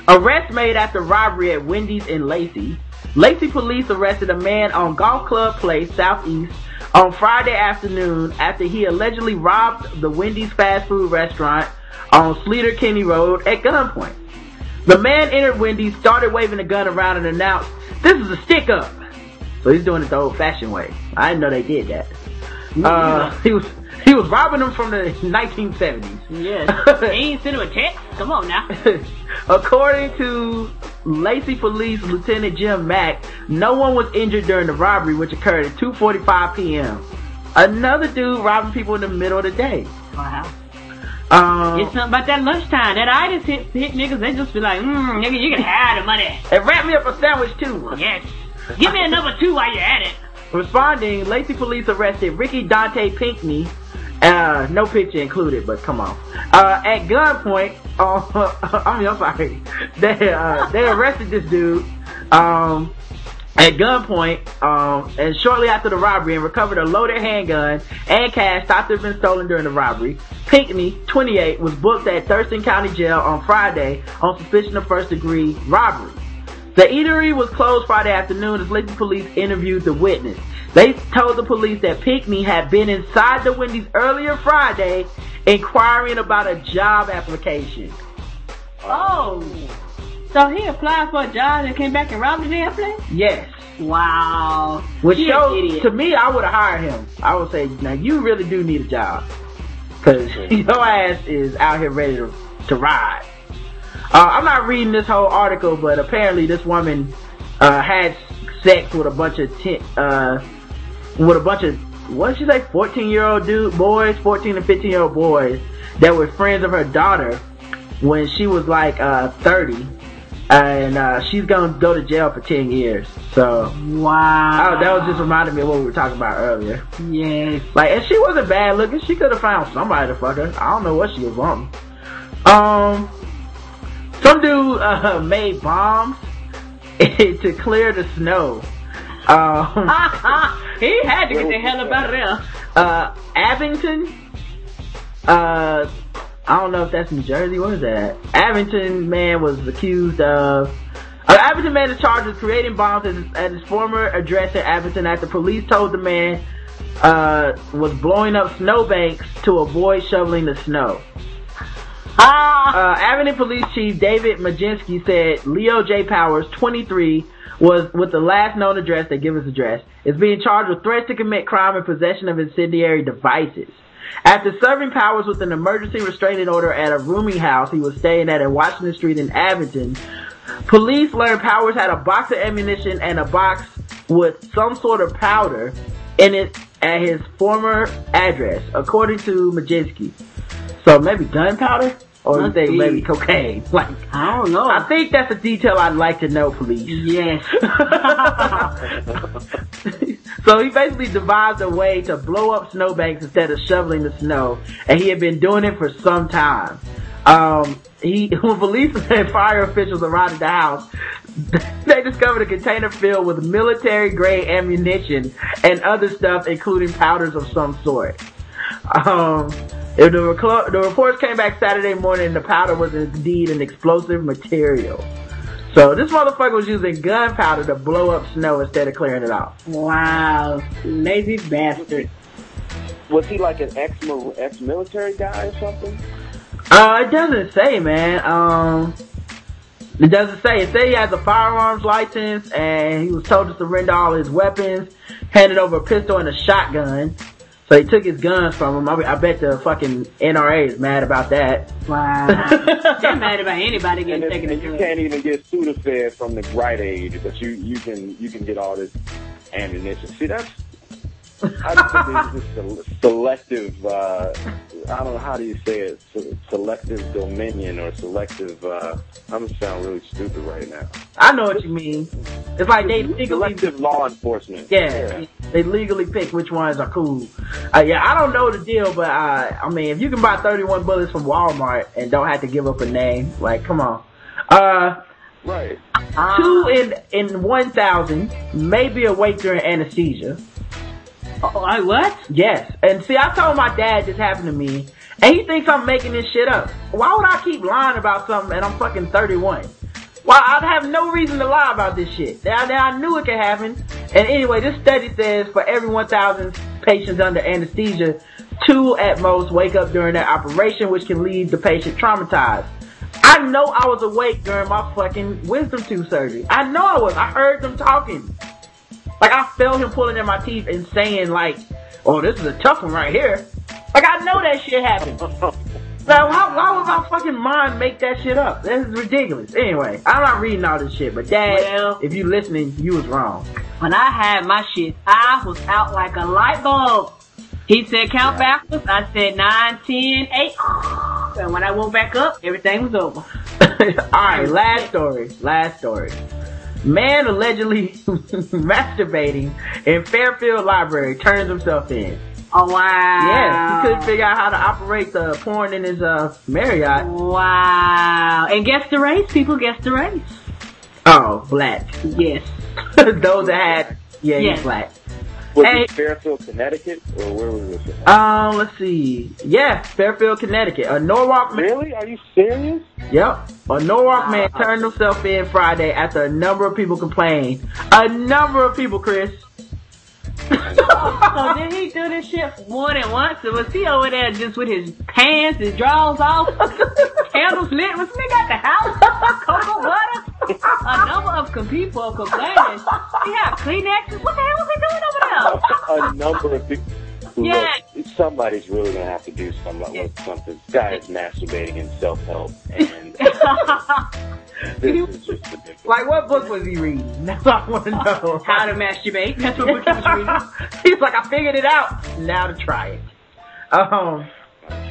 arrest made after robbery at Wendy's in Lacey. Lacey police arrested a man on Golf Club Place Southeast on Friday afternoon after he allegedly robbed the Wendy's fast food restaurant on Sleater Kinney Road at gunpoint. The man entered Wendy's, started waving a gun around and announced, this is a stick up. So he's doing it the old fashioned way. I didn't know they did that. Uh, he was, he was robbing them from the 1970s. Yes. (laughs) he ain't sent him a text. Come on now. (laughs) According to Lacey Police Lieutenant Jim Mack, no one was injured during the robbery, which occurred at 2:45 p.m. Another dude robbing people in the middle of the day. Wow. Um, It's something about that lunchtime. That itis hit, hit niggas. They just be like, mm, nigga, you can have the money. and wrap me up a sandwich too. Yes. Give me a number two while you're at it. Responding, Lacey police arrested Ricky Dante Pinkney. Uh, no picture included, but come on. Uh, at gunpoint, uh, (laughs) I mean, I'm sorry. (laughs) They, uh, they arrested this dude, um, at gunpoint, um, and shortly after the robbery and recovered a loaded handgun and cash thought to have been stolen during the robbery. Pinkney, 28, was booked at Thurston County Jail on Friday on suspicion of first degree robbery. The eatery was closed Friday afternoon as Lacey police interviewed the witness. They told the police that Pinkney had been inside the Wendy's earlier Friday inquiring about a job application. Oh. So he applied for a job and came back and robbed the damn place? Yes. Wow. Which He an shows, idiot. to me, I would have hired him. I would say, now you really do need a job. Cause (laughs) your ass is out here ready to, to ride. Uh, I'm not reading this whole article, but apparently this woman, uh, had sex with a bunch of ten, uh, with a bunch of, what did she say, 14 year old dude, boys, 14 and 15 year old boys that were friends of her daughter when she was like, uh, 30. And, uh, she's gonna go to jail for 10 years. So, Wow. Oh, that was just reminded me of what we were talking about earlier. Yes. Like, and she wasn't bad looking. She could have found somebody to fuck her. I don't know what she was on. Um, some dude (laughs) uh, made bombs (laughs) to clear the snow. Um, (laughs) he had to get the hell up out of there. uh, Abington. Uh, I don't know if that's New Jersey. Where is that? Abington man was accused of. Uh, Abington man is charged with creating bombs at his, at his former address in Abington after police told the man uh, was blowing up snowbanks to avoid shoveling the snow. Uh, Abington Police Chief David Majenski said Leo J. Powers, 23, was with the last known address, they give his address, is being charged with threats to commit crime and possession of incendiary devices. After serving Powers with an emergency restraining order at a rooming house he was staying at in Washington Street in Abington, police learned Powers had a box of ammunition and a box with some sort of powder in it at his former address, according to Majenski. So maybe gunpowder? Or think be. maybe cocaine? (laughs) Like, I don't know. I think that's a detail I'd like to know, police. Yes. (laughs) so he basically devised a way to blow up snowbanks instead of shoveling the snow, and he had been doing it for some time. Um, he, (laughs) when police and fire officials arrived at the house, they discovered a container filled with military grade ammunition and other stuff, including powders of some sort. Um, if the, reclo- the reports came back Saturday morning, the powder was indeed an explosive material. So this motherfucker was using gunpowder to blow up snow instead of clearing it off. wow. Lazy bastard. Was he like an ex ex military guy or something? Uh, it doesn't say, man. Um, it doesn't say. It says he has a firearms license and he was told to surrender all his weapons, handed over a pistol and a shotgun. So he took his guns from him. I, I bet the fucking NRA is mad about that. Wow. (laughs) They're mad about anybody getting if, taken and you can't even get Sudafed from the right age, but you you can you can get all this ammunition. See, that's I just think it's just a selective. Uh, I don't know how do you say it. Selective dominion or selective. Uh, I'm gonna sound really stupid right now. I know what you mean. It's like they legally, Selective law enforcement. yeah, they legally pick which ones are cool. Uh, yeah, I don't know the deal, but uh, I mean, if you can buy 31 bullets from Walmart and don't have to give up a name, like, come on. Uh, Right. two in in 1,000 may be awake during anesthesia. Oh, I what? Yes. And see, I told my dad this happened to me, and he thinks I'm making this shit up. Why would I keep lying about something and I'm fucking 31? Well, I'd have no reason to lie about this shit. Now, now I knew it could happen. And anyway, this study says for every 1,000 patients under anesthesia, two at most wake up during their operation, which can leave the patient traumatized. I know I was awake during my fucking wisdom tooth surgery. I know I was. I heard them talking. Like I felt him pulling in my teeth and saying like, "Oh, this is a tough one right here." Like I know that shit happened. (laughs) So how, why would my fucking mind make that shit up? This is ridiculous. Anyway, I'm not reading all this shit, but Dad, Well- if you listening, you was wrong. When I had my shit, I was out like a light bulb. He said count backwards. I said nine, ten, eight. (sighs) and when I woke back up, everything was over. (laughs) Alright, last story. Last story. Man allegedly (laughs) masturbating in Fairfield Library turns himself in. Oh wow. Yeah, he couldn't figure out how to operate the porn in his uh Marriott. Wow. And guess the race, people, guess the race. Oh, black. Yes. (laughs) Those that had yeah, Yes. he's black. Was Hey. it Fairfield, Connecticut, or where was this? Um, let's see. Yeah, Fairfield, Connecticut. A Norwalk man. Really? Are you serious? Yep. A Norwalk man turned himself in Friday after a number of people complained. A number of people, Chris. So did he do this shit more than once? Or was he over there just with his pants, his drawers off, candles lit? Was nigga at the house? Cocoa butter? A number of people complaining. He had Kleenexes? What the hell was he doing over there? a number of people. Yeah. Look, somebody's really gonna have to do something with something. This guy is masturbating in self help, and (laughs) this is just ridiculous. Like, what book was he reading? (laughs) That's what I want to know. (laughs) How to masturbate. That's what book he was reading. He's like, I figured it out. Now to try it. Um,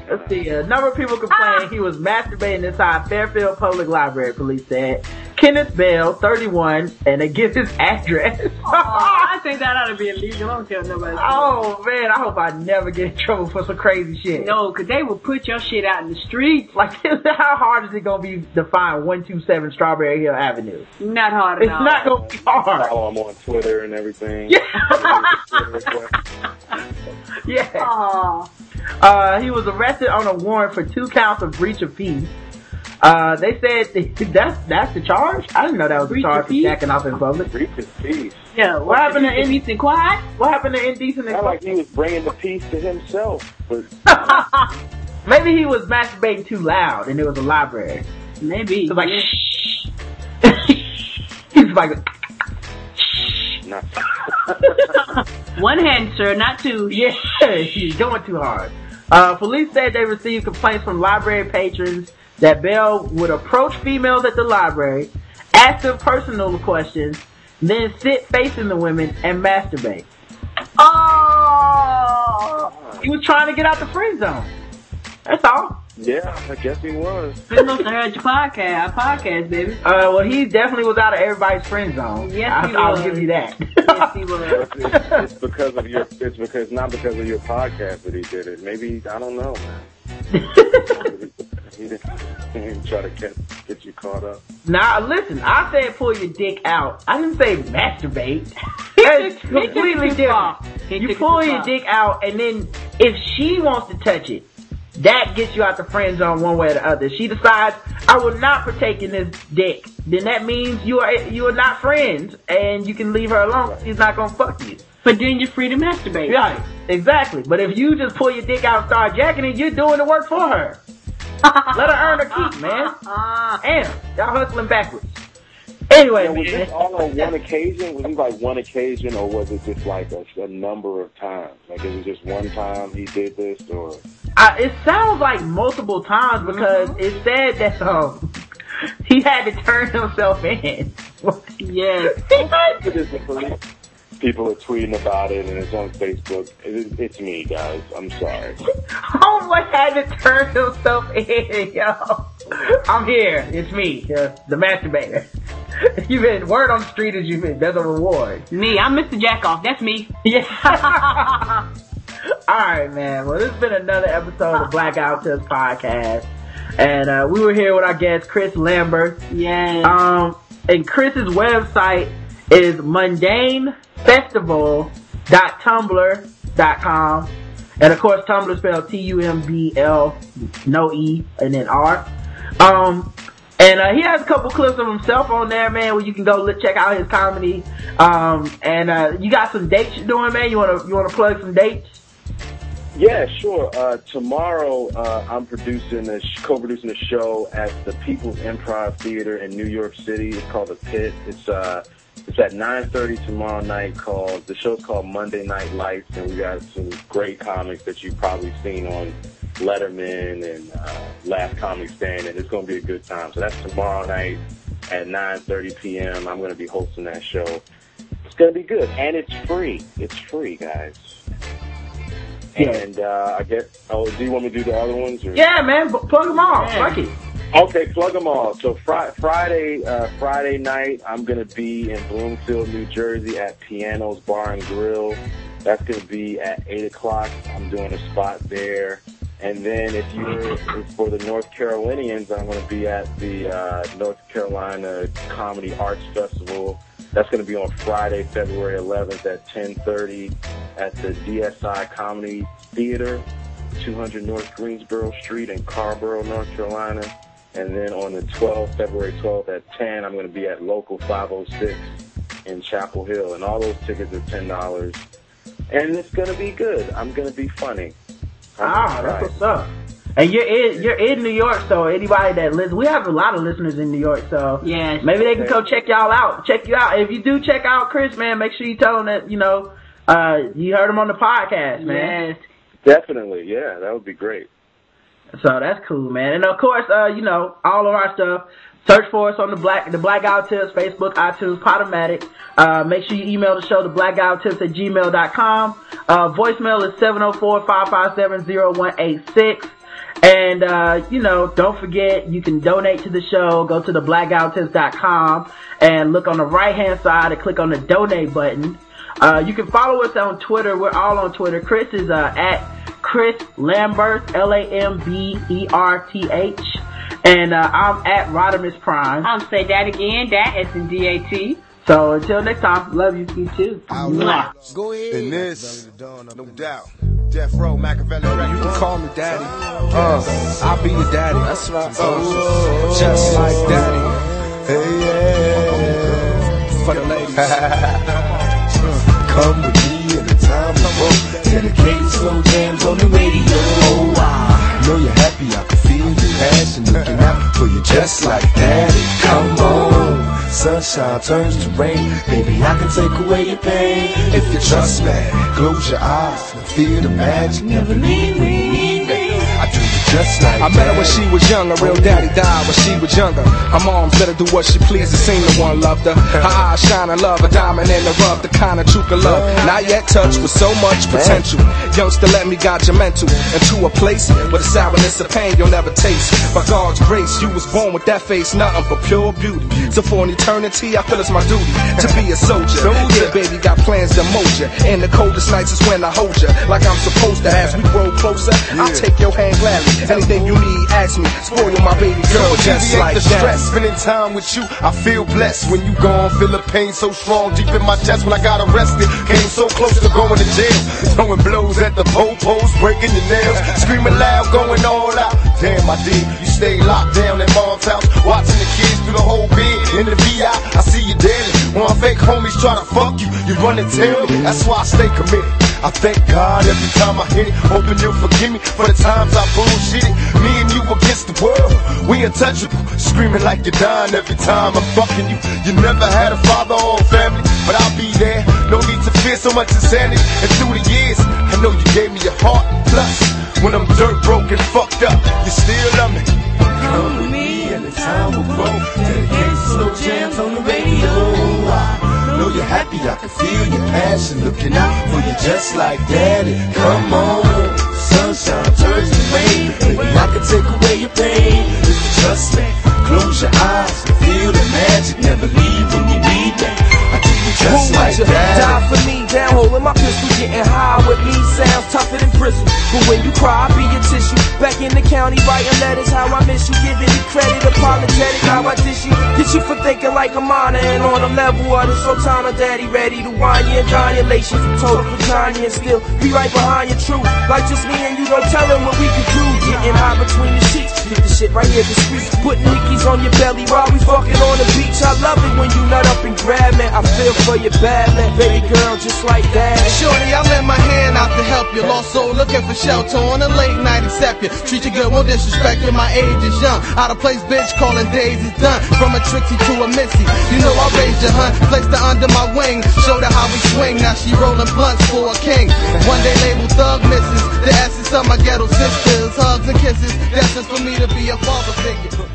let's see. A number of people complained he was masturbating inside Fairfield Public Library. Police said Kenneth Bell, 31, and they give his address. I think that ought to be illegal. I don't tell nobody. (laughs) oh man, I hope I never get in trouble for some crazy shit. No, cause they will put your shit out in the streets. Like, (laughs) how hard is it gonna be to find 127 Strawberry Hill Avenue? Not hard at It's all. not gonna be hard. Follow him on Twitter and everything. (laughs) Yeah. Aw. Uh, he was arrested on a warrant for two counts of breach of peace. Uh, they said (laughs) that's that's the charge. I didn't know that was the Breach of charge for peace? jacking off in public. Breach of peace. Yeah, What happened to indecent indecent? quiet? What happened to indecent? Not like he was bringing the peace to himself, but (laughs) Maybe he was masturbating too loud, and it was a library. Maybe. It was like, Yeah. (laughs) he's like, not. One hand, sir, not two. yeah, he's going too hard. Uh, police said they received complaints from library patrons that Bell would approach females at the library, ask them personal questions, then sit facing the women and masturbate. Oh! He was trying to get out the friend zone. That's all. Yeah, I guess he was. They must have heard your podcast, our podcast, baby. Uh, well, he definitely was out of everybody's friend zone. Yes, I, he I'll was. give you that. Yes, he was. It's, it's because of your. It's because not because of your podcast that he did it. Maybe I don't know, man. (laughs) he, didn't, he try to get get you caught up. Now, listen, I said pull your dick out. I didn't say masturbate. (laughs) That's took- he took it completely different. You pull your dick out, and then if she wants to touch it, that gets you out the friend zone one way or the other. If She decides I will not partake in this dick. Then that means you are you are not friends, and you can leave her alone. She's not gonna fuck you. But then you're free to masturbate. Right, exactly. But if you just pull your dick out and start jacking it, you're doing the work for her. (laughs) Let her earn her keep, man. Ah. Damn, y'all hustling backwards. Anyway, Now, was man. this all on one occasion? Was it like one occasion, or was it just like a, a number of times? Like it was just one time he did this, or I, it sounds like multiple times because Mm-hmm. it said that um (laughs) he had to turn himself in. (laughs) Yes. It is the police. People are tweeting about it, and it's on Facebook. It, it's me, guys. I'm sorry. (laughs) Homeboy had to turn himself in, yo. I'm here. It's me, uh, the masturbator. (laughs) You've been word on the street is you've been. There's a reward. Me, I'm Mr. Jackoff. That's me. Yeah. (laughs) All right, man. Well, this has been another episode of Black Guy Who Tips podcast, and uh, we were here with our guest Chris Lamberth. Yes. Um, and Chris's website is mundanefestival.tumblr.com. And of course, Tumblr spelled T-U-M-B-L, no E, and then R. Um, and uh, he has a couple clips of himself on there, man, where you can go look, check out his comedy. Um, and uh, you got some dates you're doing, man. You wanna you wanna plug some dates? Yeah, sure. Uh, tomorrow, uh, I'm producing a sh- co-producing a show at the People's Improv Theater in New York City. It's called The Pit. It's uh, it's at 9:30 tomorrow night. Called the show's called Monday Night Lights, and we got some great comics that you've probably seen on Letterman and uh, Last Comic Stand, and it's going to be a good time. So that's tomorrow night at 9:30 p.m. I'm going to be hosting that show. It's going to be good, and it's free. It's free, guys. Yeah. And uh, I guess. Oh, do you want me to do the other ones? Or? Yeah, man, plug them all. Yeah. Fuck it. Okay, plug them all. So fri- Friday, uh, Friday night, I'm gonna be in Bloomfield, New Jersey, at Pianos Bar and Grill. That's gonna be at eight o'clock. I'm doing a spot there. And then if you're for the North Carolinians, I'm gonna be at the uh, North Carolina Comedy Arts Festival. That's gonna be on Friday, February 11th at 10:30 at the DSI Comedy Theater. 200 North Greensboro Street in Carrboro, North Carolina. And then on the 12th, February 12th at 10, I'm going to be at Local 506 in Chapel Hill. And all those tickets are $10. And it's going to be good. I'm going to be funny. I'm Ah, that's try. what's up. And you're in you're in New York, so anybody that listens, we have a lot of listeners in New York, so Yes. maybe they can come check y'all out. Check you out. If you do check out Chris, man, make sure you tell him that you know uh you heard him on the podcast, man. Yes. Definitely. Yeah, that would be great. So that's cool, man. And of course, uh, you know, all of our stuff. Search for us on the Black the Black Guy Who Tips, Facebook, iTunes, Podomatic. Uh, make sure you email the show to blackguywhotips at gmail.com. Uh, voicemail is 704-557-0186. And, uh, you know, don't forget, you can donate to the show. Go to the blackguywhotips.com and look on the right hand side and click on the donate button. Uh, you can follow us on Twitter. We're all on Twitter. Chris is, uh, at Chris Lamberth, L-A-M-B-E-R-T-H. And, uh, I'm at Rodimus Prime. I'm say that again. That S and D A T. So until next time, love you, you too. Mwah. Go ahead. In this, no doubt. Death Row, Machiavelli. You can call me daddy. Uh, I'll be your daddy. That's right. Uh, just like daddy. Hey, yeah. For the ladies. (laughs) Come with Dedicated slow jams on the radio. Oh, I know you're happy. I can feel your passion looking out for you just like daddy. Come on. Sunshine turns to rain. Baby, I can take away your pain. If you trust me, close your eyes and feel the magic. Never leave me. I just like I met her when she was young, her real daddy died when she was younger. Her mom's let her do what she pleases, seen the one loved her. Her eyes shine and love, a diamond in the rough, the kind of true can love. Not yet touched with so much potential. Youngster, let me guide your mental into a place where the sourness of pain you'll never taste. By God's grace, you was born with that face, nothing but pure beauty. So for an eternity, I feel it's my duty to be a soldier. Yeah, baby, got plans to mold you. And the coldest nights is when I hold you, like I'm supposed to. As we grow closer, I'll take your hand gladly. Anything you need, ask me. Spoil my baby girl just like the that. stress. Spending time with you, I feel blessed. When you gone, feel the pain so strong deep in my chest. When I got arrested, came so close to going to jail. Throwing blows at the post, breaking your nails, screaming loud, going all out. Damn, I did. You stay locked down in mom's house, watching the kids through the whole bed. In the VI, I see you daily. When my fake homies try to fuck you, you run and tell me. That's why I stay committed. I thank God every time I hit it. Hoping you'll forgive me for the times I bullshitted. Me and you against the world. We untouchable. Screaming like you're dying every time I'm fucking you. You never had a father or a family, but I'll be there. No need to fear so much insanity. And through the years, I know you gave me your heart. Plus, when I'm dirt broke and fucked up, you still love me. Come with me and the time will grow. Dedicated slow jams on the radio. I know you're happy, I can feel your passion looking out for you just like daddy. Come on, sunshine turns to rain. Baby, I can take away your pain if you trust me. Close your eyes and feel the magic. Never leave when you need me. You just Who like you that. die for me? Down holding my pistol, getting high with me sounds tougher than bristle. But when you cry, I be your tissue. Back in the county, writing letters, how I miss you, giving me credit, apologetic, how I dish you. Get you for thinking like a minor, and on the level of the Sultana Daddy, ready to wine you and dine your lation from total vagina and still be right behind your truth. Like just me and you don't tell him what we can do. Getting high between the sheets, get the shit right here discreet. Putting Nickies on your belly while we fucking on the beach. I love it when you nut up and grab me. I feel for bad man, baby girl, just like that. Shorty, I lend my hand out to help you. Lost soul looking for shelter on a late night accept you. Treat you good, won't disrespect you. My age is young. Out of place, bitch, calling days is done. From a Trixie to a Missy. You know I raised your hun, placed her under my wing. Showed her how we swing. Now she rolling blunts for a king. One day label thug misses. The essence of my ghetto sisters. Hugs and kisses. That's just for me to be a father figure.